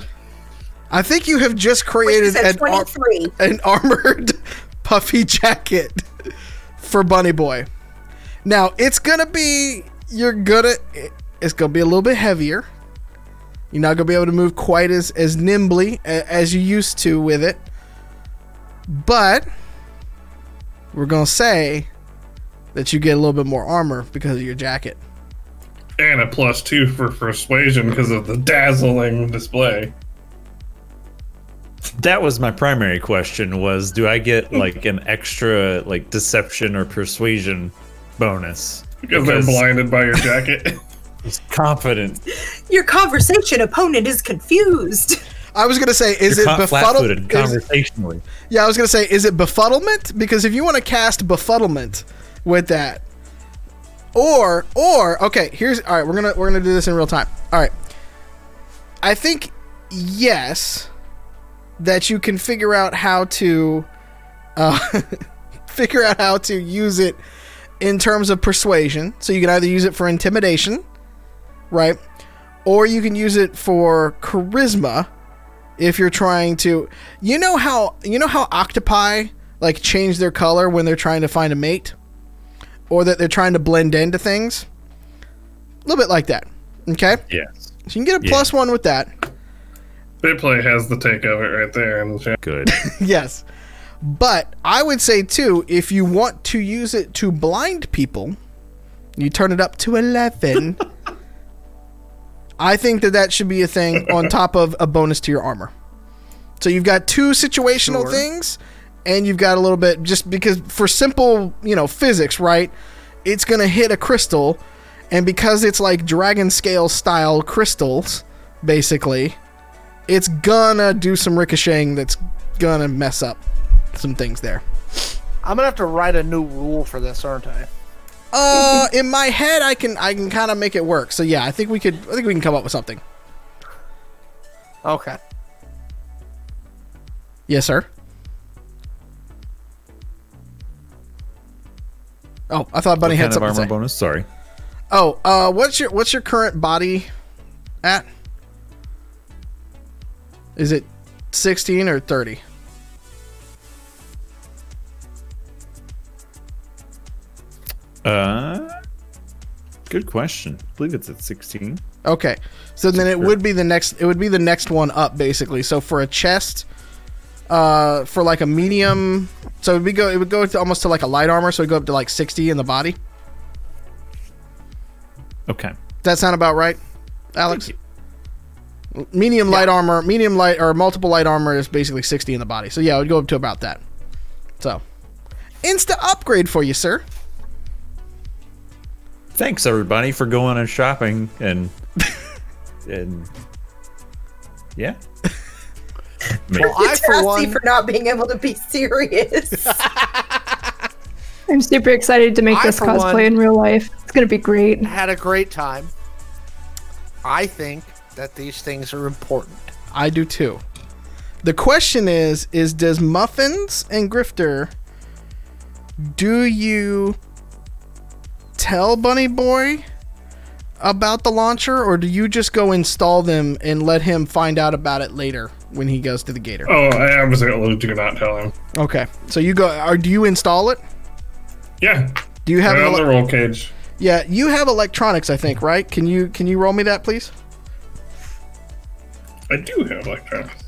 I think you have just created is an, ar- 23. an armored puffy jacket for Bunny Boy. Now it's gonna be you're gonna it's gonna be a little bit heavier. You're not gonna be able to move quite as as nimbly a- as you used to with it. But we're gonna say that you get a little bit more armor because of your jacket. And a plus two for persuasion because of the dazzling display. That was my primary question: was do I get like an extra like deception or persuasion bonus Because they're blinded by your jacket. He's confident. Your conversation opponent is confused. I was gonna say, is You're it con- flat-footed befuddlement? Conversationally. yeah, I was gonna say, is it befuddlement? Because if you want to cast befuddlement with that, or or okay, here's all right. We're gonna we're gonna do this in real time. All right, I think yes, that you can figure out how to uh, figure out how to use it in terms of persuasion. So you can either use it for intimidation, right, or you can use it for charisma if you're trying to you know how you know how octopi like change their color when they're trying to find a mate or that they're trying to blend into things a little bit like that okay Yes. so you can get a Yeah. plus one with that Bitplay has the take of it right there. in the. Good. yes but i would say too if you want to use it to blind people you turn it up to 11 I think that that should be a thing on top of a bonus to your armor. So you've got two situational Sure. things, and you've got a little bit just because for simple, you know, physics, right? It's gonna hit a crystal, and because it's like dragon scale style crystals, basically, it's gonna do some ricocheting that's gonna mess up some things there. I'm gonna have to write a new rule for this, aren't I? Uh, in my head, I can I can kind of make it work. So yeah, I think we could I think we can come up with something. Okay. Yes, sir. Oh, I thought Bunny What had kind of something armor to say. bonus? Sorry. Oh, uh, what's your what's your current body at? Is it sixteen or thirty? Uh, good question. I believe it's at 16. Okay, so then it would be the next. It would be the next one up, basically. So for a chest, uh, for like a medium, so it would be go. It would go to almost to like a light armor. So it would go up to like sixty in the body. Okay. Does that sound about right, Alex? Medium light armor, medium light or multiple light armor is basically sixty in the body. So yeah, it would go up to about that. So, insta upgrade for you, sir. Thanks everybody for going and shopping and and yeah. Well, I for one for not being able to be serious. I'm super excited to make I, this cosplay one- in real life. It's gonna be great. had a great time. I think that these things are important. I do too. The question is: Is does Muffins and Grifter? Do you tell Bunny Boy about the launcher, or do you just go install them and let him find out about it later when he goes to the gator? Oh, I was absolutely oh, do not tell him. Okay, so you go. Or do you install it? Yeah, Do you have? right an ele- the roll cage. yeah, you have electronics, I think, right? Can you can you roll me that, please? I do have electronics.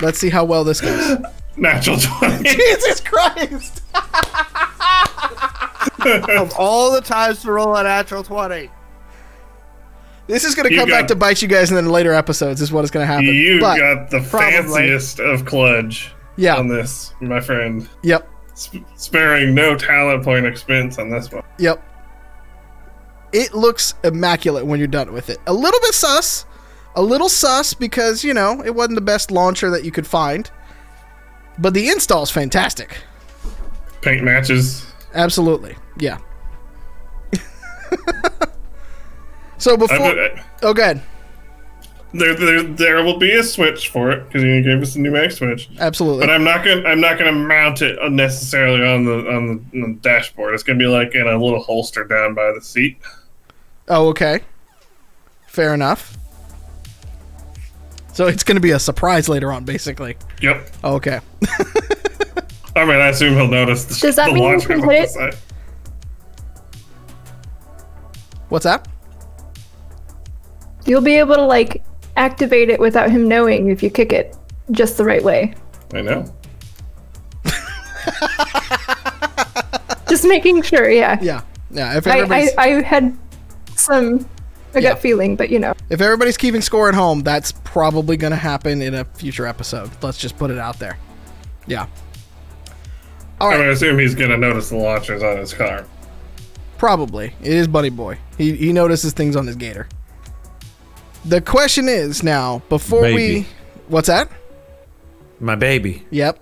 Let's see how well this goes. Natural 20. Jesus Christ! of all the times to roll a natural 20. This is gonna You come back to bite you guys in the later episodes. Is what is gonna happen. You But- got the Probably. fanciest of kludge Yeah. on this, my friend. Yep. Sp- sparing no talent point expense on this one. Yep. It looks immaculate when you're done with it. A little bit sus. A little sus because, you know, it wasn't the best launcher that you could find. But the install's fantastic. Paint matches. Absolutely. Yeah. so before. I- Oh, good. there, there, there will be a switch for it because you gave us a pneumatic switch. Absolutely. But I'm not gonna, I'm not gonna mount it unnecessarily on the on the, on the dashboard. It's gonna be like in a little holster down by the seat. Oh, okay. Fair enough. So it's going to be a surprise later on, basically. Yep. Oh, okay. I mean, I assume he'll notice the, Does that the mean you launcher can hit the it? side. What's that? You'll be able to like activate it without him knowing if you kick it just the right way. I know. Just making sure, yeah. Yeah. Yeah. If I, I, I had some a Yeah. gut feeling, but you know. if everybody's keeping score at home, that's probably going to happen in a future episode. Let's just put it out there. Yeah. All I right. would assume he's gonna notice the launchers on his car. Probably. It is Bunny Boy. He, he notices things on his gator. The question is now, before we. What's that? My baby. Yep.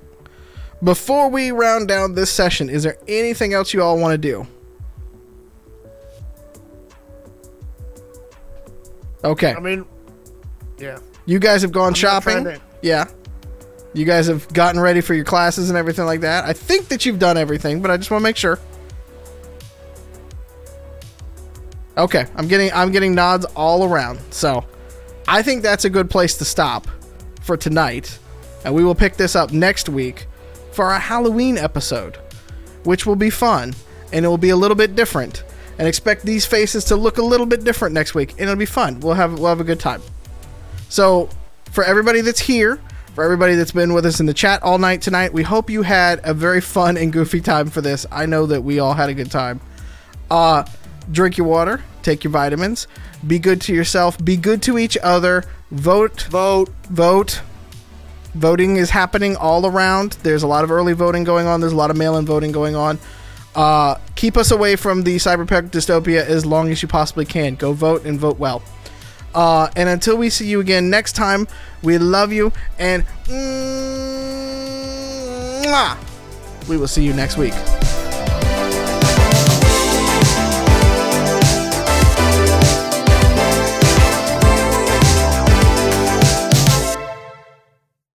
Before we round down this session, is there anything else you all want to do? Okay. I mean, yeah. You guys have gone not shopping? trying to- Yeah. You guys have gotten ready for your classes and everything like that? I think that you've done everything, but I just want to make sure. Okay, I'm getting I'm getting nods all around. So, I think that's a good place to stop for tonight. And we will pick this up next week for our Halloween episode, which will be fun and it will be a little bit different. And expect these faces to look a little bit different next week, and it'll be fun. We'll have we'll have a good time. So, for everybody that's here, for everybody that's been with us in the chat all night tonight, we hope you had a very fun and goofy time for this. I know that we all had a good time. Uh, drink your water, take your vitamins, be good to yourself, be good to each other, vote, Vote. vote. Voting is happening all around. There's a lot of early voting going on. There's a lot of mail-in voting going on. Uh, keep us away from the cyberpunk dystopia as long as you possibly can. Go vote and vote well. Uh, and until we see you again next time, we love you and we will see you next week.